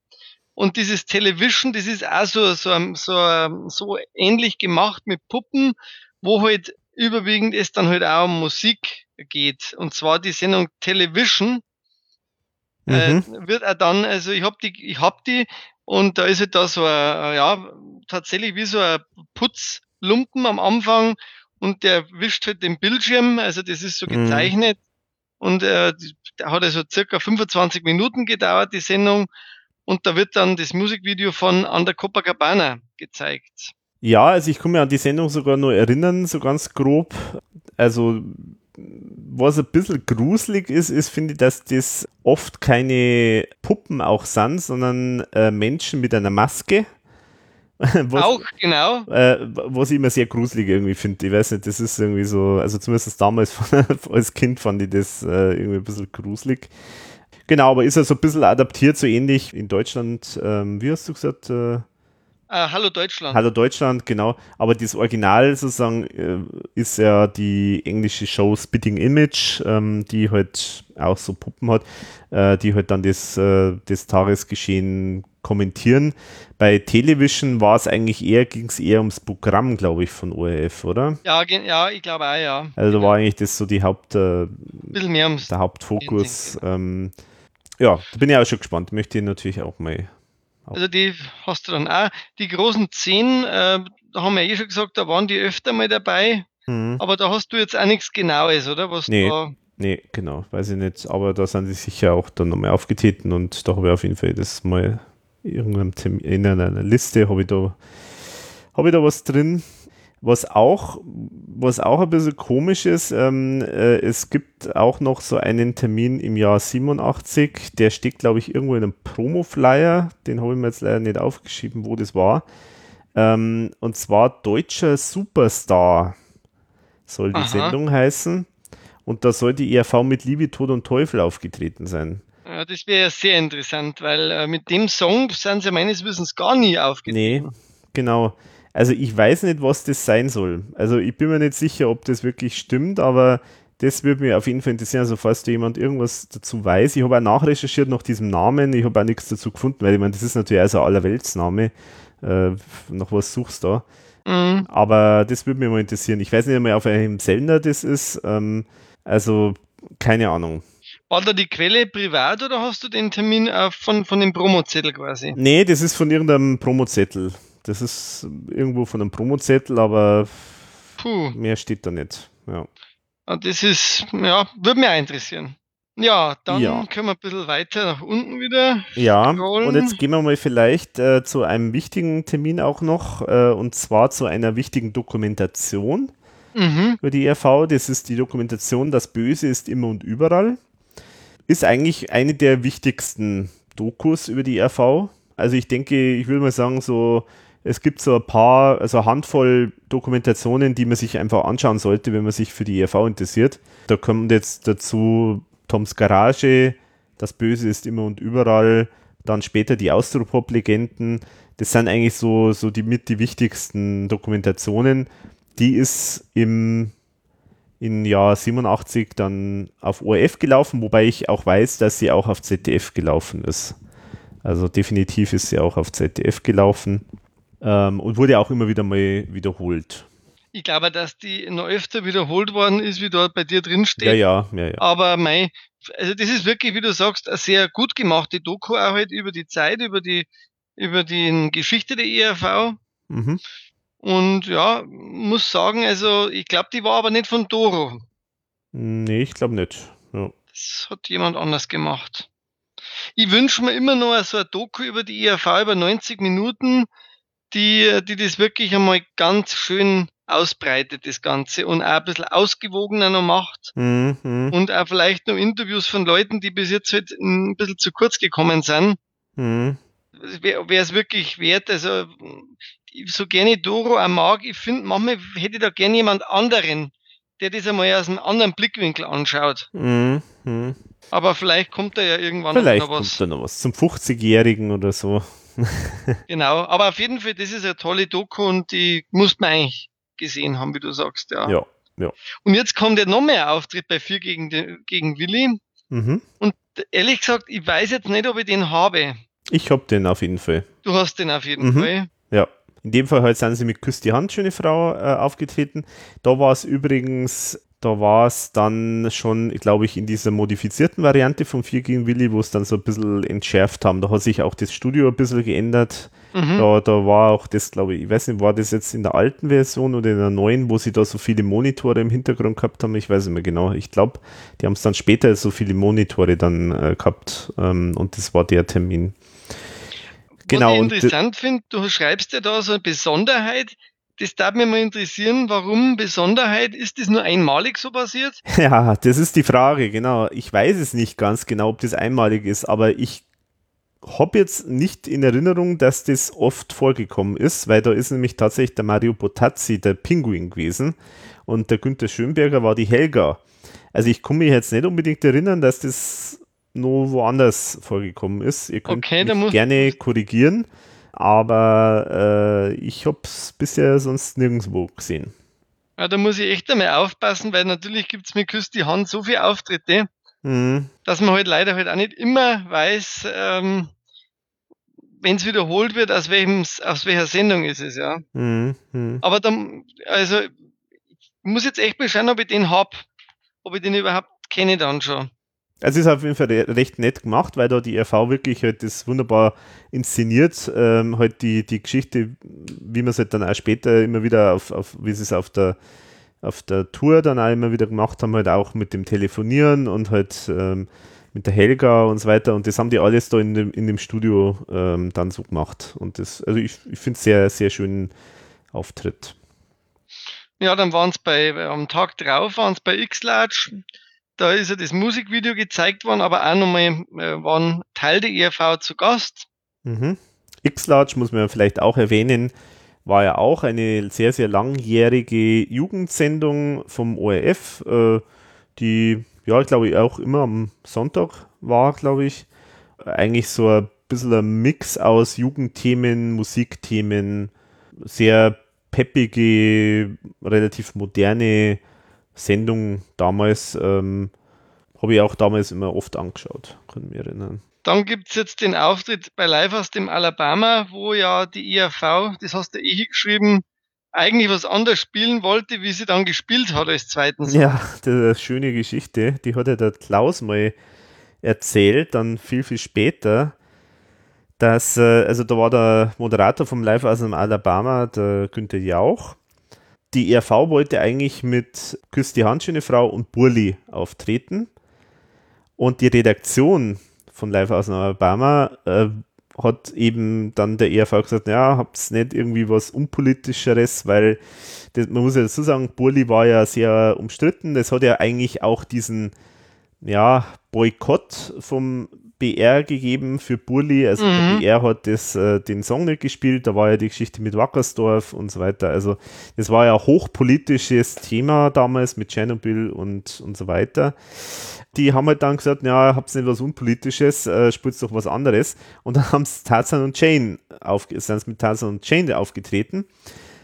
Und dieses Television, das ist auch so, so, so, so ähnlich gemacht mit Puppen, wo halt überwiegend es dann halt auch um Musik geht. Und zwar die Sendung Television. Äh, mhm. Äh, wird auch dann, also ich hab die, ich hab die und da ist halt da so ein, ja, tatsächlich wie so ein Putzlumpen am Anfang und der wischt halt den Bildschirm, also das ist so mhm. gezeichnet. Mhm. Und äh, der hat also circa 25 Minuten gedauert, die Sendung. Und da wird dann das Musikvideo von Under Copacabana gezeigt. Ja, also ich kann mir an die Sendung sogar nur erinnern, so ganz grob. Also was ein bisschen gruselig ist, ist, finde ich, dass das oft keine Puppen auch sind, sondern äh, Menschen mit einer Maske. (laughs) Was, auch, genau. Äh, was ich immer sehr gruselig irgendwie finde. Ich weiß nicht, das ist irgendwie so, also zumindest damals (laughs) als Kind fand ich das äh, irgendwie ein bisschen gruselig. Genau, aber ist ja so ein bisschen adaptiert, so ähnlich in Deutschland, ähm, wie hast du gesagt, äh, Uh, Hallo Deutschland. Hallo Deutschland, genau. Aber das Original sozusagen äh, ist ja die englische Show Spitting Image, ähm, die halt auch so Puppen hat, äh, die halt dann das, äh, das Tagesgeschehen kommentieren. Bei Television war es eigentlich eher, ging es eher ums Programm, glaube ich, von ORF, oder? Ja, ja, ich glaube auch, ja. Also da war eigentlich das so die Haupt, äh, bisschen mehr ums der Hauptfokus. Ähm, ja, da bin ich auch schon gespannt. Möchte ich natürlich auch mal also die hast du dann auch. Die großen zehn, äh, da haben wir eh schon gesagt, da waren die öfter mal dabei. Mhm. Aber da hast du jetzt auch nichts Genaues, oder? Was nee, da nee, genau, weiß ich nicht. Aber da sind sie sicher auch dann nochmal aufgetreten und da habe ich auf jeden Fall das mal in einer Liste habe ich da habe ich da was drin. Was auch, was auch ein bisschen komisch ist, ähm, äh, es gibt auch noch so einen Termin im Jahr 87, der steht, glaube ich, irgendwo in einem Promo-Flyer, den habe ich mir jetzt leider nicht aufgeschrieben, wo das war. Ähm, und zwar Deutscher Superstar soll die Aha. Sendung heißen. Und da soll die ERV mit Liebe, Tod und Teufel aufgetreten sein. Ja, das wäre ja sehr interessant, weil äh, mit dem Song sind sie meines Wissens gar nie aufgetreten. Nee, genau. Also ich weiß nicht, was das sein soll. Also ich bin mir nicht sicher, ob das wirklich stimmt, aber das würde mich auf jeden Fall interessieren, also falls da jemand irgendwas dazu weiß. Ich habe auch nachrecherchiert nach diesem Namen, ich habe auch nichts dazu gefunden, weil ich meine, das ist natürlich also ein Allerweltsname. Äh, nach was suchst du da? Mhm. Aber das würde mich mal interessieren. Ich weiß nicht einmal, auf welchem Sender das ist. Ähm, also keine Ahnung. War da die Quelle privat oder hast du den Termin äh, von, von dem Promozettel quasi? Nee, das ist von irgendeinem Promozettel. Das ist irgendwo von einem Promozettel, aber Puh. mehr steht da nicht. Ja. Ah, das ist, ja, würde mich auch interessieren. Ja, dann ja. können wir ein bisschen weiter nach unten wieder. Ja, scrollen. und jetzt gehen wir mal vielleicht äh, zu einem wichtigen Termin auch noch, äh, und zwar zu einer wichtigen Dokumentation mhm. über die ERV. Das ist die Dokumentation Das Böse ist immer und überall. Ist eigentlich eine der wichtigsten Dokus über die ERV. Also ich denke, ich würde mal sagen, so es gibt so ein paar, also eine Handvoll Dokumentationen, die man sich einfach anschauen sollte, wenn man sich für die ERV interessiert. Da kommt jetzt dazu Toms Garage, Das Böse ist immer und überall, dann später die Austropop-Legenden. Das sind eigentlich so, so die mit die wichtigsten Dokumentationen. Die ist im im Jahr 87 dann auf ORF gelaufen, wobei ich auch weiß, dass sie auch auf ZDF gelaufen ist. Also definitiv ist sie auch auf ZDF gelaufen. Ähm, und wurde auch immer wieder mal wiederholt. Ich glaube, dass die noch öfter wiederholt worden ist, wie dort bei dir drin steht. Ja, ja, ja, ja. Aber mei, also das ist wirklich, wie du sagst, eine sehr gut gemachte Doku auch halt über die Zeit, über die, über die Geschichte der ERV. Mhm. Und ja, muss sagen, also ich glaube, die war aber nicht von Doro. Nee, ich glaube nicht. Ja. Das hat jemand anders gemacht. Ich wünsche mir immer noch so eine Doku über die ERV über 90 Minuten, die, die das wirklich einmal ganz schön ausbreitet, das Ganze, und auch ein bisschen ausgewogener noch macht. Mhm. Und auch vielleicht noch Interviews von Leuten, die bis jetzt halt ein bisschen zu kurz gekommen sind. Mhm. Wäre es wirklich wert, also so gerne Doro auch mag, ich finde, manchmal hätte ich da gerne jemand anderen, der das einmal aus einem anderen Blickwinkel anschaut. Mhm. Aber vielleicht kommt da ja irgendwann vielleicht noch was. Vielleicht kommt da noch was zum 50-Jährigen oder so. (laughs) genau, aber auf jeden Fall, das ist eine tolle Doku und die muss man eigentlich gesehen haben, wie du sagst, ja. Ja, ja. Und jetzt kommt ja noch mehr Auftritt bei Vier gegen, gegen Willi. Mhm. Und ehrlich gesagt, ich weiß jetzt nicht, ob ich den habe. Ich hab den auf jeden Fall. Du hast den auf jeden mhm. Fall. Ja. In dem Fall halt sind sie mit Küss die Hand, schöne Frau, äh, aufgetreten. Da war es übrigens da war es dann schon, glaube ich, in dieser modifizierten Variante von 4 gegen Willi, wo es dann so ein bisschen entschärft haben. Da hat sich auch das Studio ein bisschen geändert. Mhm. Da, da war auch das, glaube ich, ich weiß nicht, war das jetzt in der alten Version oder in der neuen, wo sie da so viele Monitore im Hintergrund gehabt haben? Ich weiß nicht mehr genau. Ich glaube, die haben es dann später so viele Monitore dann äh, gehabt ähm, und das war der Termin. Genau. Was ich interessant finde, du schreibst ja da so eine Besonderheit, das darf mich mal interessieren, warum Besonderheit, ist das nur einmalig so passiert? (laughs) Ja, das ist die Frage, genau. Ich weiß es nicht ganz genau, ob das einmalig ist, aber ich habe jetzt nicht in Erinnerung, dass das oft vorgekommen ist, weil da ist nämlich tatsächlich der Mario Potazzi der Pinguin gewesen und der Günther Schönberger war die Helga. Also ich kann mich jetzt nicht unbedingt erinnern, dass das nur woanders vorgekommen ist. Ihr könnt okay, mich gerne korrigieren. Aber äh, ich habe es bisher sonst nirgendwo gesehen. Ja, da muss ich echt einmal aufpassen, weil natürlich gibt es mit Küss die Hand so viele Auftritte, mhm. dass man halt leider halt auch nicht immer weiß, ähm, wenn es wiederholt wird, aus, welchem, aus welcher Sendung ist es, ja. Mhm. Mhm. Aber dann, also, ich muss jetzt echt mal schauen, ob ich den hab, ob ich den überhaupt kenne dann schon. Also ist auf jeden Fall recht nett gemacht, weil da die RV wirklich halt das wunderbar inszeniert, ähm, halt die, die Geschichte, wie man es halt dann auch später immer wieder auf, auf wie sie es auf der auf der Tour dann auch immer wieder gemacht haben, halt auch mit dem Telefonieren und halt ähm, mit der Helga und so weiter. Und das haben die alles da in dem, in dem Studio ähm, dann so gemacht. Und das, also ich, ich finde es sehr, sehr schönen Auftritt. Ja, dann waren es bei, am Tag drauf, waren es bei X-Large da ist ja das Musikvideo gezeigt worden, aber auch nochmal äh, waren Teil der ERV zu Gast. Mhm. X-Large muss man vielleicht auch erwähnen, war ja auch eine sehr, sehr langjährige Jugendsendung vom ORF, äh, die, ja, ich glaube, auch immer am Sonntag war, glaube ich. Eigentlich so ein bisschen ein Mix aus Jugendthemen, Musikthemen, sehr peppige, relativ moderne Sendung damals, ähm, habe ich auch damals immer oft angeschaut, kann mich erinnern. Dann gibt es jetzt den Auftritt bei Live aus dem Alabama, wo ja die IAV, das hast du eh geschrieben, eigentlich was anderes spielen wollte, wie sie dann gespielt hat als zweiten Song. Ja, das ist eine schöne Geschichte. Die hat ja der Klaus mal erzählt, dann viel, viel später, dass, äh, also da war der Moderator vom Live aus dem Alabama, der Günther Jauch, die ERV wollte eigentlich mit Küss die Hand, schöne Frau und Burli auftreten. Und die Redaktion von Live aus Alabama äh, hat eben dann der ERV gesagt, ja, habt ihr nicht irgendwie was Unpolitischeres, weil das, man muss ja dazu sagen, Burli war ja sehr umstritten. Das hat ja eigentlich auch diesen ja, Boykott vom BR gegeben für Burli. Also mhm. BR hat das, äh, den Song nicht gespielt, da war ja die Geschichte mit Wackersdorf und so weiter. Also das war ja hochpolitisches Thema damals mit Tschernobyl und, und so weiter. Die haben halt dann gesagt, ja, habt nicht was Unpolitisches, äh, spielt doch was anderes. Und dann (laughs) haben sie Tarzan und Jane auf, sind mit Tarzan und Jane aufgetreten.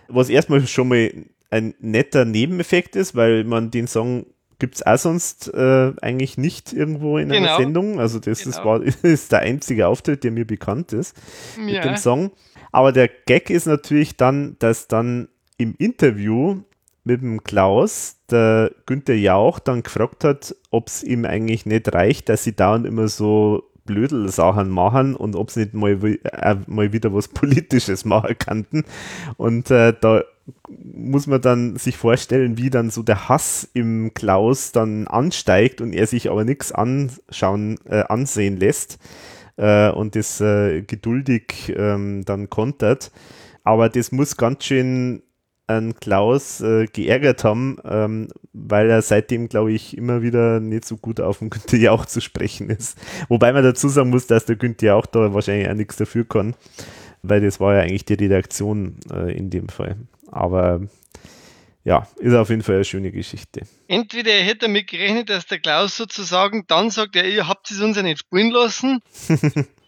Was erstmal schon mal ein netter Nebeneffekt ist, weil man den Song gibt es auch sonst äh, eigentlich nicht irgendwo in genau. einer Sendung. Also das, genau. das (laughs) war, ist der einzige Auftritt, der mir bekannt ist ja. mit dem Song. Aber der Gag ist natürlich dann, dass dann im Interview mit dem Klaus der Günther Jauch dann gefragt hat, ob es ihm eigentlich nicht reicht, dass sie dauernd immer so Blödel-Sachen machen und ob sie nicht mal, äh, mal wieder was Politisches (laughs) machen könnten. Und äh, da muss man dann sich vorstellen, wie dann so der Hass im Klaus dann ansteigt und er sich aber nichts anschauen, äh, ansehen lässt äh, und das äh, geduldig ähm, dann kontert. Aber das muss ganz schön an Klaus äh, geärgert haben, ähm, weil er seitdem, glaube ich, immer wieder nicht so gut auf den Günther Jauch zu sprechen ist. Wobei man dazu sagen muss, dass der Günther Jauch da wahrscheinlich auch nichts dafür kann, weil das war ja eigentlich die Redaktion äh, in dem Fall. Aber ja, ist auf jeden Fall eine schöne Geschichte. Entweder er hätte damit gerechnet, dass der Klaus sozusagen dann sagt, ja, ihr habt es uns ja nicht spielen lassen. (laughs)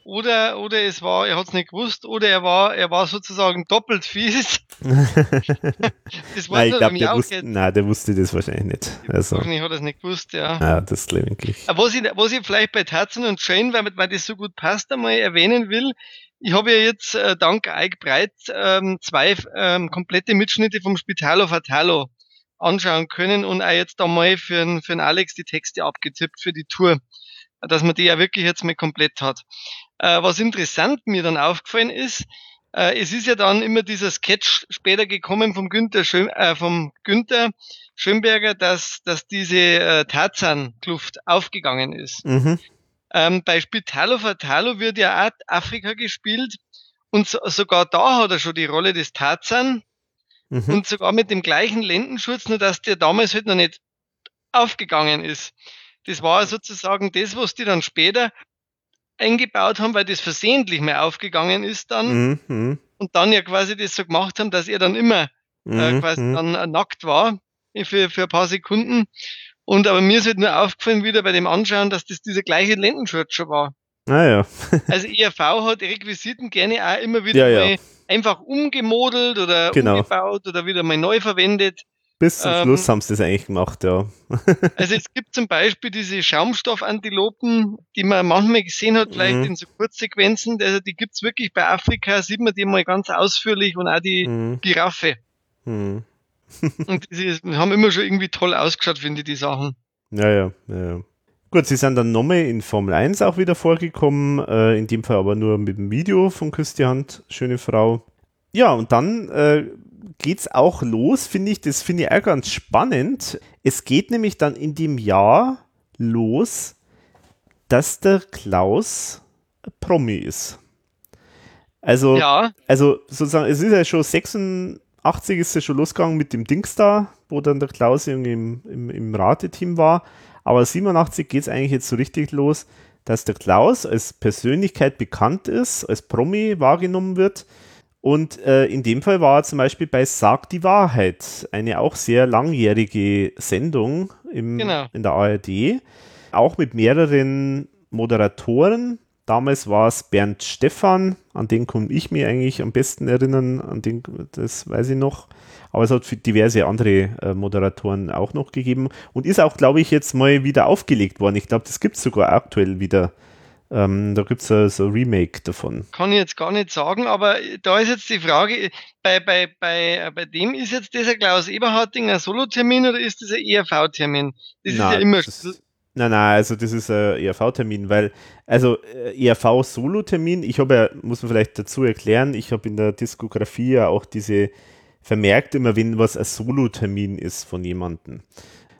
oder, oder es war, er hat es nicht gewusst, oder er war, er war sozusagen doppelt fies. (laughs) das nein, ich glaube, der, wusste, nein, der wusste das wahrscheinlich nicht. Also, wahrscheinlich hat er es nicht gewusst, ja. Ja, das glaube ich. Was ich, was ich vielleicht bei Tatzen und Shane, weil, weil das so gut passt, einmal erwähnen will, ich habe ja jetzt äh, dank Ike Breit ähm, zwei ähm, komplette Mitschnitte vom Spitalo Fatalo anschauen können und auch jetzt einmal für den, für den Alex die Texte abgetippt für die Tour, dass man die ja wirklich jetzt mal komplett hat. Äh, was interessant mir dann aufgefallen ist, äh, es ist ja dann immer dieser Sketch später gekommen vom Günther, Schön, äh, vom Günther Schönberger, dass, dass diese äh, Tarzan-Kluft aufgegangen ist. Mhm. Ähm, bei Spitalo Fatalo wird ja auch Afrika gespielt und so, sogar da hat er schon die Rolle des Tarzan mhm. und sogar mit dem gleichen Lendenschutz, nur dass der damals halt noch nicht aufgegangen ist. Das war sozusagen das, was die dann später eingebaut haben, weil das versehentlich mehr aufgegangen ist dann mhm. mhm. und dann ja quasi das so gemacht haben, dass er dann immer äh, mhm. quasi mhm. dann nackt war für, für ein paar Sekunden und aber mir ist halt nur aufgefallen wieder bei dem Anschauen, dass das dieser gleiche Lendenschurz schon war. Naja. (laughs) (laughs) also ERV hat Requisiten gerne auch immer wieder ja, ja. einfach umgemodelt oder genau. umgebaut oder wieder mal neu verwendet. Bis zum ähm, Schluss haben sie das eigentlich gemacht, ja. (laughs) also es gibt zum Beispiel diese Schaumstoffantilopen, die man manchmal gesehen hat, vielleicht mhm. in so Kurzsequenzen. Also die gibt's wirklich bei Afrika, sieht man die mal ganz ausführlich und auch die mhm. Giraffe. Mhm. (laughs) und die haben immer schon irgendwie toll ausgeschaut, finde ich, die Sachen. Ja, ja, ja. Gut, sie sind dann nochmal in Formel 1 auch wieder vorgekommen, äh, in dem Fall aber nur mit dem Video von Christian, schöne Frau. Ja, und dann äh, geht's auch los, finde ich, das finde ich auch ganz spannend. Es geht nämlich dann in dem Jahr los, dass der Klaus Promi ist. Also, ja. also sozusagen, es ist ja schon 86 ist ja schon losgegangen mit dem Dings da, wo dann der Klaus irgendwie im, im, im Rateteam war. Aber 87 geht es eigentlich jetzt so richtig los, dass der Klaus als Persönlichkeit bekannt ist, als Promi wahrgenommen wird und äh, in dem Fall war er zum Beispiel bei Sag die Wahrheit, eine auch sehr langjährige Sendung im, genau. in der ARD, auch mit mehreren Moderatoren. Damals war es Bernd Stephan, an den konnte ich mich eigentlich am besten erinnern, an den, das weiß ich noch. Aber es hat diverse andere äh, Moderatoren auch noch gegeben und ist auch, glaube ich, jetzt mal wieder aufgelegt worden. Ich glaube, das gibt es sogar aktuell wieder ähm, da gibt es so, so Remake davon. Kann ich jetzt gar nicht sagen, aber da ist jetzt die Frage, bei, bei, bei, bei dem ist jetzt dieser Klaus Eberharting ein Solo-Termin oder ist das ein ERV-Termin? Das nein, ist ja immer. Das, nein, nein, also das ist ein ERV-Termin, weil, also äh, ERV-Solo-Termin, ich habe ja, muss man vielleicht dazu erklären, ich habe in der Diskografie ja auch diese vermerkt immer, wenn was ein Solo-Termin ist von jemandem.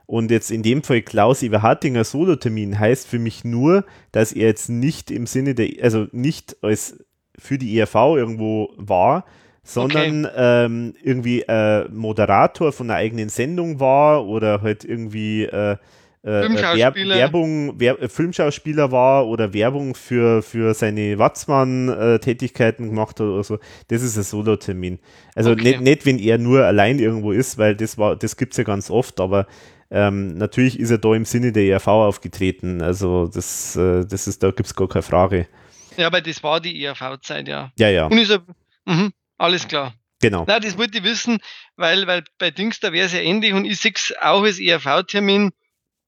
Und jetzt in dem Fall Klaus Eberhardinger Solotermin heißt für mich nur, dass er jetzt nicht im Sinne der, also nicht als für die ERV irgendwo war, sondern okay. ähm, irgendwie äh, Moderator von einer eigenen Sendung war oder halt irgendwie äh, äh, Werbung, Wer äh, Filmschauspieler war oder Werbung für, für seine Watzmann-Tätigkeiten gemacht hat oder so, das ist ein Solo-Termin. Also okay. nicht, nicht, wenn er nur allein irgendwo ist, weil das war, das gibt es ja ganz oft, aber ähm, natürlich ist er da im Sinne der ERV aufgetreten. Also das, äh, das ist, da gibt es gar keine Frage. Ja, aber das war die ERV-Zeit, ja. Ja, ja. Und ist er, mh, alles klar. Genau. Na, das wollte ich wissen, weil, weil bei Dings, da wäre es ja ähnlich und ich sehe es auch als ERV-Termin,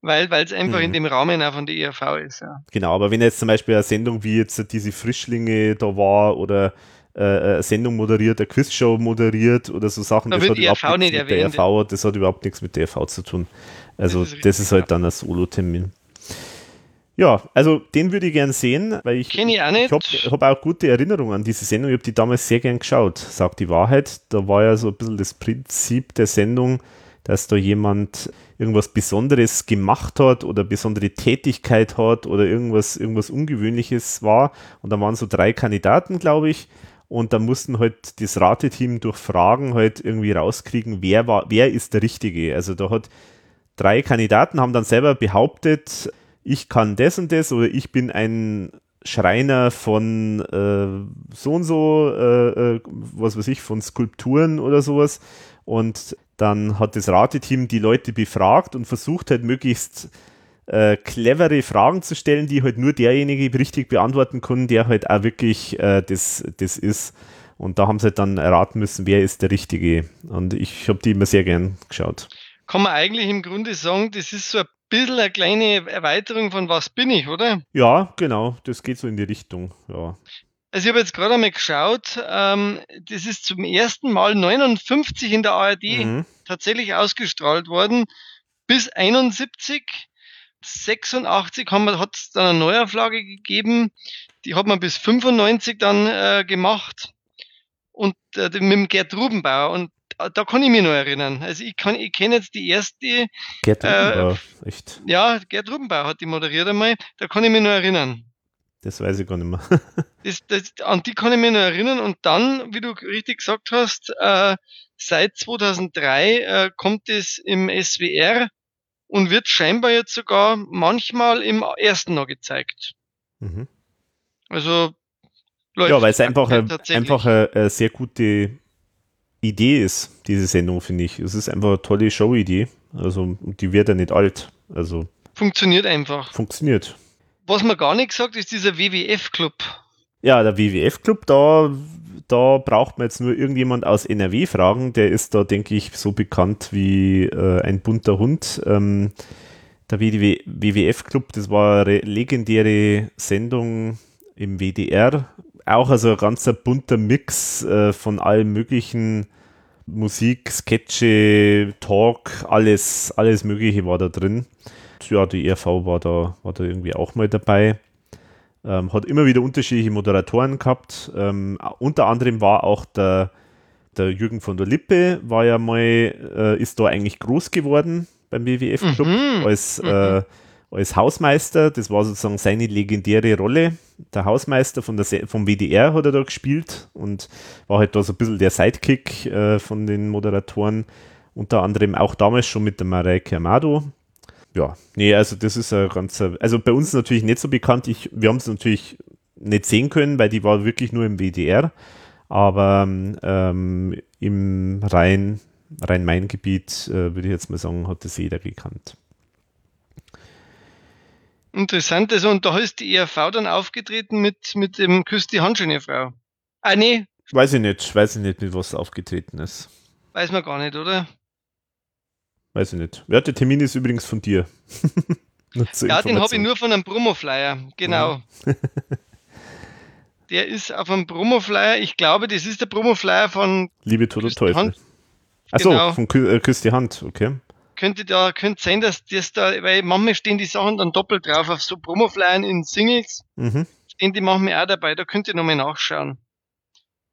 weil es einfach mhm. in dem Rahmen auch von der ERV ist. Ja. Genau, aber wenn jetzt zum Beispiel eine Sendung wie jetzt diese Frischlinge da war oder äh, eine Sendung moderiert, eine Quizshow moderiert oder so Sachen, da das hat überhaupt nichts mit erwähnt. der ERV, das hat überhaupt nichts mit der ERV zu tun. Also das ist, das ist halt dann ein Solo-Termin. Ja, also den würde ich gern sehen, weil ich, Kenn ich, auch nicht. ich habe hab auch gute Erinnerungen an diese Sendung. Ich habe die damals sehr gern geschaut, sagt die Wahrheit. Da war ja so ein bisschen das Prinzip der Sendung, dass da jemand irgendwas Besonderes gemacht hat oder besondere Tätigkeit hat oder irgendwas, irgendwas Ungewöhnliches war. Und da waren so drei Kandidaten, glaube ich. Und da mussten halt das Rateteam durch Fragen halt irgendwie rauskriegen, wer war, wer ist der Richtige. Also da hat drei Kandidaten haben dann selber behauptet, ich kann das und das oder ich bin ein Schreiner von äh, so und so, äh, äh, was weiß ich, von Skulpturen oder sowas. Und dann hat das Rateteam die Leute befragt und versucht halt möglichst äh, clevere Fragen zu stellen, die halt nur derjenige richtig beantworten kann, der halt auch wirklich äh, das, das ist. Und da haben sie halt dann erraten müssen, wer ist der Richtige. Und ich habe die immer sehr gern geschaut kann man eigentlich im Grunde sagen, das ist so ein bisschen eine kleine Erweiterung von Was bin ich, oder? Ja, genau, das geht so in die Richtung, ja. Also ich habe jetzt gerade einmal geschaut, ähm, das ist zum ersten Mal 59 in der ARD mhm. tatsächlich ausgestrahlt worden, bis 71, 86 hat es dann eine Neuauflage gegeben, die hat man bis 95 dann äh, gemacht und äh, mit dem Gerd Rubenbauer und da kann ich mich noch erinnern. Also ich kann, ich kenne jetzt die erste. Gerd Rubenbauer, äh, echt? Ja, Gerd Rubenbauer hat die moderiert einmal. Da kann ich mich noch erinnern. Das weiß ich gar nicht mehr. (laughs) das, das, an die kann ich mich noch erinnern. Und dann, wie du richtig gesagt hast, äh, seit 2003 äh, kommt es im SWR und wird scheinbar jetzt sogar manchmal im ersten noch gezeigt. Mhm. Also läuft ja, weil es einfach, einfach eine, eine sehr gute Idee ist, diese Sendung, finde ich. Es ist einfach eine tolle Show-Idee. Also, die wird ja nicht alt. Also. Funktioniert einfach. Funktioniert. Was man gar nicht gesagt, ist dieser WWF-Club. Ja, der WWF-Club, da, da braucht man jetzt nur irgendjemand aus NRW fragen. Der ist da, denke ich, so bekannt wie äh, ein bunter Hund. Ähm, der WWF-Club, das war eine legendäre Sendung im WDR. Auch also ein ganzer bunter Mix äh, von allen möglichen Musik, Sketche, Talk, alles, alles Mögliche war da drin. Ja, die ERV war da, war da irgendwie auch mal dabei. Ähm, hat immer wieder unterschiedliche Moderatoren gehabt. Ähm, unter anderem war auch der, der Jürgen von der Lippe, war ja mal, äh, ist da eigentlich groß geworden beim WWF Club mhm. als, mhm. Äh, als Hausmeister. Das war sozusagen seine legendäre Rolle. Der Hausmeister von der, vom WDR hat er da gespielt und war halt da so ein bisschen der Sidekick äh, von den Moderatoren. Unter anderem auch damals schon mit der Mareike Amado, ja, nee, also das ist ein ganzer, also bei uns natürlich nicht so bekannt. Ich, wir haben es natürlich nicht sehen können, weil die war wirklich nur im WDR, aber ähm, im Rhein, Rhein-Main-Gebiet, äh, würde ich jetzt mal sagen, hat das jeder gekannt. Interessant, also und da ist die ERV dann aufgetreten mit, mit dem Küss die Hand, schöne Frau. Ah, nee. Weiß ich nicht, weiß ich nicht, mit was aufgetreten ist. Weiß man gar nicht, oder? Weiß ich nicht. Ja, der Termin ist übrigens von dir. (laughs) ja, den habe ich nur von einem Promoflyer. Genau. (laughs) der ist auf einem Promoflyer. Ich glaube, das ist der Promoflyer von Liebe Tod und Teufel. Achso, genau. von Kü äh, Küss die Hand, okay. Könnte da, könnte sein, dass das da, weil manchmal stehen die Sachen dann doppelt drauf auf so Promoflyern in Singles. Mhm. Stehen die manchmal auch dabei, da könnt ihr nochmal nachschauen.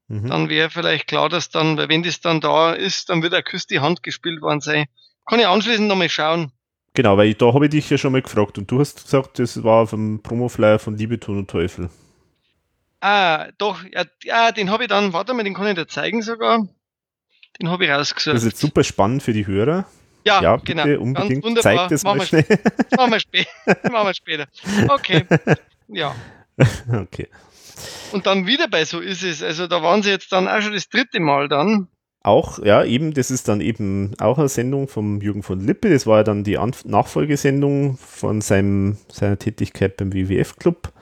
Mhm. Dann wäre vielleicht klar, dass dann, weil wenn das dann da ist, dann wird er Küss die Hand gespielt worden sein. Kann ich anschließend nochmal schauen. Genau, weil da habe ich dich ja schon mal gefragt und du hast gesagt, das war auf dem Promoflyer von Liebe, Ton und Teufel. Ah, doch, ja, ja den habe ich dann, warte mal, den kann ich dir zeigen sogar. Den habe ich rausgesucht. Das ist jetzt super spannend für die Hörer. Ja, ja bitte, genau. unbedingt. Zeig das machen mal schnell. machen, wir (laughs) später. machen wir später. Okay. Ja. (laughs) Okay. Und dann wieder bei so ist es. Also da waren sie jetzt dann auch schon das dritte Mal dann. Auch, ja, eben, das ist dann eben auch eine Sendung vom Jürgen von Lippe. Das war ja dann die Anf Nachfolgesendung von seinem, seiner Tätigkeit beim WWF Club.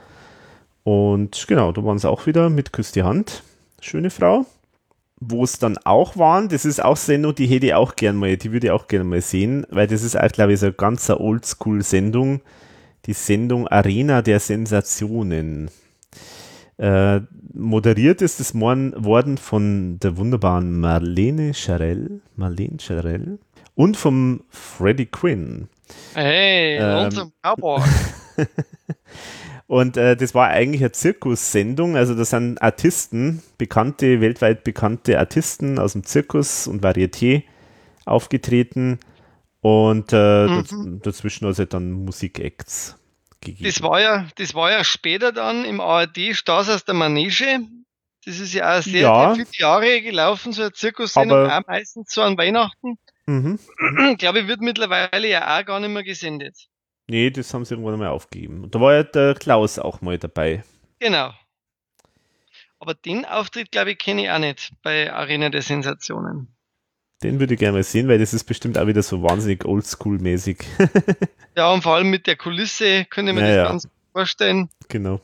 Und genau, da waren sie auch wieder mit Küss die Hand. Schöne Frau. Wo es dann auch waren, das ist auch Sendung, die hätte ich auch gerne mal, die würde ich auch gerne mal sehen, weil das ist auch, glaube ich, so eine ganz Oldschool-Sendung. Die Sendung Arena der Sensationen. Äh, moderiert ist es worden von der wunderbaren Marlene Charell, Marlene Charell und vom Freddie Quinn. Hey, ähm, unserem Cowboy. (laughs) und äh, das war eigentlich eine Zirkussendung, also da sind Artisten, bekannte, weltweit bekannte Artisten aus dem Zirkus und Varieté aufgetreten und äh, mhm. dazwischen also dann Musikacts gegeben. Das war ja, das war ja später dann im ARD Stars aus der Manege. Das ist ja auch sehr, ja. viele Jahre gelaufen, so eine Zirkussendung, auch meistens so an Weihnachten. Mhm. (clears throat) Ich glaube, wird mittlerweile ja auch gar nicht mehr gesendet. Nee, das haben sie irgendwann mal aufgegeben. Und da war ja der Klaus auch mal dabei. Genau. Aber den Auftritt, glaube ich, kenne ich auch nicht bei Arena der Sensationen. Den würde ich gerne mal sehen, weil das ist bestimmt auch wieder so wahnsinnig oldschool-mäßig. (laughs) ja, und vor allem mit der Kulisse könnte man naja. das ganz vorstellen. Genau.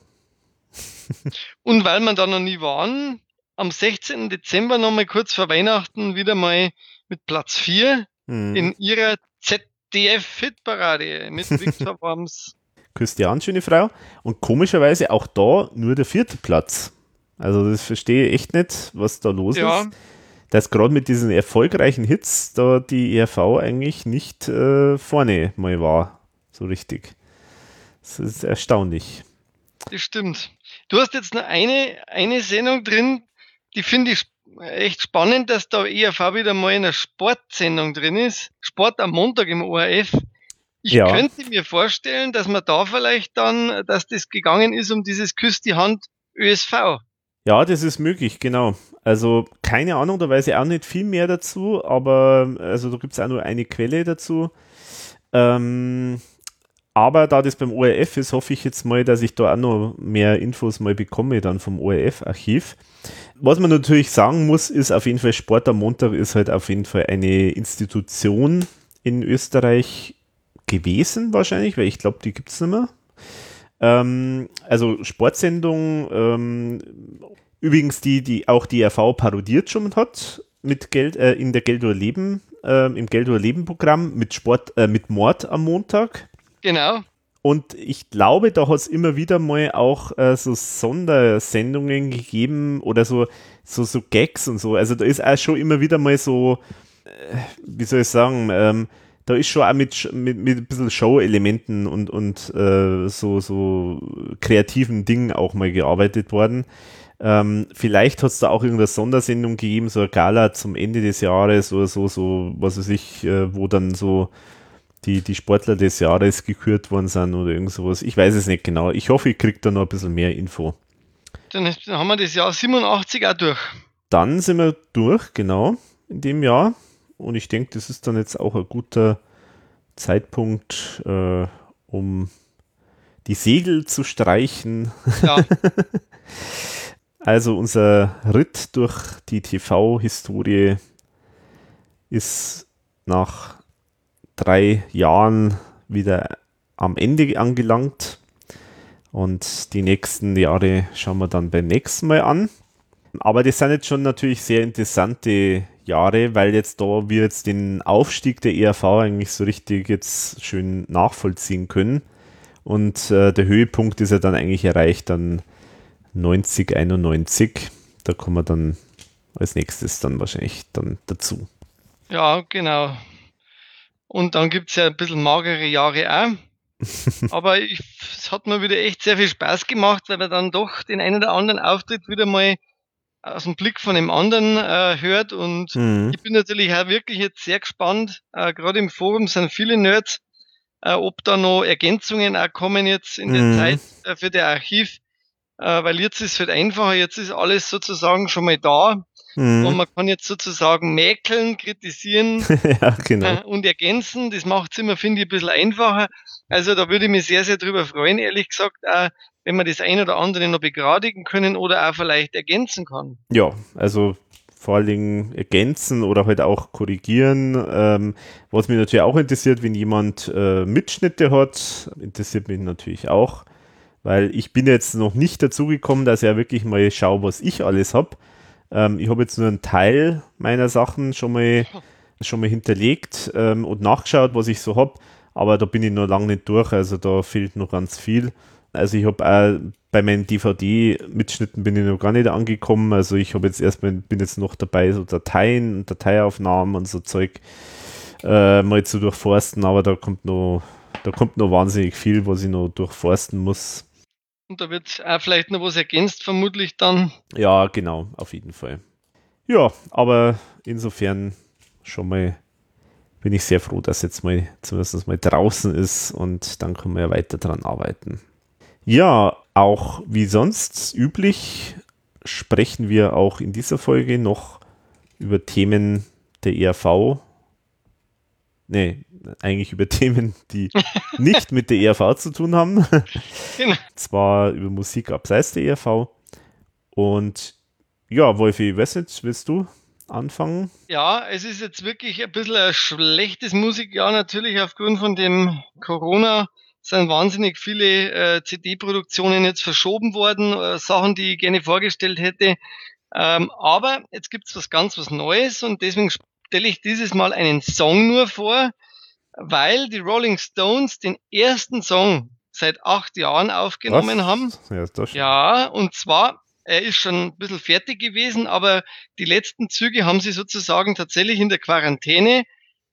(laughs) und weil man da noch nie waren, am 16. Dezember nochmal kurz vor Weihnachten wieder mal mit Platz 4 hm. in ihrer ZDF-Hitparade mit (laughs) Victor Worms. Christian, schöne Frau. Und komischerweise auch da nur der vierte Platz. Also das verstehe ich echt nicht, was da los ja. ist dass gerade mit diesen erfolgreichen Hits da die ERV eigentlich nicht äh, vorne mal war. So richtig. Das ist erstaunlich. Das stimmt. Du hast jetzt noch eine, eine Sendung drin, die finde ich echt spannend, dass da ERV wieder mal in einer Sportsendung drin ist. Sport am Montag im ORF. Ich ja. könnte mir vorstellen, dass man da vielleicht dann, dass das gegangen ist um dieses Küss die Hand ÖSV. Ja, das ist möglich, genau. Also keine Ahnung, da weiß ich auch nicht viel mehr dazu, aber also da gibt es auch nur eine Quelle dazu. Ähm, aber da das beim ORF ist, hoffe ich jetzt mal, dass ich da auch noch mehr Infos mal bekomme dann vom ORF-Archiv. Was man natürlich sagen muss, ist auf jeden Fall Sport am Montag ist halt auf jeden Fall eine Institution in Österreich gewesen wahrscheinlich, weil ich glaube, die gibt es nicht mehr. Ähm, also Sportsendung, ähm, übrigens die, die auch die RV parodiert schon hat mit Geld äh, in der Geld oder Leben, äh, im Geld oder Leben Programm mit Sport, äh, mit Mord am Montag. Genau. Und ich glaube, da hat es immer wieder mal auch äh, so Sondersendungen gegeben oder so, so, so Gags und so. Also da ist auch schon immer wieder mal so, äh, wie soll ich sagen, ähm, da ist schon auch mit, mit, mit ein bisschen Show-Elementen und, und äh, so, so kreativen Dingen auch mal gearbeitet worden. Ähm, vielleicht hat es da auch irgendeine Sondersendung gegeben, so eine Gala zum Ende des Jahres oder so, so, was weiß ich, äh, wo dann so die, die Sportler des Jahres gekürt worden sind oder irgend sowas. Ich weiß es nicht genau. Ich hoffe, ich kriege da noch ein bisschen mehr Info. Dann haben wir das Jahr 87 auch durch. Dann sind wir durch, genau, in dem Jahr. Und ich denke, das ist dann jetzt auch ein guter Zeitpunkt, äh, um die Segel zu streichen. Ja. (laughs) also unser Ritt durch die TV-Historie ist nach drei Jahren wieder am Ende angelangt. Und die nächsten Jahre schauen wir dann beim nächsten Mal an. Aber das sind jetzt schon natürlich sehr interessante Jahre, weil jetzt da wir jetzt den Aufstieg der ERV eigentlich so richtig jetzt schön nachvollziehen können. Und äh, der Höhepunkt ist ja dann eigentlich erreicht dann 90, 91. Da kommen wir dann als nächstes dann wahrscheinlich dann dazu. Ja, genau. Und dann gibt es ja ein bisschen magere Jahre auch. (laughs) Aber ich, es hat mir wieder echt sehr viel Spaß gemacht, weil man dann doch den einen oder anderen Auftritt wieder mal aus dem Blick von dem anderen äh, hört. Und mhm. ich bin natürlich auch wirklich jetzt sehr gespannt. Äh, Gerade im Forum sind viele Nerds, äh, ob da noch Ergänzungen auch kommen jetzt in der mhm. Zeit äh, für der Archiv. Äh, weil jetzt ist es halt einfacher, jetzt ist alles sozusagen schon mal da. Mhm. Und man kann jetzt sozusagen mäkeln, kritisieren (laughs) ja, genau. äh, und ergänzen. Das macht es immer, finde ich, ein bisschen einfacher. Also da würde ich mich sehr, sehr drüber freuen, ehrlich gesagt, auch, wenn man das ein oder andere noch begradigen können oder auch vielleicht ergänzen kann. Ja, also vor allen Dingen ergänzen oder halt auch korrigieren. Ähm, was mich natürlich auch interessiert, wenn jemand äh, Mitschnitte hat, interessiert mich natürlich auch, weil ich bin jetzt noch nicht dazu gekommen, dass ich ja wirklich mal schaue, was ich alles habe. Ähm, ich habe jetzt nur einen Teil meiner Sachen schon mal, schon mal hinterlegt ähm, und nachgeschaut, was ich so habe, aber da bin ich noch lange nicht durch, also da fehlt noch ganz viel. Also ich habe bei meinen DVD-Mitschnitten bin ich noch gar nicht angekommen. Also ich habe jetzt erstmal, bin jetzt noch dabei, so Dateien und Dateiaufnahmen und so Zeug äh, mal zu durchforsten, aber da kommt noch, da kommt noch wahnsinnig viel, was ich noch durchforsten muss. Und da wird auch vielleicht noch was ergänzt, vermutlich dann. Ja, genau, auf jeden Fall. Ja, aber insofern schon mal bin ich sehr froh, dass jetzt mal zumindest mal draußen ist und dann können wir ja weiter dran arbeiten. Ja, auch wie sonst üblich sprechen wir auch in dieser Folge noch über Themen der ERV. Nee, eigentlich über (laughs) Themen, die nicht mit der ERV zu tun haben. (laughs) Genau. Zwar über Musik abseits der ERV. Und ja, Wolfi, weiß nicht, willst du anfangen? Ja, es ist jetzt wirklich ein bisschen ein schlechtes Musikjahr natürlich aufgrund von dem Corona sind wahnsinnig viele äh, CD-Produktionen jetzt verschoben worden, äh, Sachen, die ich gerne vorgestellt hätte. Ähm, aber jetzt gibt's was ganz was Neues und deswegen stelle ich dieses Mal einen Song nur vor, weil die Rolling Stones den ersten Song seit acht Jahren aufgenommen was? haben. Ja, ja, und zwar, er ist schon ein bisschen fertig gewesen, aber die letzten Züge haben sie sozusagen tatsächlich in der Quarantäne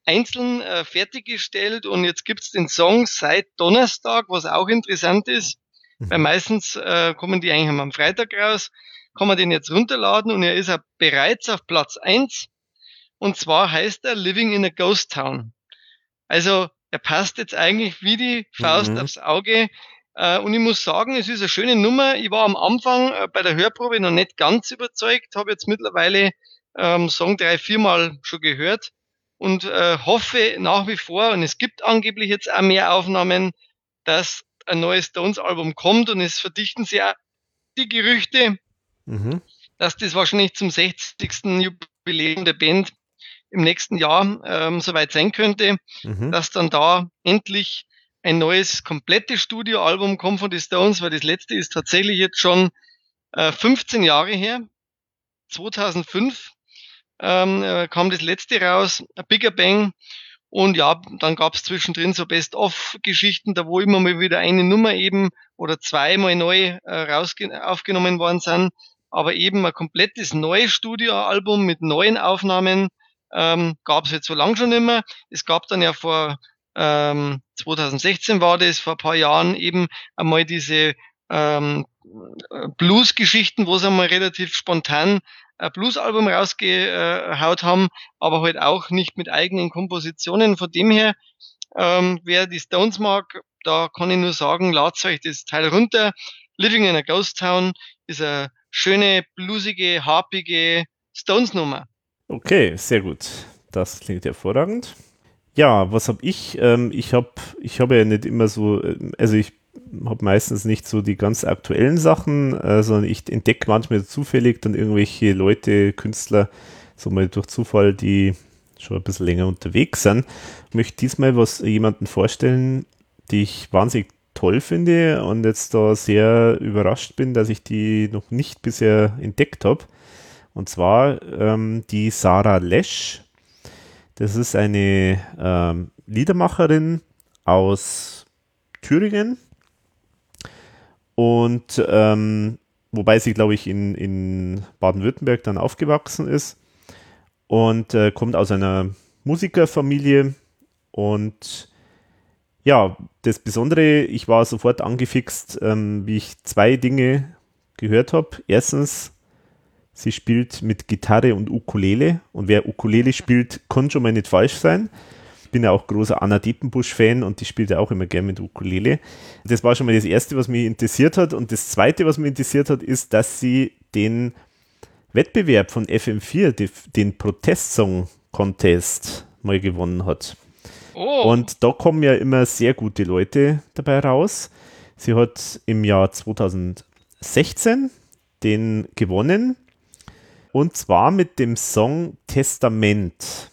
einzeln äh, fertiggestellt und jetzt gibt's den Song seit Donnerstag, was auch interessant ist, mhm. weil meistens äh, kommen die eigentlich am Freitag raus, kann man den jetzt runterladen und er ist auch bereits auf Platz eins und zwar heißt er Living in a Ghost Town. Also er passt jetzt eigentlich wie die Faust mhm. aufs Auge. Äh, und ich muss sagen, es ist eine schöne Nummer. Ich war am Anfang äh, bei der Hörprobe noch nicht ganz überzeugt, habe jetzt mittlerweile ähm, Song drei, viermal schon gehört und äh, hoffe nach wie vor, und es gibt angeblich jetzt auch mehr Aufnahmen, dass ein neues Stones-Album kommt und es verdichten sich auch die Gerüchte, mhm. dass das wahrscheinlich zum 60. Jubiläum der Band im nächsten Jahr ähm, soweit sein könnte, mhm. dass dann da endlich ein neues, komplettes Studioalbum kommt von den Stones, weil das letzte ist tatsächlich jetzt schon äh, 15 Jahre her. 2005 ähm, äh, kam das letzte raus, A Bigger Bang. Und ja, dann gab es zwischendrin so Best-of-Geschichten, da wo immer mal wieder eine Nummer eben oder zweimal neu äh, aufgenommen worden sind. Aber eben ein komplettes neues Studioalbum mit neuen Aufnahmen ähm, gab es jetzt so lang schon immer. Es gab dann ja vor ähm, 2016 war das, vor ein paar Jahren eben einmal diese ähm, Blues-Geschichten, wo sie einmal relativ spontan ein Blues-Album rausgehaut haben, aber halt auch nicht mit eigenen Kompositionen. Von dem her, ähm, wer die Stones mag, da kann ich nur sagen, ladet euch das Teil runter. Living in a Ghost Town ist eine schöne, bluesige, harpige Stones-Nummer. Okay, sehr gut. Das klingt hervorragend. Ja, was habe ich? Ähm, ich habe ich hab ja nicht immer so, also ich habe meistens nicht so die ganz aktuellen Sachen, äh, sondern ich entdecke manchmal zufällig dann irgendwelche Leute, Künstler, so mal durch Zufall, die schon ein bisschen länger unterwegs sind. Ich möchte diesmal was jemanden vorstellen, die ich wahnsinnig toll finde und jetzt da sehr überrascht bin, dass ich die noch nicht bisher entdeckt habe. Und zwar ähm, die Sarah Lesch. Das ist eine ähm, Liedermacherin aus Thüringen. Und ähm, wobei sie, glaube ich, in, in Baden-Württemberg dann aufgewachsen ist. Und äh, kommt aus einer Musikerfamilie. Und ja, das Besondere, ich war sofort angefixt, ähm, wie ich zwei Dinge gehört habe. Erstens Sie spielt mit Gitarre und Ukulele und wer Ukulele spielt, kann schon mal nicht falsch sein. Ich bin ja auch großer Anna Deppenbusch-Fan und die spielt ja auch immer gerne mit Ukulele. Das war schon mal das Erste, was mich interessiert hat. Und das Zweite, was mich interessiert hat, ist, dass sie den Wettbewerb von FM4, den Protestsong-Contest, mal gewonnen hat. Oh. Und da kommen ja immer sehr gute Leute dabei raus. Sie hat im Jahr 2016 den gewonnen und zwar mit dem Song Testament.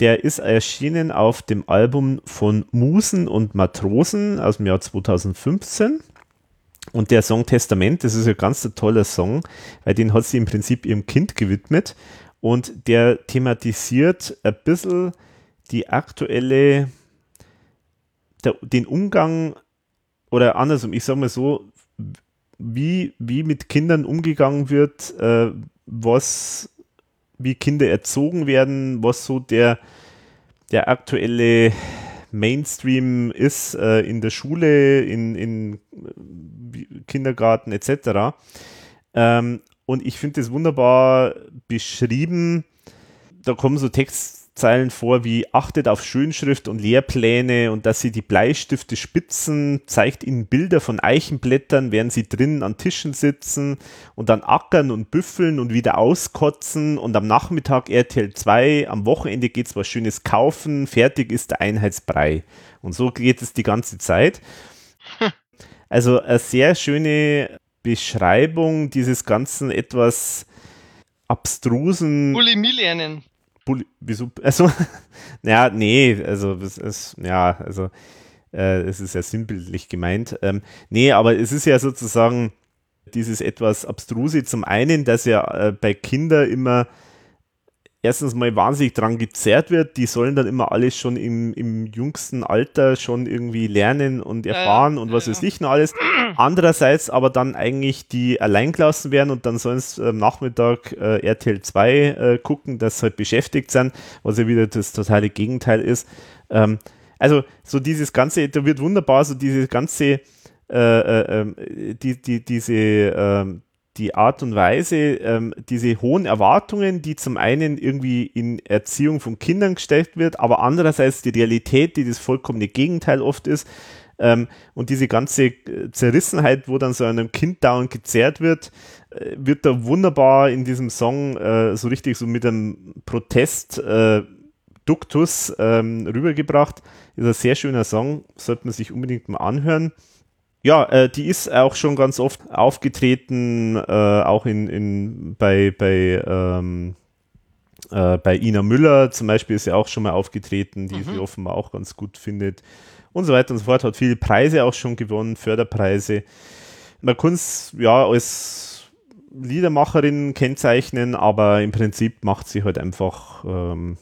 Der ist erschienen auf dem Album von Musen und Matrosen aus dem Jahr 2015. Und der Song Testament, das ist ein ganz toller Song, weil den hat sie im Prinzip ihrem Kind gewidmet. Und der thematisiert ein bisschen die aktuelle, der, den Umgang, oder andersrum, ich sage mal so, wie, wie mit Kindern umgegangen wird, äh, was, wie Kinder erzogen werden, was so der, der aktuelle Mainstream ist äh, in der Schule, in, in Kindergarten etc. Ähm, und ich finde das wunderbar beschrieben. Da kommen so Text, Zeilen vor wie achtet auf Schönschrift und Lehrpläne und dass sie die Bleistifte spitzen, zeigt ihnen Bilder von Eichenblättern, während sie drinnen an Tischen sitzen und dann ackern und büffeln und wieder auskotzen und am Nachmittag RTL 2, am Wochenende geht's was Schönes kaufen, fertig ist der Einheitsbrei. Und so geht es die ganze Zeit. (laughs) Also eine sehr schöne Beschreibung dieses ganzen etwas abstrusen. Bulimie lernen. Bulli wieso? Also, (laughs) naja, nee, also es ist, ja, also äh, es ist ja sinnbildlich gemeint. Ähm, nee, aber es ist ja sozusagen dieses etwas Abstruse zum einen, dass ja äh, bei Kindern immer erstens mal wahnsinnig dran gezerrt wird, die sollen dann immer alles schon im, im jüngsten Alter schon irgendwie lernen und erfahren ja, und was ja, weiß ich noch alles. Andererseits aber dann eigentlich die allein gelassen werden und dann sollen sie am Nachmittag äh, RTL 2 äh, gucken, dass sie halt beschäftigt sind, was ja wieder das totale Gegenteil ist. Ähm, also so dieses ganze, da wird wunderbar so diese ganze äh, äh, ähm, die, die, diese, ähm, die Art und Weise, ähm, diese hohen Erwartungen, die zum einen irgendwie in Erziehung von Kindern gestellt wird, aber andererseits die Realität, die das vollkommene Gegenteil oft ist, ähm, und diese ganze äh, Zerrissenheit, wo dann so einem Kind dauernd gezerrt wird, äh, wird da wunderbar in diesem Song äh, so richtig so mit einem Protest äh, ähm, rübergebracht. Ist ein sehr schöner Song, sollte man sich unbedingt mal anhören. Ja, äh, die ist auch schon ganz oft aufgetreten, äh, auch in, in bei, bei, ähm, äh, bei Ina Müller zum Beispiel ist sie auch schon mal aufgetreten, die mhm. sie offenbar auch ganz gut findet. und so weiter und so fort. Hat viele Preise auch schon gewonnen, Förderpreise. Man kann es ja als Liedermacherin kennzeichnen, aber im Prinzip macht sie halt einfach ähm,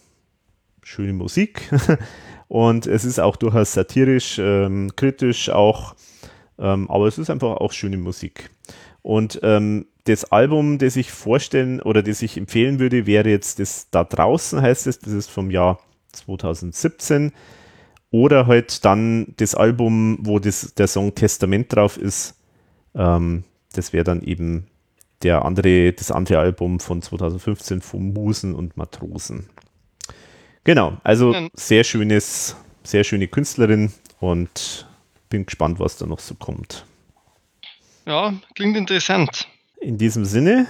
schöne Musik. (laughs) und es ist auch durchaus satirisch, ähm, kritisch auch, ähm, aber es ist einfach auch schöne Musik. Und ähm, das Album, das ich vorstellen oder das ich empfehlen würde, wäre jetzt das Da draußen heißt es, das ist vom Jahr 2017. Oder halt dann das Album, wo das, der Song Testament drauf ist. Ähm, das wäre dann eben der andere, das andere Album von 2015 von Musen und Matrosen. Genau, also sehr schönes, sehr schöne Künstlerin und bin gespannt, was da noch so kommt. Ja, klingt interessant. In diesem Sinne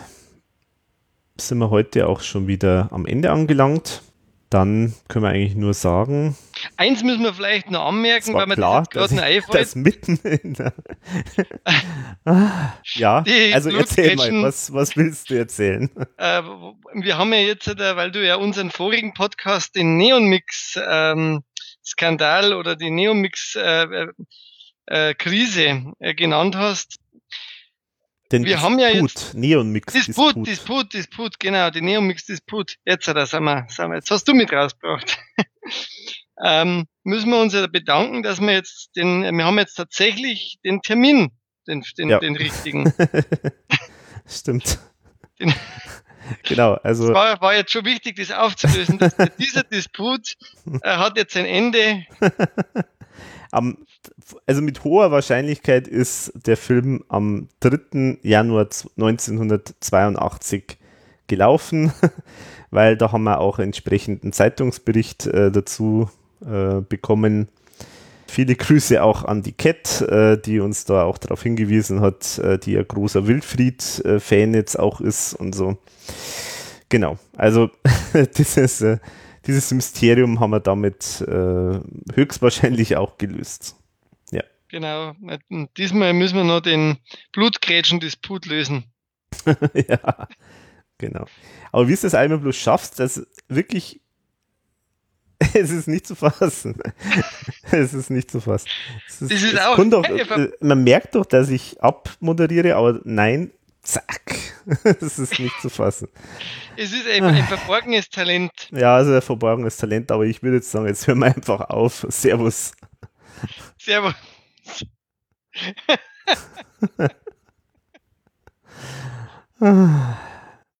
sind wir heute auch schon wieder am Ende angelangt. Dann können wir eigentlich nur sagen. Eins müssen wir vielleicht noch anmerken, weil mir klar, gerade noch einfällt. Das mitten in der (laughs) ja, Die also erzähl mal, was, was willst du erzählen? Äh, wir haben ja jetzt, äh, weil du ja unseren vorigen Podcast, den Neonmix ähm, Skandal oder die Neonmix äh, äh, äh Krise äh, genannt hast, den wir Disput, haben ja jetzt Neon-Mix Disput, Disput, Disput, Disput, genau, die Neon-Mix Disput. Jetzt, da sind wir, sind wir, jetzt hast du mit rausgebracht. (laughs) ähm, müssen wir uns ja bedanken, dass wir jetzt den, wir haben jetzt tatsächlich den Termin, den, den, ja. den richtigen. (laughs) Stimmt. Den, (laughs) genau, also. Es war, war, jetzt schon wichtig, das aufzulösen. Dass dieser Disput äh, hat jetzt ein Ende. Am, also mit hoher Wahrscheinlichkeit ist der Film am 3. Januar 1982 gelaufen, (laughs) weil da haben wir auch entsprechenden Zeitungsbericht äh, dazu äh, bekommen. Viele Grüße auch an die Cat, äh, die uns da auch darauf hingewiesen hat, äh, die ja großer Wilfried-Fan jetzt auch ist und so. Genau, also (laughs) das ist äh, dieses Mysterium haben wir damit äh, höchstwahrscheinlich auch gelöst. Ja. Genau. Diesmal müssen wir noch den Blutgrätschen-Disput lösen. (laughs) ja, genau. Aber wie du das einmal bloß schaffst, dass wirklich (laughs) es ist nicht zu fassen. (laughs) es ist nicht zu fassen. Es ist, das ist auch, doch, äh, man merkt doch, dass ich abmoderiere, aber nein, zack. (laughs) das ist nicht zu fassen. Es ist ein, ein verborgenes Talent. Ja, also ein verborgenes Talent, aber ich würde jetzt sagen, jetzt hören wir einfach auf. Servus. Servus. (laughs) (laughs)